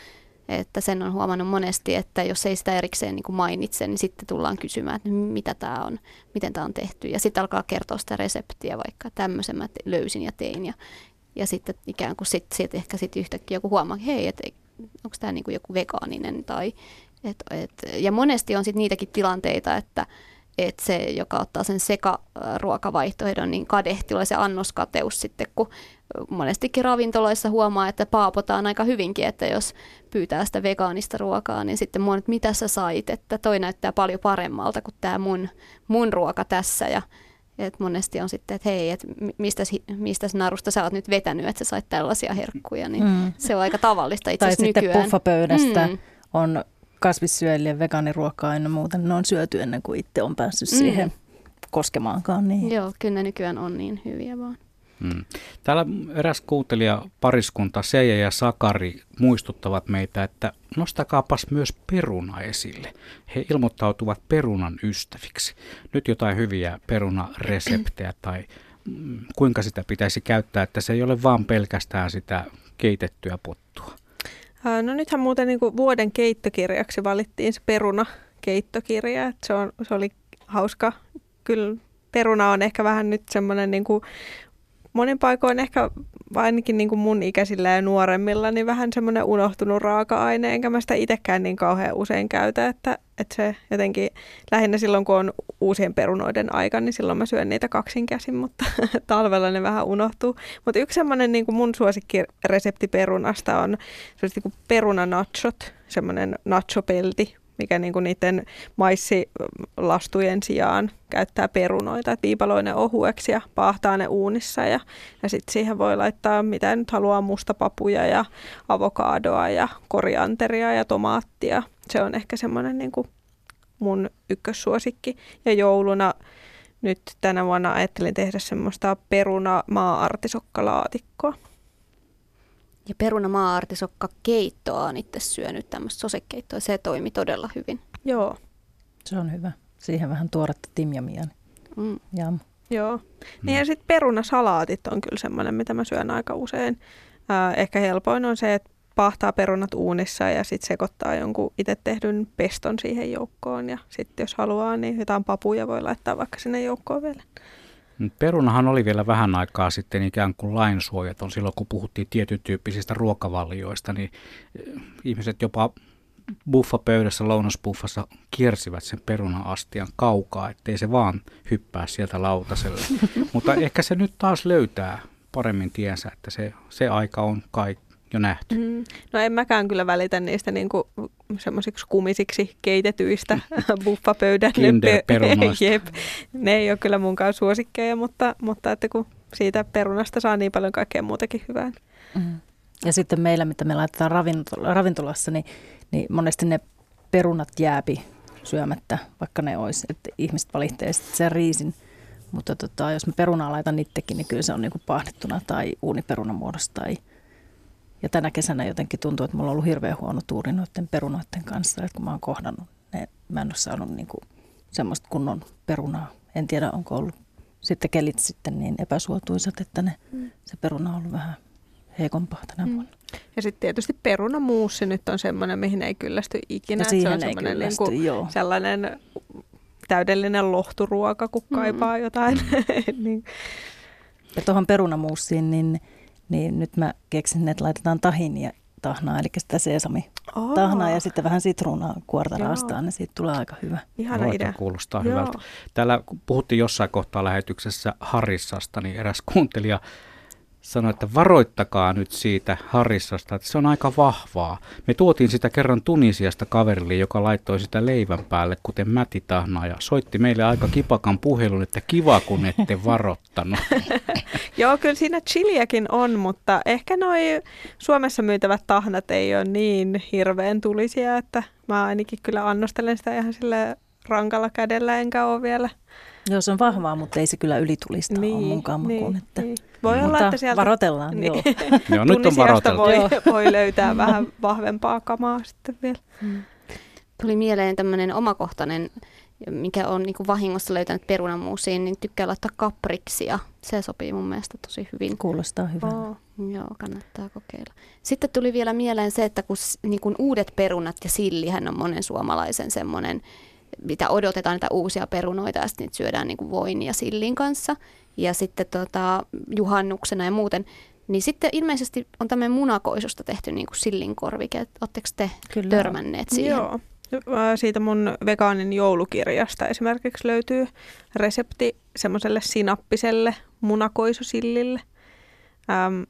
Että sen on huomannut monesti, että jos ei sitä erikseen niin kuin mainitse, niin sitten tullaan kysymään, että mitä tämä on, miten tämä on tehty. Ja sitten alkaa kertoa sitä reseptiä, vaikka tämmöisen mä löysin ja tein. Ja, ja sitten ikään kuin sit, sit ehkä sitten yhtäkkiä joku huomaa, hei, että onko tämä niin joku vegaaninen. Tai, et, et, ja monesti on sitten niitäkin tilanteita, että että se, joka ottaa sen sekaruokavaihtoehdon, niin kadehti se annoskateus sitten, kun monestikin ravintoloissa huomaa, että paapotaan aika hyvinkin, että jos pyytää sitä vegaanista ruokaa, niin sitten monet, mitä sä sait, että toi näyttää paljon paremmalta kuin tämä mun, mun ruoka tässä ja et monesti on sitten, että hei, et mistä, mistä narusta sä oot nyt vetänyt, että sä sait tällaisia herkkuja, niin mm. se on aika tavallista itse asiassa nykyään. Tai sitten puffapöydästä mm. on kasvissyöjille vegaaniruokaa ennen muuta, ne on syöty ennen kuin itse on päässyt mm. siihen koskemaankaan. Niin. Joo, kyllä ne nykyään on niin hyviä vaan. Hmm. Täällä eräs kuuntelija pariskunta Seija ja Sakari muistuttavat meitä, että nostakaapas myös peruna esille. He ilmoittautuvat perunan ystäviksi. Nyt jotain hyviä perunareseptejä tai mm, kuinka sitä pitäisi käyttää, että se ei ole vaan pelkästään sitä keitettyä pottua. No nythän muuten niin kuin vuoden keittokirjaksi valittiin se peruna keittokirja. Se, se oli hauska. Kyllä peruna on ehkä vähän nyt semmoinen niin kuin monin paikoin ehkä ainakin niin kuin mun ikäisillä ja nuoremmilla, niin vähän semmoinen unohtunut raaka-aine, enkä mä sitä itsekään niin kauhean usein käytä, että, että se jotenkin lähinnä silloin, kun on uusien perunoiden aika, niin silloin mä syön niitä kaksin käsin, mutta talvella ne vähän unohtuu. Mutta yksi semmoinen niin kuin mun suosikkiresepti perunasta on niin kuin perunanachot, semmoinen nachopelti, mikä niin kuin niiden maissilastujen sijaan käyttää perunoita, että viipaloi ne ohueksi ja paahtaa ne uunissa ja, ja sitten siihen voi laittaa mitä nyt haluaa, mustapapuja ja avokadoa ja korianteria ja tomaattia. Se on ehkä semmoinen niin kuin mun ykkössuosikki. Ja jouluna nyt tänä vuonna ajattelin tehdä semmoista peruna maa-artisokkalaatikkoa. Ja perunamaa-artisokka keittoa on itse syönyt tämmöistä sosekeittoa. Se toimi todella hyvin. Joo. Se on hyvä. Siihen vähän tuoretta timjamia. Mm. Jam. Joo. Niin mm. ja sitten perunasalaatit on kyllä semmoinen, mitä mä syön aika usein. Äh, ehkä helpoin on se, että pahtaa perunat uunissa ja sitten sekoittaa jonkun itse tehdyn peston siihen joukkoon. Ja sitten jos haluaa, niin jotain papuja voi laittaa vaikka sinne joukkoon vielä. Perunahan oli vielä vähän aikaa sitten ikään kuin lainsuojaton. Silloin kun puhuttiin tietyn tyyppisistä ruokavalioista, niin eh, ihmiset jopa buffapöydässä, lounasbuffassa kiersivät sen peruna-astian kaukaa, ettei se vaan hyppää sieltä lautaselle. Mutta ehkä se nyt taas löytää paremmin tiensä, että se, se aika on kai jo nähty. Mm. No en mäkään kyllä välitä niistä niinku semmoisiksi kumisiksi keitetyistä buffapöydän Kinder-perunoista. Jep. Ne ei ole kyllä munkaan suosikkeja, mutta, mutta että kun siitä perunasta saa niin paljon kaikkea muutakin hyvää. Mm. Ja sitten meillä, mitä me laitetaan ravintolassa, niin, niin monesti ne perunat jääpi syömättä, vaikka ne olisi. Että ihmiset valittaa sitten sen riisin. Mutta tota, jos mä perunaa laitan itsekin, niin kyllä se on niinku pahdettuna tai uuniperunamuodossa tai – ja tänä kesänä jotenkin tuntuu, että mulla on ollut hirveän huono tuuri noiden perunoiden kanssa, että kun mä oon kohdannut ne, mä en ole saanut niin kuin semmoista kunnon perunaa. En tiedä, onko ollut sitten kelit sitten niin epäsuotuisat, että ne, mm. se peruna on ollut vähän heikompaa tänä mm. vuonna. Ja sitten tietysti perunamuussi nyt on semmoinen, mihin ei kyllästy ikinä. Siihen se on kyllästy, niin kuin joo. sellainen täydellinen lohturuoka, kun kaipaa mm. jotain. niin. Ja tuohon perunamuussiin, niin niin nyt mä keksin, että laitetaan tahinia tahnaa, eli sitä sesami oh. tahnaa ja sitten vähän sitruunaa kuorta raastaa, niin siitä tulee aika hyvä. Ihana Aloita, idea. kuulostaa Joo. hyvältä. Täällä puhuttiin jossain kohtaa lähetyksessä Harissasta, niin eräs kuuntelija sanoi, että varoittakaa nyt siitä Harissasta, että se on aika vahvaa. Me tuotiin sitä kerran Tunisiasta kaverille, joka laittoi sitä leivän päälle, kuten mätitahnaa, ja soitti meille aika kipakan puhelun, että kiva kun ette varottanut. Joo, kyllä siinä chiliäkin on, mutta ehkä noi Suomessa myytävät tahnat ei ole niin hirveän tulisia, että mä ainakin kyllä annostelen sitä ihan sille rankalla kädellä, enkä ole vielä. Joo, se on vahvaa, mutta ei se kyllä ylitulista niin, ole makuun. Niin, että... niin. Voi Mutta olla, että sieltä varoitellaan, niin. joo. joo nyt on varoiteltu. Voi, voi löytää vähän vahvempaa kamaa sitten vielä. Hmm. Tuli mieleen tämmöinen omakohtainen, mikä on niin vahingossa löytänyt perunamuusiin, niin tykkää laittaa kapriksia. Se sopii mun mielestä tosi hyvin. Kuulostaa hyvältä. Oh, joo, kannattaa kokeilla. Sitten tuli vielä mieleen se, että kun niin kun uudet perunat ja sillihän on monen suomalaisen semmoinen, mitä odotetaan niitä uusia perunoita ja sitten niitä syödään niin kuin voin ja sillin kanssa ja sitten tota, juhannuksena ja muuten, niin sitten ilmeisesti on tämmöinen munakoisusta tehty niin kuin sillinkorvike. Oletteko te Kyllä. törmänneet siihen? Joo. Siitä mun vegaanin joulukirjasta esimerkiksi löytyy resepti semmoiselle sinappiselle munakoisusillille. Ähm,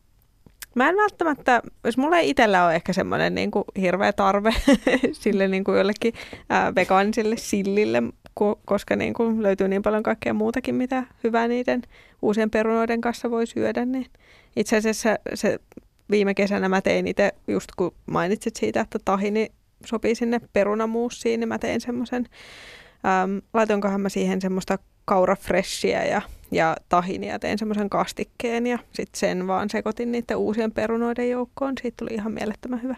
mä en välttämättä, jos mulla ei itsellä ole ehkä semmoinen niin kuin hirveä tarve sille niin kuin jollekin äh, vegaaniselle sillille, koska niin kuin löytyy niin paljon kaikkea muutakin, mitä hyvää niiden uusien perunoiden kanssa voi syödä. Niin itse asiassa se viime kesänä mä tein itse, just kun mainitsit siitä, että tahini sopii sinne perunamuussiin, niin mä tein semmoisen, laitoinkohan mä siihen semmoista kaurafreshia ja, ja tahinia, tein semmoisen kastikkeen ja sitten sen vaan sekoitin niiden uusien perunoiden joukkoon. Siitä tuli ihan mielettömän hyvä.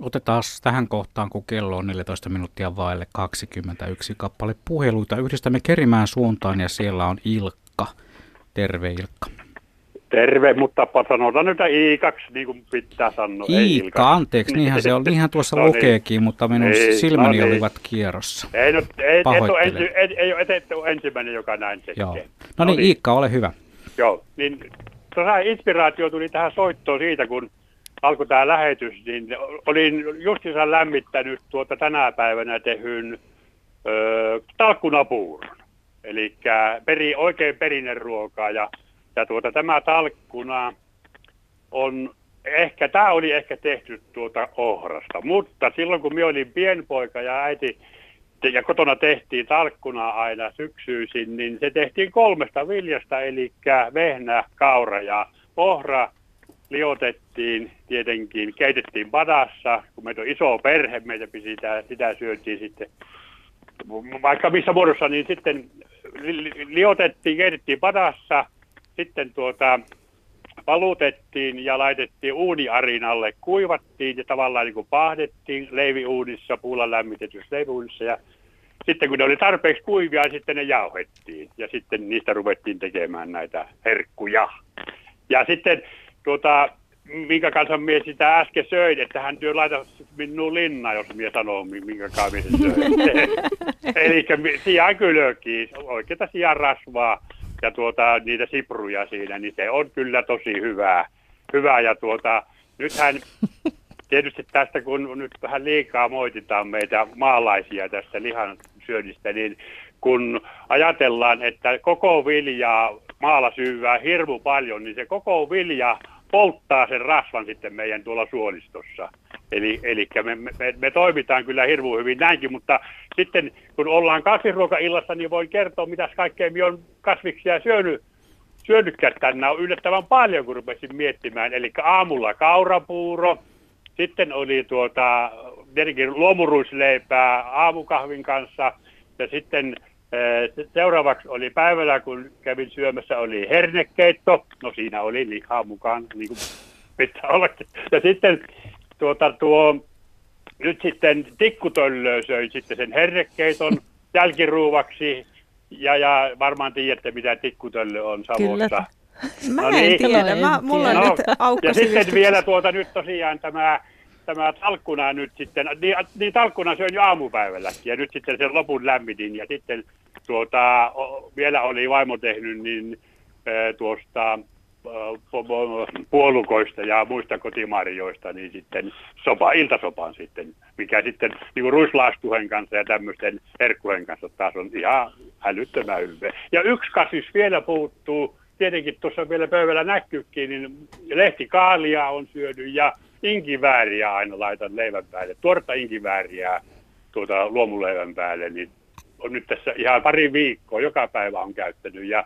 Otetaan tähän kohtaan, kun kello on 14 minuuttia vaille 21 kappale puheluita. Yhdistämme Kerimään suuntaan ja siellä on Ilkka. Terve Ilkka. Terve, mutta sanotaan nyt Iikaksi, niin kuin pitää sanoa. Iikka, anteeksi, niinhän se on, niinhän tuossa no niin. lukeekin, mutta minun ei, silmäni no niin. olivat kierrossa. Ei, no, ei, et ole ensi, ei, ei, et, et ole ensimmäinen, joka näin tekee. Joo. No, no niin, niin, Iikka, ole hyvä. Joo, niin tuossa inspiraatio tuli tähän soittoon siitä, kun alkoi tämä lähetys, niin olin justiinsa lämmittänyt tuota tänä päivänä tehyn talkkunapuuron. Eli peri, oikein perinneruokaa ja ja tuota, tämä talkkuna on ehkä, tämä oli ehkä tehty tuota ohrasta, mutta silloin kun minä olin pienpoika ja äiti ja kotona tehtiin talkkuna aina syksyisin, niin se tehtiin kolmesta viljasta, eli vehnä, kaura ja ohra liotettiin tietenkin, keitettiin padassa, kun meitä on iso perhe, meitä sitä, sitä syötiin sitten vaikka missä muodossa, niin sitten liotettiin, keitettiin padassa sitten tuota, palutettiin ja laitettiin uuniarinalle, kuivattiin ja tavallaan niin kuin pahdettiin leiviuunissa, puulla lämmitetyssä leiviuunissa ja sitten kun ne oli tarpeeksi kuivia, sitten ne jauhettiin ja sitten niistä ruvettiin tekemään näitä herkkuja. Ja sitten tuota, minkä kanssa mies sitä äsken söin, että hän työ laita minun linna, jos mies sanoo, minkä kanssa mies söin. Eli sijaan kylökin, oikeita sijaan rasvaa ja tuota, niitä sipruja siinä, niin se on kyllä tosi hyvää. hyvää ja tuota, nythän tietysti tästä, kun nyt vähän liikaa moititaan meitä maalaisia tästä lihan syönnistä, niin kun ajatellaan, että koko viljaa maalla syyvää hirmu paljon, niin se koko vilja polttaa sen rasvan sitten meidän tuolla suolistossa. Eli, eli me, me, me, toimitaan kyllä hirveän hyvin näinkin, mutta sitten kun ollaan kasvisruokaillassa, niin voin kertoa, mitä kaikkea minä olen kasviksia syönyt, syönytkään tänne on yllättävän paljon, kun rupesin miettimään. Eli aamulla kaurapuuro, sitten oli tuota, tietenkin luomuruisleipää aamukahvin kanssa, ja sitten Seuraavaksi oli päivällä, kun kävin syömässä, oli hernekeitto. No siinä oli lihaa mukaan, niin kuin pitää olla. Ja sitten tuota, tuo, nyt sitten tikkutöllö söi sitten sen herrekeiton jälkiruuvaksi. Ja, ja varmaan tiedätte, mitä tikkutöllö on Savossa. Kyllä. Mä no niin. en tiedä, Mä, mulla on no, nyt Ja sitten vielä tuota nyt tosiaan tämä, tämä talkkuna nyt sitten, niin, niin talkkuna söin jo aamupäivälläkin ja nyt sitten sen lopun lämmitin. Ja sitten tuota, vielä oli vaimo tehnyt niin tuosta puolukoista ja muista kotimarjoista, niin sitten sopa, iltasopan sitten, mikä sitten niin ruislaastuhen kanssa ja tämmöisten herkkuhen kanssa taas on ihan älyttömän hyvä. Ja yksi kasvis vielä puuttuu, tietenkin tuossa vielä pöydällä näkyykin, niin lehtikaalia on syönyt ja inkivääriä aina laitan leivän päälle, tuorta inkivääriä tuota luomuleivän päälle, niin on nyt tässä ihan pari viikkoa, joka päivä on käyttänyt ja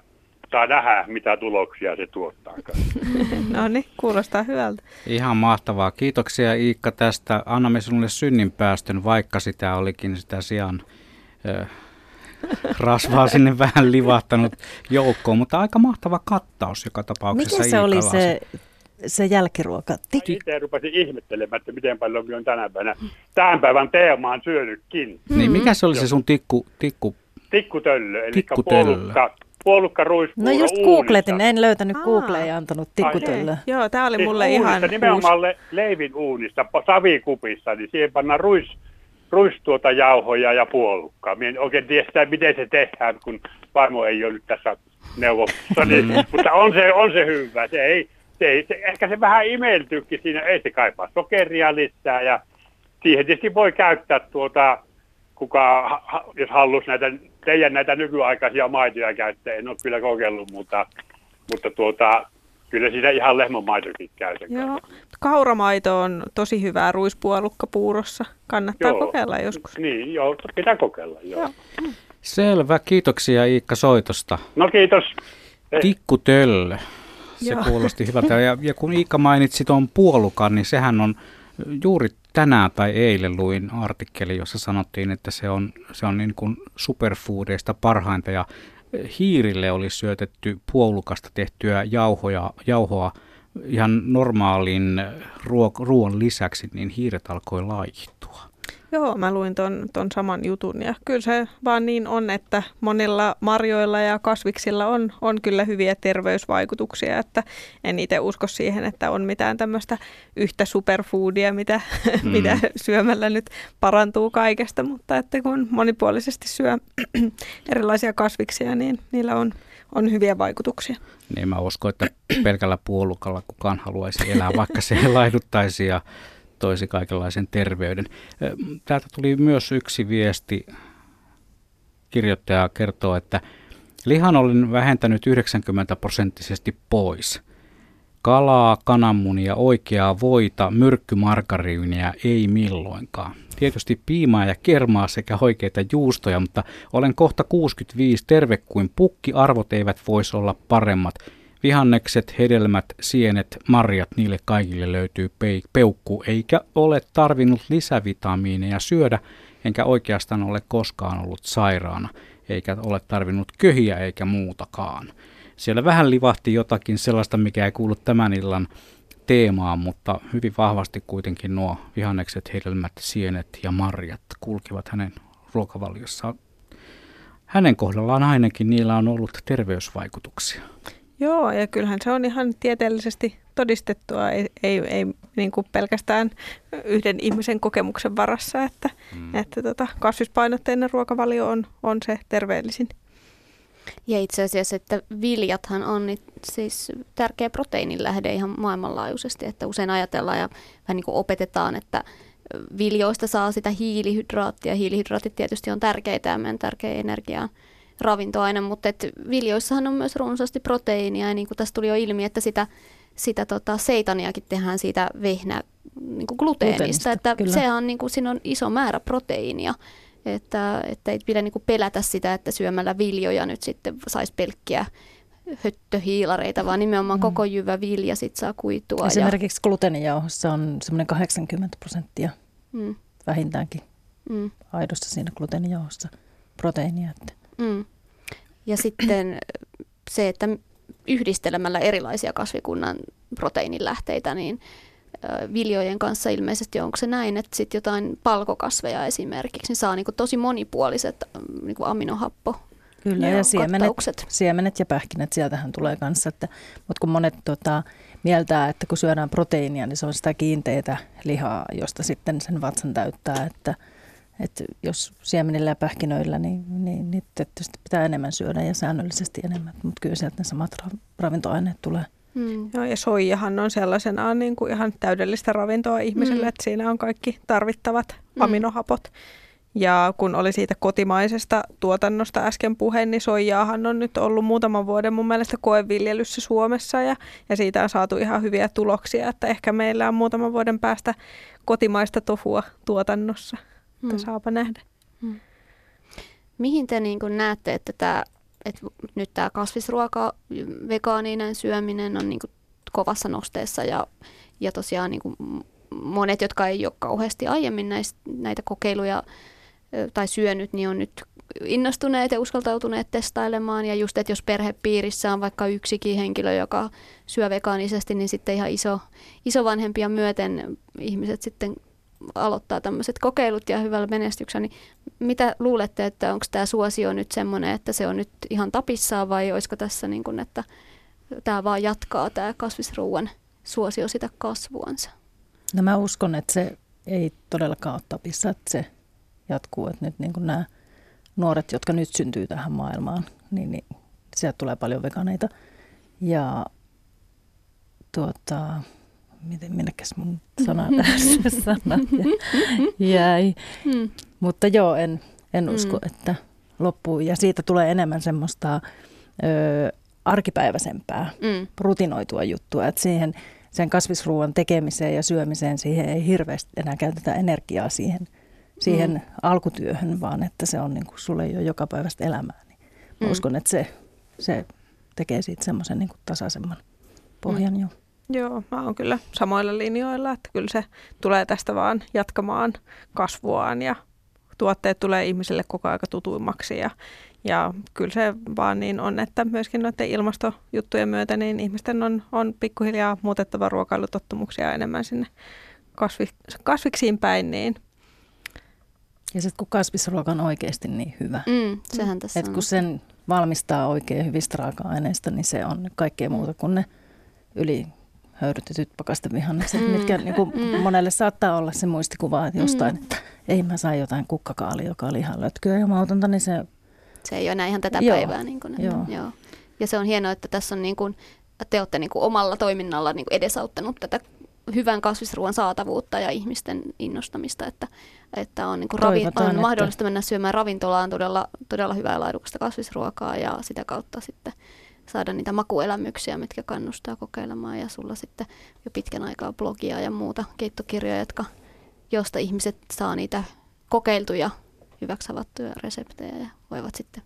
saa nähdä, mitä tuloksia se tuottaa. no niin, kuulostaa hyvältä. Ihan mahtavaa. Kiitoksia Iikka tästä. Annamme sinulle synninpäästön, vaikka sitä olikin sitä sijaan äh, rasvaa sinne vähän livahtanut joukkoon, mutta aika mahtava kattaus joka tapauksessa. Mikä se oli se, se jälkiruoka? Tik- Itse rupesin ihmettelemään, että miten paljon on tänä päivänä tämän päivän teemaan syönytkin. Niin, mikä se oli se sun tikku, tikku Tikkutöllö, eli puolukka, puolukka ruispuuro No just googletin, en löytänyt Aa. Googleen ja antanut tikkutöllö. Joo, tämä oli siis mulle uunista, ihan Nimenomaan uusi. leivin uunista, savikupissa, niin siihen pannaan ruis, ruistuota jauhoja ja puolukkaa. Minä en oikein tiedä miten se tehdään, kun vaimo ei ole nyt tässä neuvossa, niin, mm. mutta on se, on se hyvä. Se ei, se se, ehkä se vähän imeltyykin siinä, ei se kaipaa sokeria lisää ja siihen tietysti voi käyttää tuota kuka, jos halusi näitä, teidän näitä nykyaikaisia maitoja käyttää, en ole kyllä kokeillut, mutta, mutta tuota, kyllä siinä ihan lehmämaitokin käy sen Joo. Kauramaito on tosi hyvää ruispuolukka puurossa. Kannattaa joo. kokeilla joskus. Niin, joo, pitää kokeilla. Joo. joo. Selvä, kiitoksia Iikka soitosta. No kiitos. Tikkutöllö. Se Joo. kuulosti hyvältä. Ja, ja kun Iikka mainitsi tuon puolukan, niin sehän on juuri tänään tai eilen luin artikkeli, jossa sanottiin, että se on, se on niin kuin superfoodeista parhainta ja hiirille oli syötetty puolukasta tehtyä jauhoja, jauhoa ihan normaalin ruo- ruoan lisäksi, niin hiiret alkoi laihtua. Joo, mä luin ton, ton saman jutun ja kyllä se vaan niin on, että monilla marjoilla ja kasviksilla on, on kyllä hyviä terveysvaikutuksia, että en itse usko siihen, että on mitään tämmöistä yhtä superfoodia, mitä, mm. mitä syömällä nyt parantuu kaikesta, mutta että kun monipuolisesti syö erilaisia kasviksia, niin niillä on, on hyviä vaikutuksia. Niin mä uskon, että pelkällä puolukalla kukaan haluaisi elää, vaikka se laiduttaisi ja toisi kaikenlaisen terveyden. Täältä tuli myös yksi viesti. Kirjoittaja kertoo, että lihan olen vähentänyt 90 prosenttisesti pois. Kalaa, kananmunia, oikeaa voita, myrkkymargariinia ei milloinkaan. Tietysti piimaa ja kermaa sekä oikeita juustoja, mutta olen kohta 65 terve kuin pukki, arvot eivät voisi olla paremmat – Vihannekset, hedelmät, sienet, marjat, niille kaikille löytyy peukku, eikä ole tarvinnut lisävitamiineja syödä, enkä oikeastaan ole koskaan ollut sairaana, eikä ole tarvinnut köhiä eikä muutakaan. Siellä vähän livahti jotakin sellaista, mikä ei kuulu tämän illan teemaan, mutta hyvin vahvasti kuitenkin nuo vihannekset, hedelmät, sienet ja marjat kulkivat hänen ruokavaliossaan. Hänen kohdallaan ainakin niillä on ollut terveysvaikutuksia. Joo, ja kyllähän se on ihan tieteellisesti todistettua, ei, ei, ei niin kuin pelkästään yhden ihmisen kokemuksen varassa, että, mm. että tota, kasvispainotteinen ruokavalio on, on se terveellisin. Ja itse asiassa, että viljathan on niin siis tärkeä proteiinin lähde ihan maailmanlaajuisesti, että usein ajatellaan ja vähän niin kuin opetetaan, että viljoista saa sitä hiilihydraattia. Hiilihydraatit tietysti on tärkeitä ja meidän tärkeä energiaa ravintoaine, mutta et viljoissahan on myös runsaasti proteiinia ja niin kuin tässä tuli jo ilmi, että sitä, sitä tota seitaniakin tehdään siitä vehnä niin kuin gluteenista, gluteenista että kyllä. se on, niin kuin, siinä on iso määrä proteiinia. Että, että ei pidä niin kuin pelätä sitä, että syömällä viljoja nyt sitten saisi pelkkiä höttöhiilareita, vaan nimenomaan mm. koko jyvä vilja sit saa kuitua. Esimerkiksi ja... gluteenijauhossa on semmoinen 80 prosenttia mm. vähintäänkin mm. aidossa siinä gluteenijauhossa proteiinia. Että. Mm. Ja sitten se, että yhdistelemällä erilaisia kasvikunnan proteiinilähteitä, niin viljojen kanssa ilmeisesti onko se näin, että sitten jotain palkokasveja esimerkiksi niin saa niinku tosi monipuoliset niinku aminohappo Kyllä, ja siemenet, siemenet ja pähkinät, sieltähän tulee kanssa. Että, mutta kun monet tota, mieltää, että kun syödään proteiinia, niin se on sitä kiinteitä lihaa, josta sitten sen vatsan täyttää, että – että jos siemenillä ja pähkinöillä, niin, niin niitä tietysti pitää enemmän syödä ja säännöllisesti enemmän, mutta kyllä sieltä ne samat ravintoaineet tulee. Mm. Joo, ja soijahan on sellaisenaan niin kuin ihan täydellistä ravintoa ihmiselle, mm. että siinä on kaikki tarvittavat mm. aminohapot. Ja kun oli siitä kotimaisesta tuotannosta äsken puhe, niin soijaahan on nyt ollut muutaman vuoden mun mielestä koeviljelyssä Suomessa ja, ja siitä on saatu ihan hyviä tuloksia, että ehkä meillä on muutaman vuoden päästä kotimaista tofua tuotannossa. Mm. Että saapa nähdä. Mm. Mihin te niin näette, että tämä, että nyt tämä kasvisruoka, vegaaninen syöminen on niin kovassa nosteessa ja, ja tosiaan niin monet, jotka ei ole kauheasti aiemmin näistä, näitä kokeiluja tai syönyt, niin on nyt innostuneet ja uskaltautuneet testailemaan. Ja just, että jos perhepiirissä on vaikka yksikin henkilö, joka syö vegaanisesti, niin sitten ihan iso, isovanhempia myöten ihmiset sitten aloittaa tämmöiset kokeilut ja hyvällä menestyksellä, niin mitä luulette, että onko tämä suosio nyt semmoinen, että se on nyt ihan tapissaan vai olisiko tässä niin kuin, että tämä vaan jatkaa tämä kasvisruuan suosio sitä kasvuansa? No mä uskon, että se ei todellakaan ole tapissa, että se jatkuu, että nyt niin nämä nuoret, jotka nyt syntyy tähän maailmaan, niin, niin sieltä tulee paljon veganeita. Ja tuota, miten minnekäs mun sana tässä sana jäi. Mm. Mutta joo, en, en usko, mm. että loppuu. Ja siitä tulee enemmän semmoista ö, arkipäiväisempää, mm. rutinoitua juttua. Että siihen sen kasvisruuan tekemiseen ja syömiseen siihen ei hirveästi enää käytetä energiaa siihen, siihen mm. alkutyöhön, vaan että se on niin kuin sulle jo joka päivästä elämää. Niin mä mm. uskon, että se, se tekee siitä semmoisen niin tasaisemman pohjan mm. jo. Joo, mä oon kyllä samoilla linjoilla, että kyllä se tulee tästä vaan jatkamaan kasvuaan ja tuotteet tulee ihmisille koko aika tutuimmaksi ja, ja kyllä se vaan niin on, että myöskin noiden ilmastojuttujen myötä niin ihmisten on, on pikkuhiljaa muutettava ruokailutottumuksia enemmän sinne kasvi, kasviksiin päin, niin Ja sitten kun kasvisruoka on oikeasti niin hyvä. Mm, sehän tässä Et on. kun sen valmistaa oikein hyvistä raaka-aineista, niin se on kaikkea muuta kuin ne yli höyrytetyt pakastevihannekset, mm. mitkä niin kuin mm. monelle saattaa olla se muistikuva, että jostain, mm. että ei mä saa jotain kukkakaali, joka oli ihan lötkyä ja mautonta, niin se... Se ei ole enää ihan tätä Joo, päivää. Niin kuin, joo. joo. Ja se on hienoa, että tässä on niin kuin, te olette niin kuin omalla toiminnalla niin kuin edesauttanut tätä hyvän kasvisruoan saatavuutta ja ihmisten innostamista, että, että on, niin kuin ravi, on että- mahdollista mennä syömään ravintolaan todella, todella hyvää ja laadukasta kasvisruokaa ja sitä kautta sitten saada niitä makuelämyksiä, mitkä kannustaa kokeilemaan ja sulla sitten jo pitkän aikaa blogia ja muuta keittokirjoja, jotka, josta ihmiset saa niitä kokeiltuja hyväksi havaittuja reseptejä ja voivat sitten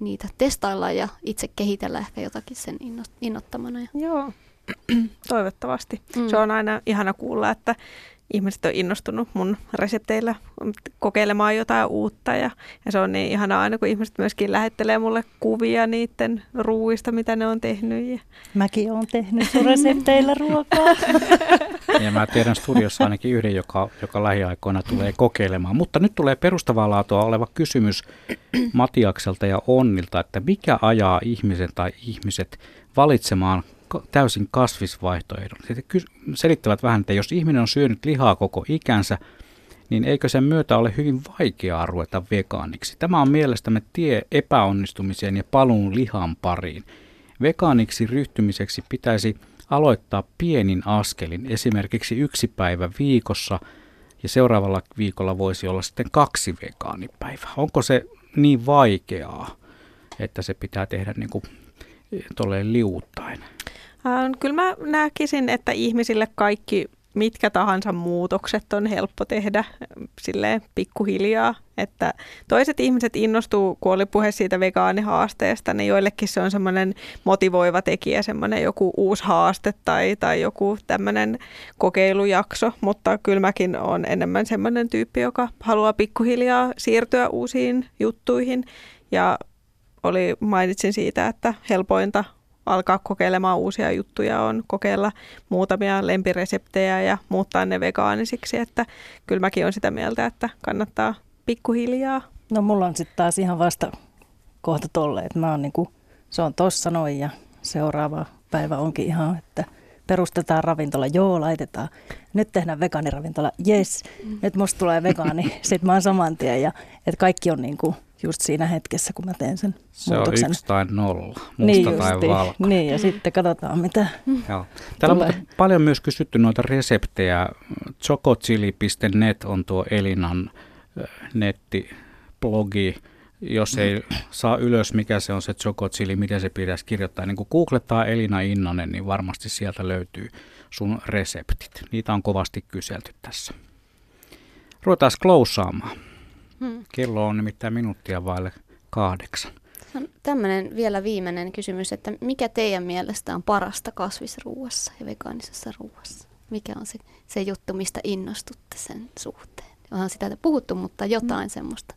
niitä testailla ja itse kehitellä ehkä jotakin sen inno- innottamana. Ja, Joo, toivottavasti. Mm. Se on aina ihana kuulla, että ihmiset on innostunut mun resepteillä kokeilemaan jotain uutta. Ja, ja se on niin ihanaa aina, kun ihmiset myöskin lähettelee mulle kuvia niiden ruuista, mitä ne on tehnyt. Ja Mäkin olen tehnyt sun resepteillä ruokaa. Ja mä tiedän studiossa ainakin yhden, joka, joka lähiaikoina tulee kokeilemaan. Mutta nyt tulee perustavaa laatua oleva kysymys Matiakselta ja Onnilta, että mikä ajaa ihmisen tai ihmiset valitsemaan täysin kasvisvaihtoehdon. Sitten selittävät vähän, että jos ihminen on syönyt lihaa koko ikänsä, niin eikö sen myötä ole hyvin vaikeaa ruveta vegaaniksi? Tämä on mielestämme tie epäonnistumiseen ja paluun lihan pariin. Vegaaniksi ryhtymiseksi pitäisi aloittaa pienin askelin, esimerkiksi yksi päivä viikossa, ja seuraavalla viikolla voisi olla sitten kaksi vegaanipäivää. Onko se niin vaikeaa, että se pitää tehdä niin kuin tolleen liuuttaen? Ää, Kyllä mä näkisin, että ihmisille kaikki mitkä tahansa muutokset on helppo tehdä silleen pikkuhiljaa. Että toiset ihmiset innostuu, kun oli puhe siitä vegaanihaasteesta, niin joillekin se on semmoinen motivoiva tekijä, semmoinen joku uusi haaste tai, tai joku tämmöinen kokeilujakso, mutta kyllä mäkin on enemmän semmoinen tyyppi, joka haluaa pikkuhiljaa siirtyä uusiin juttuihin ja oli, mainitsin siitä, että helpointa alkaa kokeilemaan uusia juttuja on kokeilla muutamia lempireseptejä ja muuttaa ne vegaanisiksi, että kyllä mäkin olen sitä mieltä, että kannattaa pikkuhiljaa. No mulla on sitten taas ihan vasta kohta tolle, että mä oon niinku, se on tossa noin ja seuraava päivä onkin ihan, että perustetaan ravintola, joo laitetaan. Nyt tehdään vegaaniravintola, yes, nyt musta tulee vegaani, sit mä oon saman tien ja että kaikki on niinku just siinä hetkessä, kun mä teen sen Se muutoksen. on yksi tai nolla, musta niin tai justiin. valko. Niin, ja sitten katsotaan mitä. Joo. Täällä on Tulee. muuten paljon myös kysytty noita reseptejä. Chocochili.net on tuo Elinan äh, nettiblogi. Jos ei saa ylös, mikä se on se chocochili, miten se pitäisi kirjoittaa. Niin kun googlettaa Elina Innanen, niin varmasti sieltä löytyy sun reseptit. Niitä on kovasti kyselty tässä. Ruvetaan klousaamaan. Hmm. Kello on nimittäin minuuttia vaille kahdeksan. Tämmöinen vielä viimeinen kysymys, että mikä teidän mielestä on parasta kasvisruuassa ja vegaanisessa ruuassa? Mikä on se, se juttu, mistä innostutte sen suhteen? Onhan sitä puhuttu, mutta jotain semmoista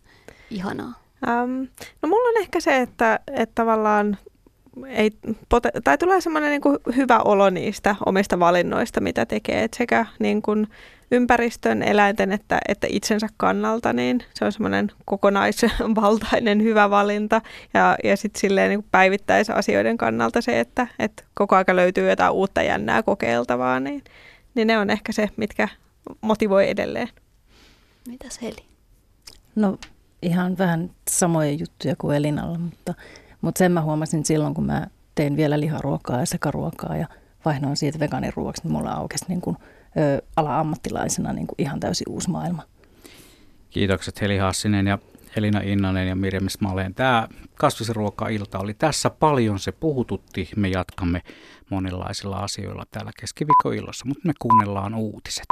ihanaa. Ähm, no mulla on ehkä se, että, että tavallaan ei, tai tulee semmoinen niin hyvä olo niistä omista valinnoista, mitä tekee. Et sekä niin kuin ympäristön, eläinten että, että itsensä kannalta, niin se on semmoinen kokonaisvaltainen hyvä valinta. Ja, ja sitten silleen niin päivittäisasioiden kannalta se, että, että koko aika löytyy jotain uutta jännää kokeiltavaa, niin, niin ne on ehkä se, mitkä motivoi edelleen. Mitäs Heli? No ihan vähän samoja juttuja kuin Elinalla, mutta, mutta sen mä huomasin silloin, kun mä tein vielä liharuokaa ja sekaruokaa ja vaihdoin siitä vegaaniruoksi, niin mulla aukesi niin kuin, ö, ala-ammattilaisena niin kuin ihan täysin uusi maailma. Kiitokset Heli Hassinen ja Elina Innanen ja Mirjam Smaleen. Tämä kasvisruoka-ilta oli tässä paljon, se puhututti. Me jatkamme monenlaisilla asioilla täällä keskiviikkoillossa, mutta me kuunnellaan uutiset.